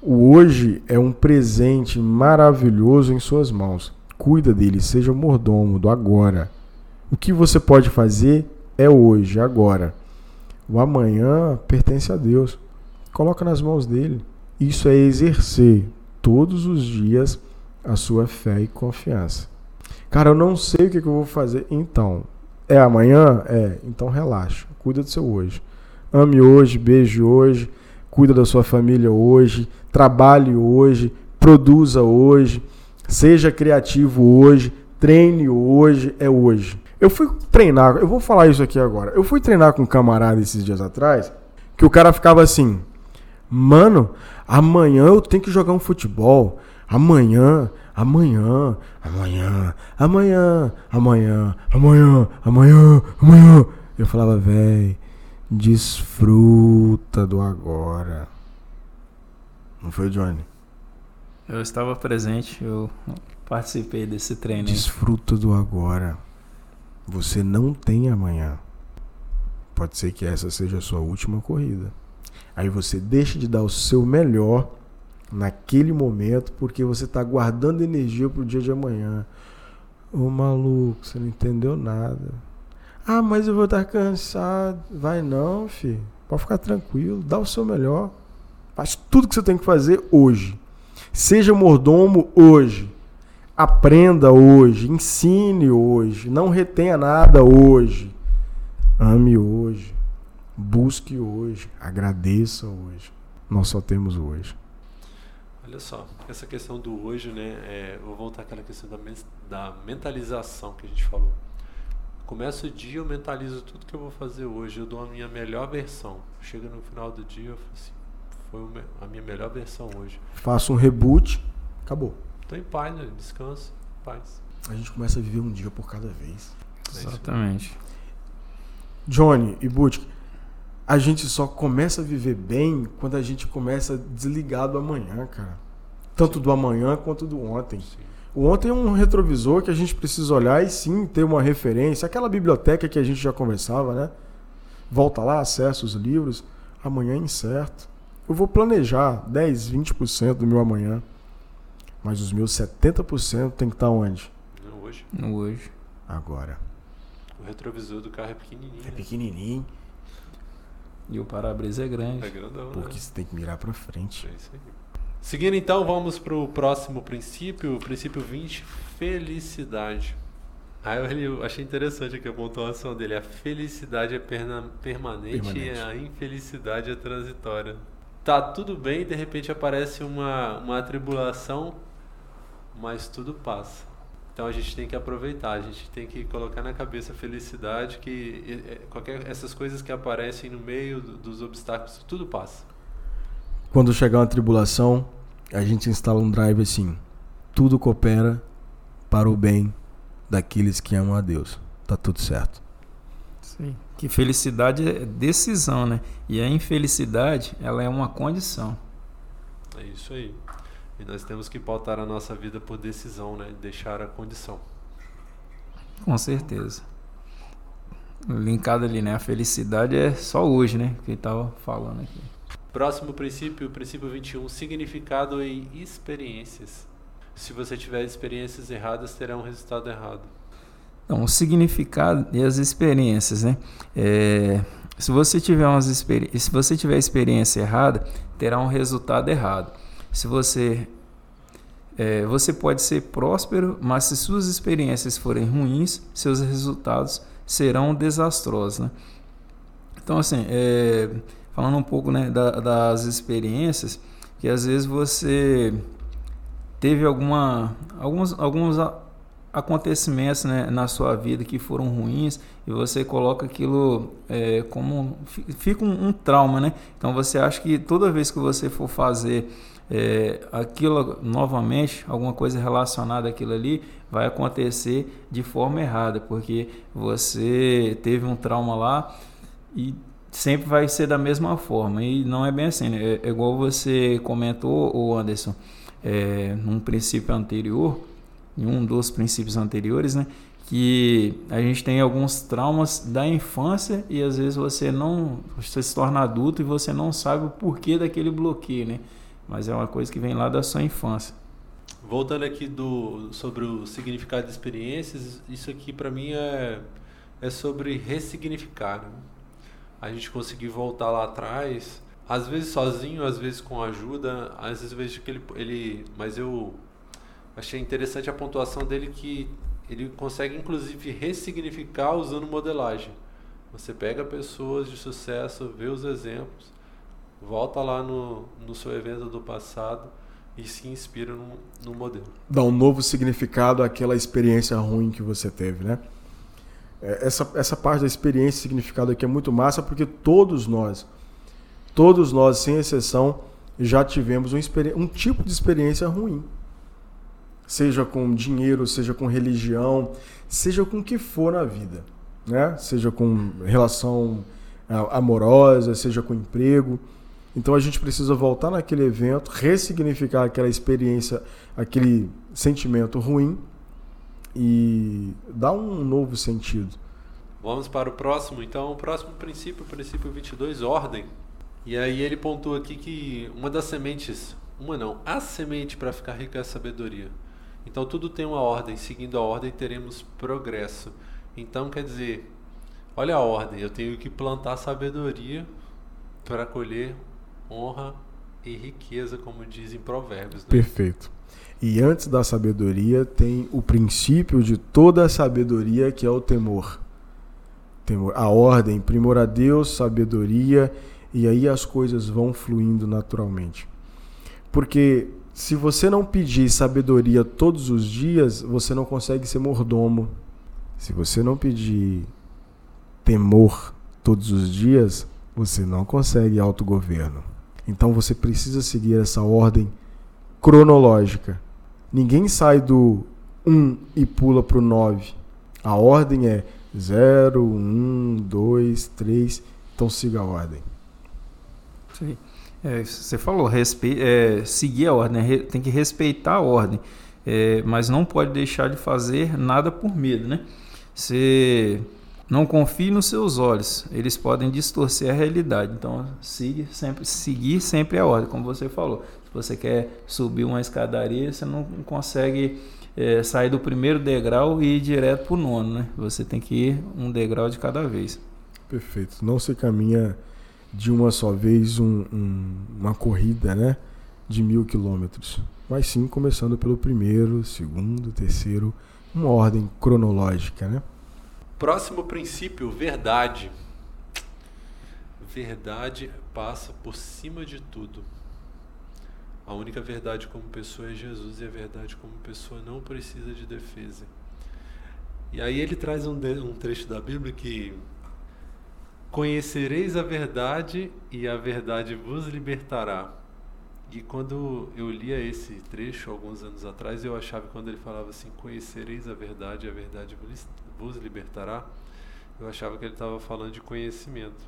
O hoje é um presente maravilhoso em suas mãos. Cuida dele, seja mordomo do agora. O que você pode fazer é hoje, agora. O amanhã pertence a Deus. Coloca nas mãos dele. Isso é exercer todos os dias a sua fé e confiança. Cara, eu não sei o que, eu vou fazer. Então, é amanhã? É. Então relaxa. Cuida do seu hoje. Ame hoje, beije hoje cuida da sua família hoje, trabalhe hoje, produza hoje, seja criativo hoje, treine hoje, é hoje. Eu fui treinar, eu vou falar isso aqui agora. Eu fui treinar com um camarada esses dias atrás, que o cara ficava assim: "Mano, amanhã eu tenho que jogar um futebol. Amanhã, amanhã, amanhã, amanhã, amanhã, amanhã, amanhã, amanhã". Eu falava: "Véi, desfruta do agora". Não foi, Johnny? Eu estava presente, eu participei desse treino. Desfruta do agora. Você não tem amanhã. Pode ser que essa seja a sua última corrida. Aí você deixa de dar o seu melhor naquele momento porque você está guardando energia para o dia de amanhã. Ô maluco, você não entendeu nada. Ah, mas eu vou estar cansado. Vai não, filho. Pode ficar tranquilo. Dá o seu melhor. Faz tudo que você tem que fazer hoje. Seja mordomo hoje. Aprenda hoje, ensine hoje, não retenha nada hoje. Ame hoje, busque hoje, agradeça hoje. Nós só temos hoje. Olha só, essa questão do hoje, né? É, vou voltar àquela questão da, da mentalização que a gente falou. Começa o dia, eu mentalizo tudo que eu vou fazer hoje, eu dou a minha melhor versão. Chega no final do dia, eu falo assim, foi a minha melhor versão hoje. Faço um reboot, acabou. Tô em paz, né? descanso, paz. A gente começa a viver um dia por cada vez. É Exatamente. Johnny e Butch, a gente só começa a viver bem quando a gente começa a desligar do amanhã, cara. Tanto sim. do amanhã quanto do ontem. Sim. O ontem é um retrovisor que a gente precisa olhar e sim ter uma referência. Aquela biblioteca que a gente já conversava, né? Volta lá, acessa os livros. Amanhã é incerto. Eu vou planejar 10, 20% do meu amanhã. Mas os meus 70% tem que estar onde? No hoje. No hoje. Agora. O retrovisor do carro é pequenininho. É né? pequenininho. E o para-brisa é grande. É grandão, Porque né? você tem que mirar para frente. É isso aí. Seguindo então, vamos para o próximo princípio, o princípio 20, felicidade. Aí eu achei interessante aqui a pontuação dele. A felicidade é permanente, permanente, e a infelicidade é transitória. Tá tudo bem, de repente aparece uma, uma tribulação, mas tudo passa. Então a gente tem que aproveitar, a gente tem que colocar na cabeça a felicidade que qualquer essas coisas que aparecem no meio dos obstáculos, tudo passa. Quando chegar uma tribulação, a gente instala um drive assim: tudo coopera para o bem daqueles que amam a Deus. Tá tudo certo. Sim. Que felicidade é decisão, né? E a infelicidade, ela é uma condição. É isso aí. E nós temos que pautar a nossa vida por decisão, né? Deixar a condição. Com certeza. Linkado ali, né? A felicidade é só hoje, né? Que estava falando aqui. Próximo princípio, princípio 21, significado e experiências. Se você tiver experiências erradas, terá um resultado errado. Então, o significado e as experiências, né? É, se você tiver umas se você tiver experiência errada, terá um resultado errado. Se você é, você pode ser próspero, mas se suas experiências forem ruins, seus resultados serão desastrosos. Né? Então, assim, é, falando um pouco né, da, das experiências, que às vezes você teve alguma, alguns, alguns acontecimentos né, na sua vida que foram ruins e você coloca aquilo é, como fica um, um, trauma, né? Então você acha que toda vez que você for fazer é, aquilo novamente, alguma coisa relacionada àquilo ali, vai acontecer de forma errada, porque você teve um trauma lá e sempre vai ser da mesma forma. E não é bem assim, né? é, é igual você comentou, o Anderson, é, num princípio anterior, em um dos princípios anteriores, né? que a gente tem alguns traumas da infância e às vezes você não você se torna adulto e você não sabe o porquê daquele bloqueio, né? Mas é uma coisa que vem lá da sua infância. Voltando aqui do, sobre o significado de experiências, isso aqui para mim é, é sobre ressignificar. Né? A gente conseguir voltar lá atrás, às vezes sozinho, às vezes com ajuda, às vezes vejo que ele, ele. Mas eu achei interessante a pontuação dele que ele consegue inclusive ressignificar usando modelagem. Você pega pessoas de sucesso, vê os exemplos volta lá no, no seu evento do passado e se inspira no, no modelo. Dá um novo significado àquela experiência ruim que você teve, né? É, essa, essa parte da experiência e significado aqui é muito massa porque todos nós, todos nós, sem exceção, já tivemos um, um tipo de experiência ruim. Seja com dinheiro, seja com religião, seja com o que for na vida. Né? Seja com relação amorosa, seja com emprego. Então a gente precisa voltar naquele evento, ressignificar aquela experiência, aquele sentimento ruim e dar um novo sentido. Vamos para o próximo, então. O próximo princípio, o princípio 22, ordem. E aí ele pontua aqui que uma das sementes, uma não, a semente para ficar rico é a sabedoria. Então tudo tem uma ordem, seguindo a ordem teremos progresso. Então quer dizer, olha a ordem, eu tenho que plantar sabedoria para colher honra e riqueza, como dizem provérbios. Né? Perfeito. E antes da sabedoria tem o princípio de toda a sabedoria, que é o temor. temor. A ordem, primor a Deus, sabedoria, e aí as coisas vão fluindo naturalmente. Porque se você não pedir sabedoria todos os dias, você não consegue ser mordomo. Se você não pedir temor todos os dias, você não consegue autogoverno. Então você precisa seguir essa ordem cronológica. Ninguém sai do 1 e pula para o 9. A ordem é 0, 1, 2, 3. Então siga a ordem. Sim. É, você falou, respe... É, seguir a ordem, né? tem que respeitar a ordem, é, mas não pode deixar de fazer nada por medo, né? Você não confie nos seus olhos, eles podem distorcer a realidade. Então, siga sempre, seguir sempre a ordem, como você falou. Se você quer subir uma escadaria, você não consegue é, sair do primeiro degrau e ir direto para o nono, né? Você tem que ir um degrau de cada vez. Perfeito. Não se caminha de uma só vez um, um, uma corrida, né? De mil quilômetros. Mas sim começando pelo primeiro, segundo, terceiro, uma ordem cronológica, né? Próximo princípio, verdade. Verdade passa por cima de tudo. A única verdade como pessoa é Jesus e a verdade como pessoa não precisa de defesa. E aí ele traz um, um trecho da Bíblia que conhecereis a verdade e a verdade vos libertará. E quando eu lia esse trecho alguns anos atrás, eu achava que quando ele falava assim, conhecereis a verdade e a verdade vos libertará, eu achava que ele estava falando de conhecimento.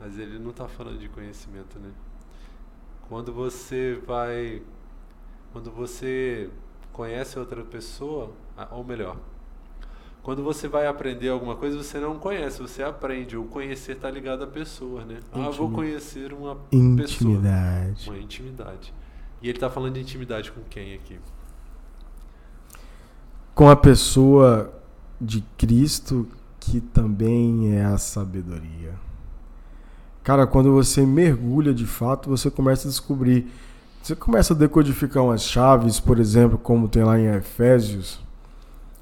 Mas ele não está falando de conhecimento, né? Quando você vai. Quando você conhece outra pessoa, ou melhor, quando você vai aprender alguma coisa, você não conhece, você aprende. O conhecer está ligado à pessoa, né? Ah, vou conhecer uma intimidade. pessoa. Uma intimidade. E ele está falando de intimidade com quem aqui? Com a pessoa de Cristo que também é a sabedoria. Cara, quando você mergulha de fato, você começa a descobrir. Você começa a decodificar umas chaves, por exemplo, como tem lá em Efésios.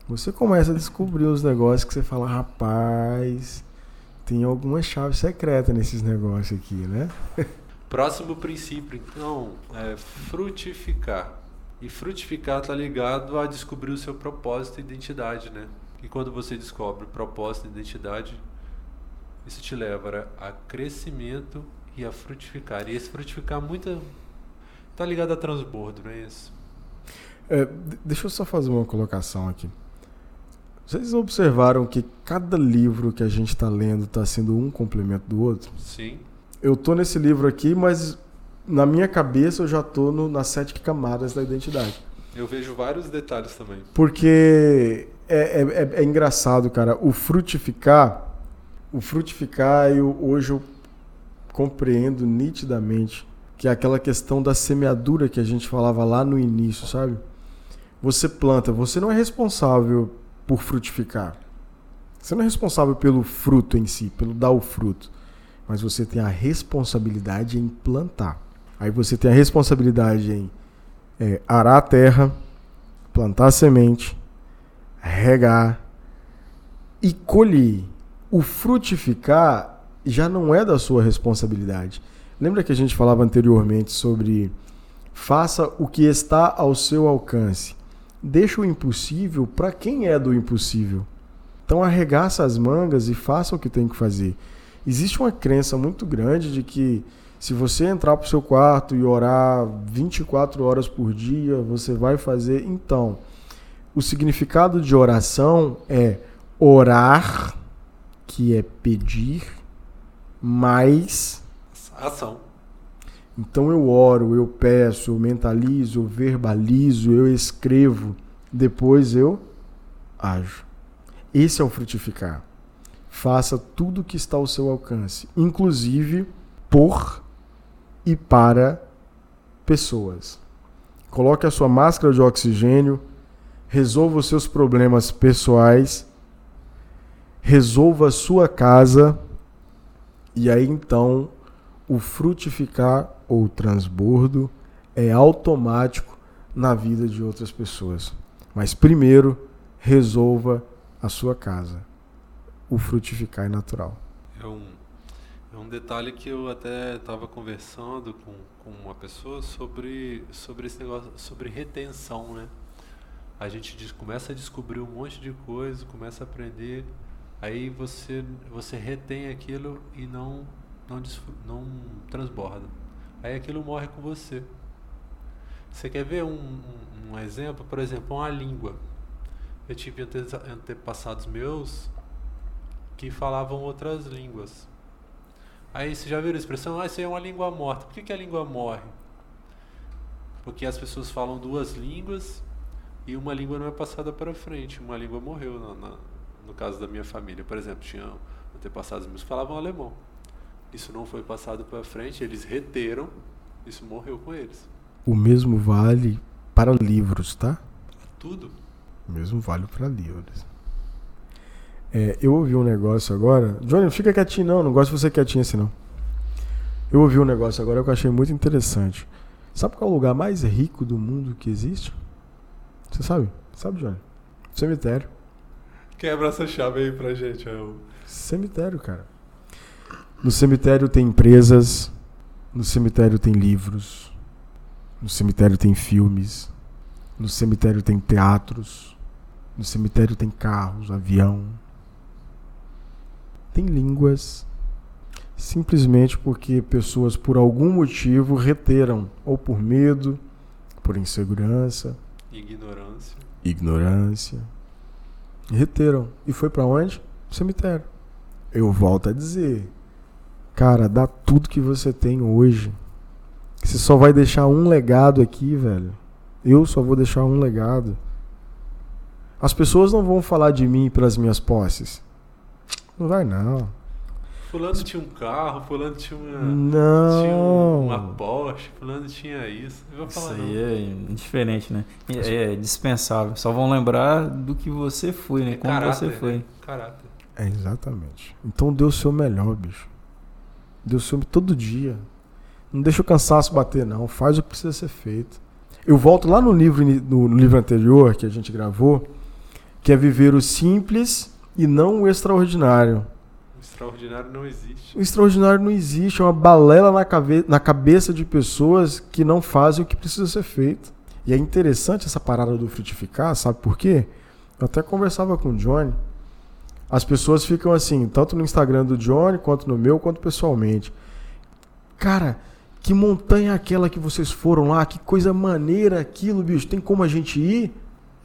Você começa a descobrir os negócios que você fala, rapaz, tem alguma chave secreta nesses negócios aqui, né? Próximo princípio, então, é frutificar. E frutificar está ligado a descobrir o seu propósito e identidade, né? E quando você descobre propósito e identidade, isso te leva a crescimento e a frutificar. E esse frutificar muito está ligado a transbordo, não é isso? É, deixa eu só fazer uma colocação aqui. Vocês observaram que cada livro que a gente está lendo está sendo um complemento do outro? Sim. Eu tô nesse livro aqui, mas na minha cabeça eu já tô no, nas sete camadas da identidade. Eu vejo vários detalhes também. Porque é, é, é, é engraçado, cara. O frutificar, o frutificar, eu, hoje eu compreendo nitidamente que é aquela questão da semeadura que a gente falava lá no início, sabe? Você planta, você não é responsável por frutificar. Você não é responsável pelo fruto em si, pelo dar o fruto. Mas você tem a responsabilidade em plantar. Aí você tem a responsabilidade em é, arar a terra, plantar a semente, regar e colher. O frutificar já não é da sua responsabilidade. Lembra que a gente falava anteriormente sobre faça o que está ao seu alcance. Deixa o impossível para quem é do impossível. Então arregaça as mangas e faça o que tem que fazer. Existe uma crença muito grande de que se você entrar para o seu quarto e orar 24 horas por dia, você vai fazer. Então, o significado de oração é orar, que é pedir, mais ação. Então eu oro, eu peço, eu mentalizo, eu verbalizo, eu escrevo, depois eu ajo. Esse é o frutificar. Faça tudo o que está ao seu alcance, inclusive por e para pessoas. Coloque a sua máscara de oxigênio, resolva os seus problemas pessoais, resolva a sua casa e aí então o frutificar ou transbordo é automático na vida de outras pessoas. Mas primeiro, resolva a sua casa. O frutificar é natural. É um, é um detalhe que eu até estava conversando com, com uma pessoa sobre, sobre esse negócio, sobre retenção, né? A gente começa a descobrir um monte de coisa, começa a aprender, aí você, você retém aquilo e não não, não transborda. Aí aquilo morre com você. Você quer ver um, um, um exemplo? Por exemplo, uma língua. Eu tive antepassados meus que falavam outras línguas. Aí você já viu a expressão? Ah, isso aí é uma língua morta. Por que, que a língua morre? Porque as pessoas falam duas línguas e uma língua não é passada para frente. Uma língua morreu. Na, na, no caso da minha família, por exemplo, tinha antepassados meus que falavam alemão. Isso não foi passado para frente, eles reteram, isso morreu com eles. O mesmo vale para livros, tá? Tudo. O mesmo vale para livros. É, eu ouvi um negócio agora. Johnny, fica quietinho não, não gosto de você quietinho assim não. Eu ouvi um negócio agora que eu achei muito interessante. Sabe qual é o lugar mais rico do mundo que existe? Você sabe? Sabe, Johnny? Cemitério. Quebra essa chave aí pra gente, é o... Cemitério, cara. No cemitério tem empresas, no cemitério tem livros, no cemitério tem filmes, no cemitério tem teatros, no cemitério tem carros, avião. Tem línguas, simplesmente porque pessoas por algum motivo reteram, ou por medo, por insegurança, ignorância. Ignorância. Reteram. E foi para onde? Cemitério. Eu volto a dizer, Cara, dá tudo que você tem hoje. Você só vai deixar um legado aqui, velho. Eu só vou deixar um legado. As pessoas não vão falar de mim pelas minhas posses. Não vai, não. Fulano tinha um carro, fulano tinha uma. Não. Tinha uma Porsche, fulano tinha isso. Eu vou falar, isso aí não. é indiferente, né? É, é dispensável. Só vão lembrar do que você foi, né? É Como caráter, você foi. Né? Caráter. É, exatamente. Então dê o seu melhor, bicho. Deus filme todo dia. Não deixa o cansaço bater, não. Faz o que precisa ser feito. Eu volto lá no livro, no livro anterior que a gente gravou, que é viver o simples e não o extraordinário. O extraordinário não existe. O extraordinário não existe. É uma balela na, cabe na cabeça de pessoas que não fazem o que precisa ser feito. E é interessante essa parada do frutificar, sabe por quê? Eu até conversava com o Johnny as pessoas ficam assim, tanto no Instagram do Johnny, quanto no meu, quanto pessoalmente. Cara, que montanha aquela que vocês foram lá? Que coisa maneira aquilo, bicho. Tem como a gente ir?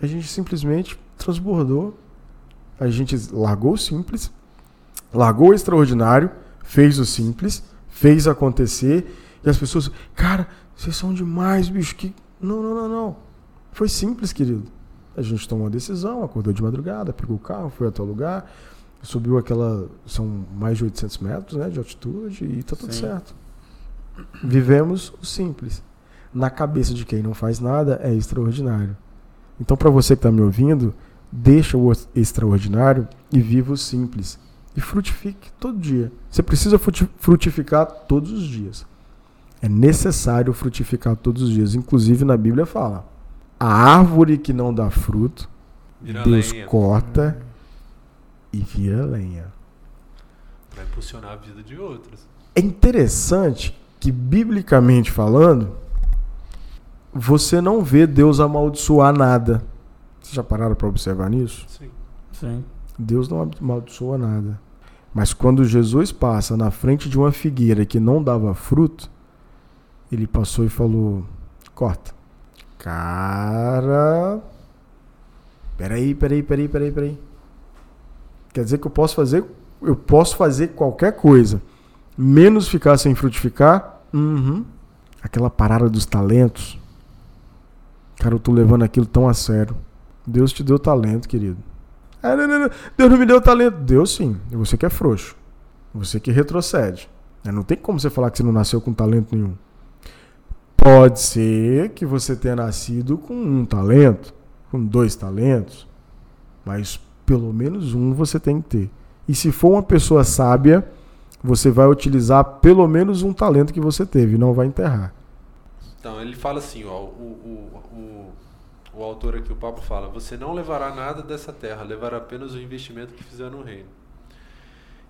A gente simplesmente transbordou. A gente largou o simples, largou o extraordinário, fez o simples, fez acontecer. E as pessoas, cara, vocês são demais, bicho. Que... Não, não, não, não. Foi simples, querido. A gente tomou uma decisão, acordou de madrugada, pegou o carro, foi até o lugar, subiu aquela. São mais de 800 metros né, de altitude e tá tudo Sim. certo. Vivemos o simples. Na cabeça de quem não faz nada é extraordinário. Então, para você que está me ouvindo, deixa o extraordinário e viva o simples. E frutifique todo dia. Você precisa frutificar todos os dias. É necessário frutificar todos os dias. Inclusive na Bíblia fala a árvore que não dá fruto, vira Deus lenha. corta e vira lenha. Para impulsionar a vida de outros. É interessante que, biblicamente falando, você não vê Deus amaldiçoar nada. Vocês já pararam para observar nisso? Sim. Sim. Deus não amaldiçoa nada. Mas quando Jesus passa na frente de uma figueira que não dava fruto, ele passou e falou: corta. Cara. Peraí, peraí, peraí, peraí, peraí. Quer dizer que eu posso fazer. Eu posso fazer qualquer coisa. Menos ficar sem frutificar. Uhum. Aquela parada dos talentos. Cara, eu tô levando aquilo tão a sério. Deus te deu talento, querido. Ah, não, não, não. Deus não me deu talento. Deus sim. Você que é frouxo. Você que retrocede. Não tem como você falar que você não nasceu com talento nenhum. Pode ser que você tenha nascido com um talento, com dois talentos, mas pelo menos um você tem que ter. E se for uma pessoa sábia, você vai utilizar pelo menos um talento que você teve, não vai enterrar. Então, ele fala assim, ó, o, o, o, o autor aqui, o Pablo fala, você não levará nada dessa terra, levará apenas o investimento que fizer no reino.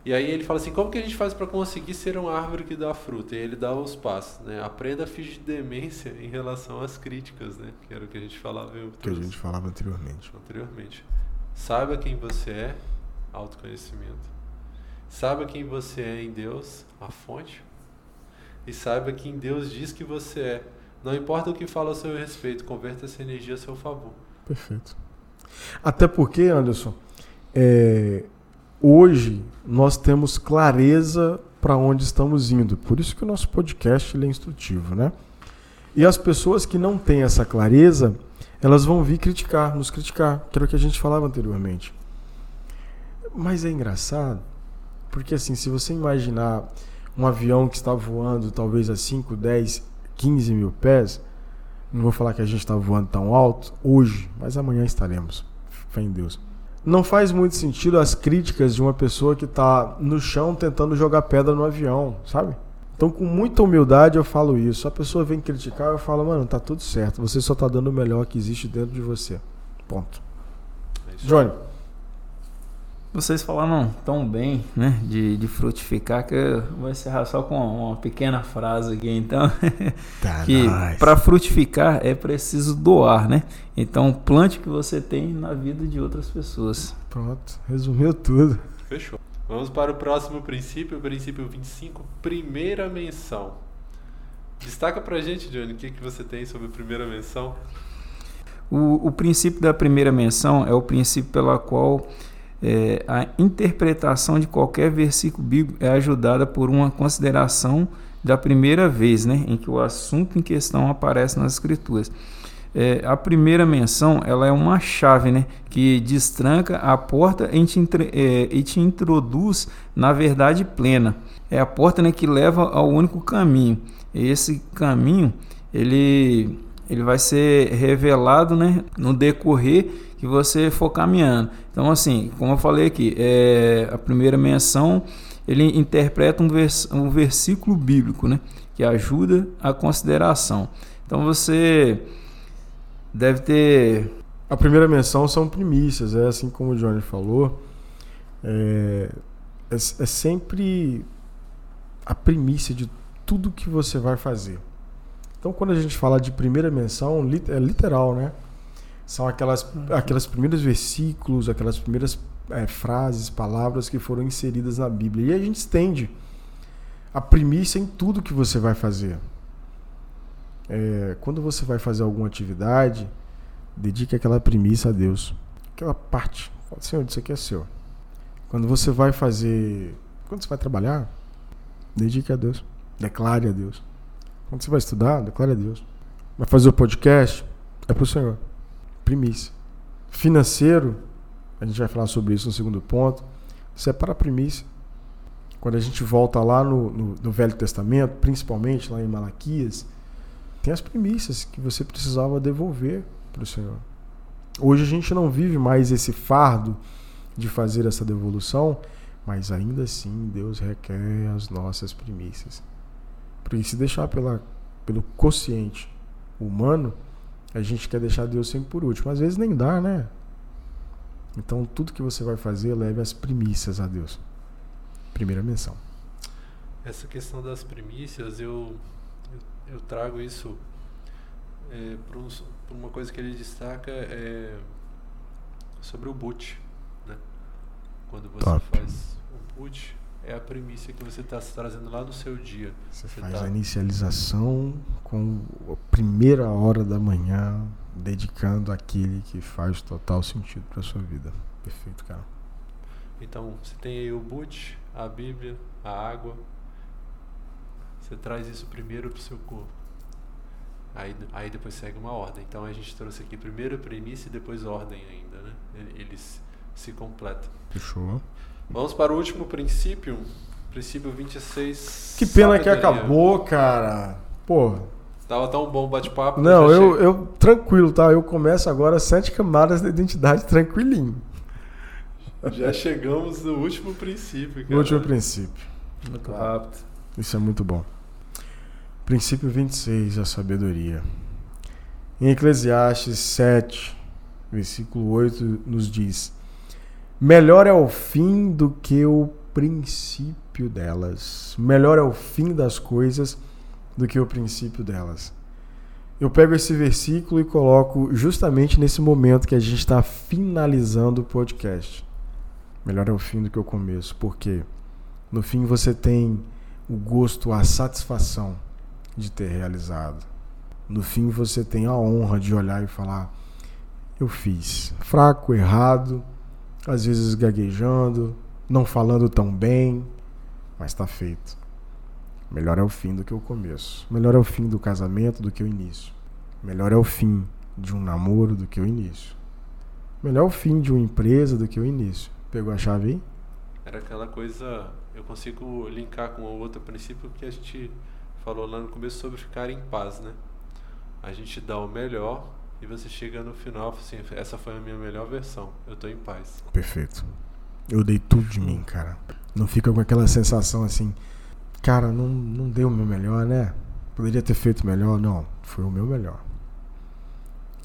E aí ele fala assim, como que a gente faz para conseguir ser uma árvore que dá fruta? E ele dá os passos, né? Aprenda a fingir demência em relação às críticas, né? Que era o que a gente falava. Que a gente falava anteriormente. Anteriormente. Saiba quem você é, autoconhecimento. Saiba quem você é em Deus, a fonte. E saiba quem Deus diz que você é. Não importa o que fala a seu respeito, converta essa energia a seu favor. Perfeito. Até porque, Anderson, é, hoje nós temos clareza para onde estamos indo. Por isso que o nosso podcast é instrutivo, né? E as pessoas que não têm essa clareza, elas vão vir criticar, nos criticar, que era o que a gente falava anteriormente. Mas é engraçado, porque assim, se você imaginar um avião que está voando talvez a 5, 10, 15 mil pés, não vou falar que a gente está voando tão alto hoje, mas amanhã estaremos. Fé em Deus não faz muito sentido as críticas de uma pessoa que está no chão tentando jogar pedra no avião, sabe? Então, com muita humildade, eu falo isso. A pessoa vem criticar, eu falo, mano, tá tudo certo. Você só tá dando o melhor que existe dentro de você. Ponto. É Johnny. Vocês falaram tão bem, né, de, de frutificar, que eu vou encerrar só com uma pequena frase aqui, então. Tá que para frutificar é preciso doar, né? Então, plante o que você tem na vida de outras pessoas. Pronto, resumiu tudo. Fechou. Vamos para o próximo princípio, o princípio 25, primeira menção. Destaca pra gente, Johnny, o que, que você tem sobre a primeira menção? O, o princípio da primeira menção é o princípio pela qual é, a interpretação de qualquer versículo bíblico é ajudada por uma consideração da primeira vez né, em que o assunto em questão aparece nas Escrituras. É, a primeira menção ela é uma chave né, que destranca a porta e te, é, e te introduz na verdade plena. É a porta né, que leva ao único caminho. E esse caminho ele, ele vai ser revelado né, no decorrer que você for caminhando. Então, assim, como eu falei aqui, é, a primeira menção ele interpreta um, vers um versículo bíblico, né, que ajuda a consideração. Então, você deve ter. A primeira menção são primícias, é assim como o Johnny falou. É, é, é sempre a primícia de tudo que você vai fazer. Então, quando a gente fala de primeira menção, é literal, né? São aquelas, aquelas primeiros versículos, aquelas primeiras é, frases, palavras que foram inseridas na Bíblia. E a gente estende a primícia em tudo que você vai fazer. É, quando você vai fazer alguma atividade, dedique aquela primícia a Deus. Aquela parte. Fala, Senhor, isso aqui é seu. Quando você vai fazer. Quando você vai trabalhar, dedique a Deus. Declare a Deus. Quando você vai estudar, declare a Deus. Vai fazer o podcast, é para o Senhor primícia. Financeiro, a gente vai falar sobre isso no segundo ponto. Separa a primícia. Quando a gente volta lá no, no, no Velho Testamento, principalmente lá em Malaquias, tem as primícias que você precisava devolver para o Senhor. Hoje a gente não vive mais esse fardo de fazer essa devolução, mas ainda assim Deus requer as nossas primícias. Porque se deixar pela, pelo consciente humano, a gente quer deixar Deus sempre por último. Às vezes nem dá, né? Então tudo que você vai fazer, leve as primícias a Deus. Primeira menção. essa questão das primícias, eu, eu, eu trago isso é, para um, uma coisa que ele destaca é sobre o boot. Né? Quando você Top. faz o boot, é a primícia que você está trazendo lá no seu dia. Você, você faz tá... a inicialização com a primeira hora da manhã, dedicando aquele que faz total sentido para sua vida. Perfeito, cara. Então, você tem aí o boot, a Bíblia, a água. Você traz isso primeiro para o seu corpo. Aí, aí depois segue uma ordem. Então a gente trouxe aqui primeiro a premissa e depois ordem ainda, né? Eles se completam. Fechou. Vamos para o último princípio. Princípio 26. Que pena sabedoria. que acabou, cara. Pô. Tava tão bom o bate-papo. Não, eu, eu tranquilo, tá? Eu começo agora sete camadas da identidade tranquilinho. Já chegamos no último princípio, cara. No último princípio. Muito rápido. Isso é muito bom. Princípio 26, a sabedoria. Em Eclesiastes 7, versículo 8, nos diz: Melhor é o fim do que o princípio delas. Melhor é o fim das coisas do que o princípio delas. Eu pego esse versículo e coloco justamente nesse momento que a gente está finalizando o podcast. Melhor é o fim do que o começo, porque no fim você tem o gosto, a satisfação de ter realizado. No fim você tem a honra de olhar e falar: eu fiz. Fraco, errado, às vezes gaguejando, não falando tão bem, mas está feito. Melhor é o fim do que o começo. Melhor é o fim do casamento do que o início. Melhor é o fim de um namoro do que o início. Melhor é o fim de uma empresa do que o início. Pegou a chave aí? Era aquela coisa, eu consigo linkar com o outro princípio que a gente falou lá no começo sobre ficar em paz, né? A gente dá o melhor e você chega no final assim, essa foi a minha melhor versão. Eu tô em paz. Perfeito. Eu dei tudo de mim, cara. Não fica com aquela sensação assim, cara, não, não deu o meu melhor, né? Poderia ter feito melhor. Não, foi o meu melhor.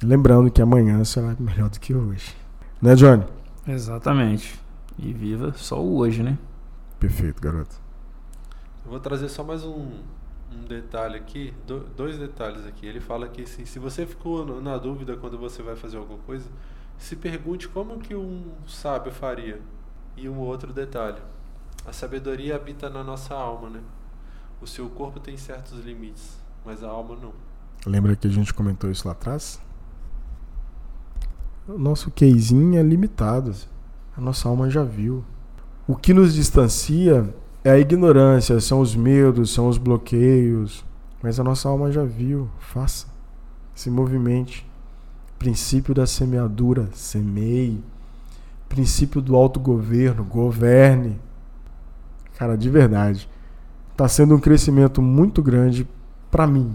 Lembrando que amanhã será melhor do que hoje. Né, Johnny? Exatamente. E viva só o hoje, né? Perfeito, garoto. Eu vou trazer só mais um, um detalhe aqui, do, dois detalhes aqui. Ele fala que assim, se você ficou na dúvida quando você vai fazer alguma coisa, se pergunte como que um sábio faria. E um outro detalhe, a sabedoria habita na nossa alma, né? O seu corpo tem certos limites, mas a alma não. Lembra que a gente comentou isso lá atrás? O nosso queizinho é limitado. A nossa alma já viu. O que nos distancia é a ignorância, são os medos, são os bloqueios. Mas a nossa alma já viu. Faça. Se movimente. Princípio da semeadura, semeie. Princípio do autogoverno, governe. Cara, de verdade. Está sendo um crescimento muito grande para mim.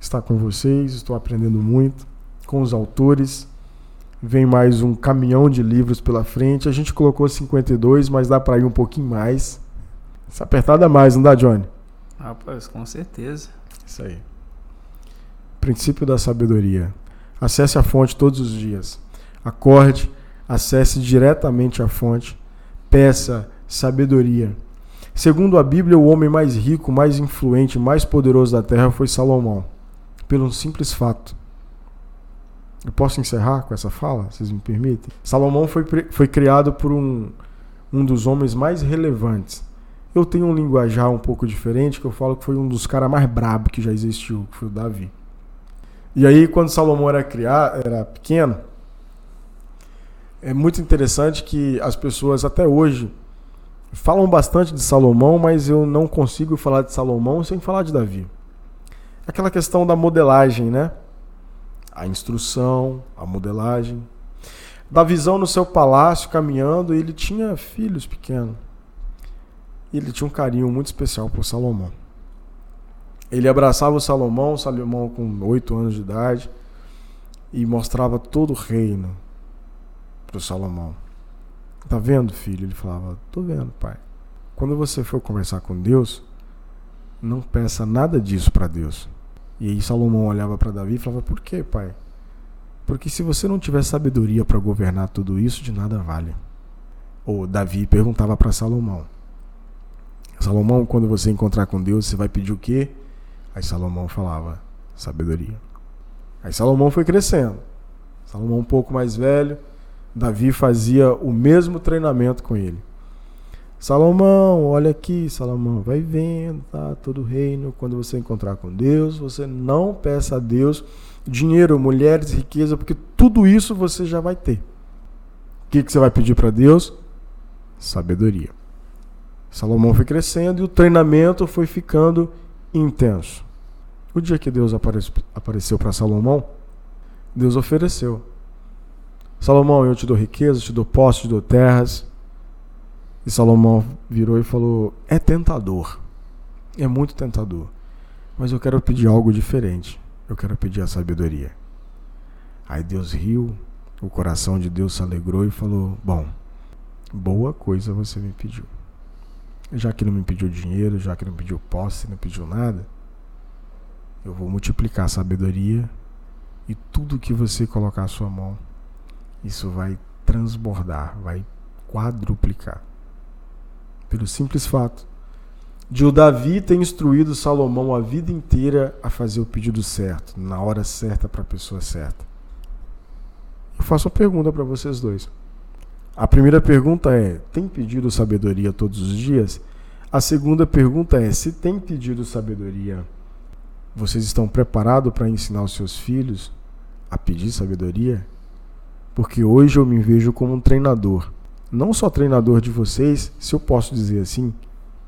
Estar com vocês, estou aprendendo muito com os autores. Vem mais um caminhão de livros pela frente. A gente colocou 52, mas dá para ir um pouquinho mais. Se apertada mais, não dá, Johnny? Rapaz, com certeza. Isso aí. Princípio da sabedoria. Acesse a fonte todos os dias. Acorde, acesse diretamente a fonte. Peça sabedoria. Segundo a Bíblia, o homem mais rico, mais influente, mais poderoso da terra foi Salomão. Pelo simples fato. Eu posso encerrar com essa fala? Vocês me permitem? Salomão foi, foi criado por um, um dos homens mais relevantes eu tenho um linguajar um pouco diferente, que eu falo que foi um dos caras mais brabos que já existiu, que foi o Davi. E aí, quando Salomão era, criar, era pequeno, é muito interessante que as pessoas até hoje falam bastante de Salomão, mas eu não consigo falar de Salomão sem falar de Davi. Aquela questão da modelagem, né? A instrução, a modelagem. Da visão no seu palácio caminhando, ele tinha filhos pequenos. E ele tinha um carinho muito especial por Salomão. Ele abraçava o Salomão, Salomão com oito anos de idade, e mostrava todo o reino para o Salomão. Tá vendo, filho? Ele falava: Tô vendo, pai. Quando você for conversar com Deus, não peça nada disso para Deus. E aí Salomão olhava para Davi e falava: Por quê, pai? Porque se você não tiver sabedoria para governar tudo isso, de nada vale. Ou Davi perguntava para Salomão: Salomão, quando você encontrar com Deus, você vai pedir o quê? Aí Salomão falava: sabedoria. Aí Salomão foi crescendo. Salomão um pouco mais velho, Davi fazia o mesmo treinamento com ele. Salomão, olha aqui, Salomão, vai vendo, tá? Todo o reino. Quando você encontrar com Deus, você não peça a Deus dinheiro, mulheres, riqueza, porque tudo isso você já vai ter. O que, que você vai pedir para Deus? Sabedoria. Salomão foi crescendo e o treinamento foi ficando intenso. O dia que Deus apareceu para Salomão, Deus ofereceu. Salomão, eu te dou riqueza, te dou posses, te dou terras. E Salomão virou e falou: É tentador. É muito tentador. Mas eu quero pedir algo diferente. Eu quero pedir a sabedoria. Aí Deus riu, o coração de Deus se alegrou e falou: Bom, boa coisa você me pediu. Já que não me pediu dinheiro, já que não pediu posse, não pediu nada, eu vou multiplicar a sabedoria e tudo que você colocar a sua mão, isso vai transbordar, vai quadruplicar. Pelo simples fato de o Davi ter instruído Salomão a vida inteira a fazer o pedido certo, na hora certa para a pessoa certa. Eu faço uma pergunta para vocês dois. A primeira pergunta é: tem pedido sabedoria todos os dias? A segunda pergunta é: se tem pedido sabedoria, vocês estão preparados para ensinar os seus filhos a pedir sabedoria? Porque hoje eu me vejo como um treinador. Não só treinador de vocês, se eu posso dizer assim.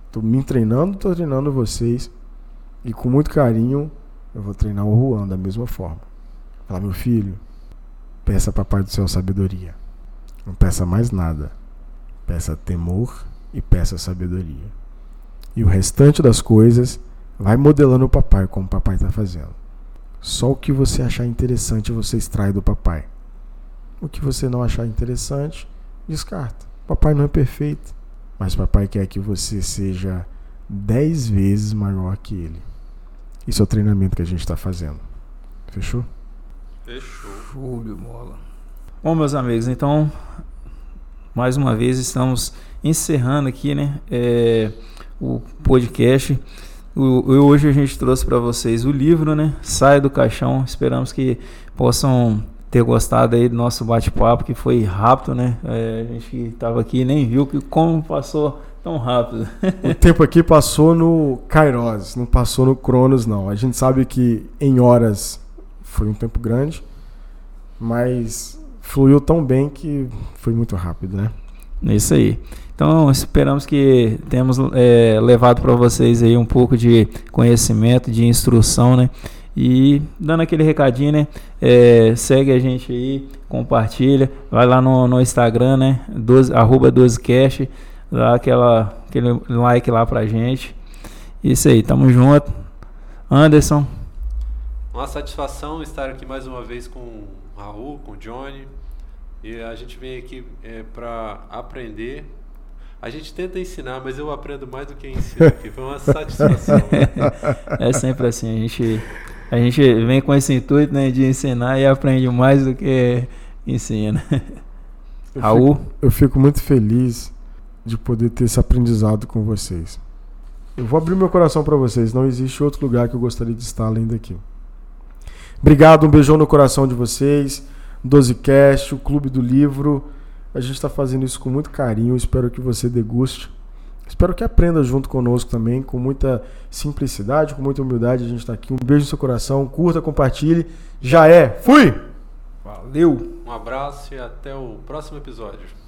Estou me treinando, estou treinando vocês. E com muito carinho, eu vou treinar o Juan da mesma forma. Falar, meu filho, peça a Papai do Céu sabedoria. Não peça mais nada. Peça temor e peça sabedoria. E o restante das coisas, vai modelando o papai como o papai está fazendo. Só o que você achar interessante você extrai do papai. O que você não achar interessante, descarta. Papai não é perfeito, mas papai quer que você seja dez vezes maior que ele. Isso é o treinamento que a gente está fazendo. Fechou? Fechou. Show de bola. Bom, meus amigos, então, mais uma vez estamos encerrando aqui, né, é, o podcast. O, hoje a gente trouxe para vocês o livro, né, Sai do Caixão. Esperamos que possam ter gostado aí do nosso bate-papo, que foi rápido, né? É, a gente estava aqui nem viu que como passou tão rápido. o tempo aqui passou no Kairos, não passou no Cronos, não. A gente sabe que em horas foi um tempo grande, mas fluiu tão bem que foi muito rápido, né? Isso aí. Então esperamos que temos é, levado para vocês aí um pouco de conhecimento, de instrução, né? E dando aquele recadinho, né? É, segue a gente aí, compartilha, vai lá no, no Instagram, né? 12, arroba 12cast, dá aquela, aquele like lá pra gente. Isso aí, tamo junto. Anderson. Uma satisfação estar aqui mais uma vez com o Raul, com o Johnny. E a gente vem aqui é, para aprender. A gente tenta ensinar, mas eu aprendo mais do que ensino aqui. Foi uma satisfação. é sempre assim, a gente a gente vem com esse intuito né, de ensinar e aprende mais do que ensina. Eu Raul? Fico, eu fico muito feliz de poder ter esse aprendizado com vocês. Eu vou abrir meu coração para vocês. Não existe outro lugar que eu gostaria de estar além daqui. Obrigado, um beijão no coração de vocês. 12cast, o Clube do Livro. A gente está fazendo isso com muito carinho. Espero que você deguste. Espero que aprenda junto conosco também, com muita simplicidade, com muita humildade. A gente está aqui. Um beijo no seu coração, curta, compartilhe. Já é. Fui! Valeu! Um abraço e até o próximo episódio.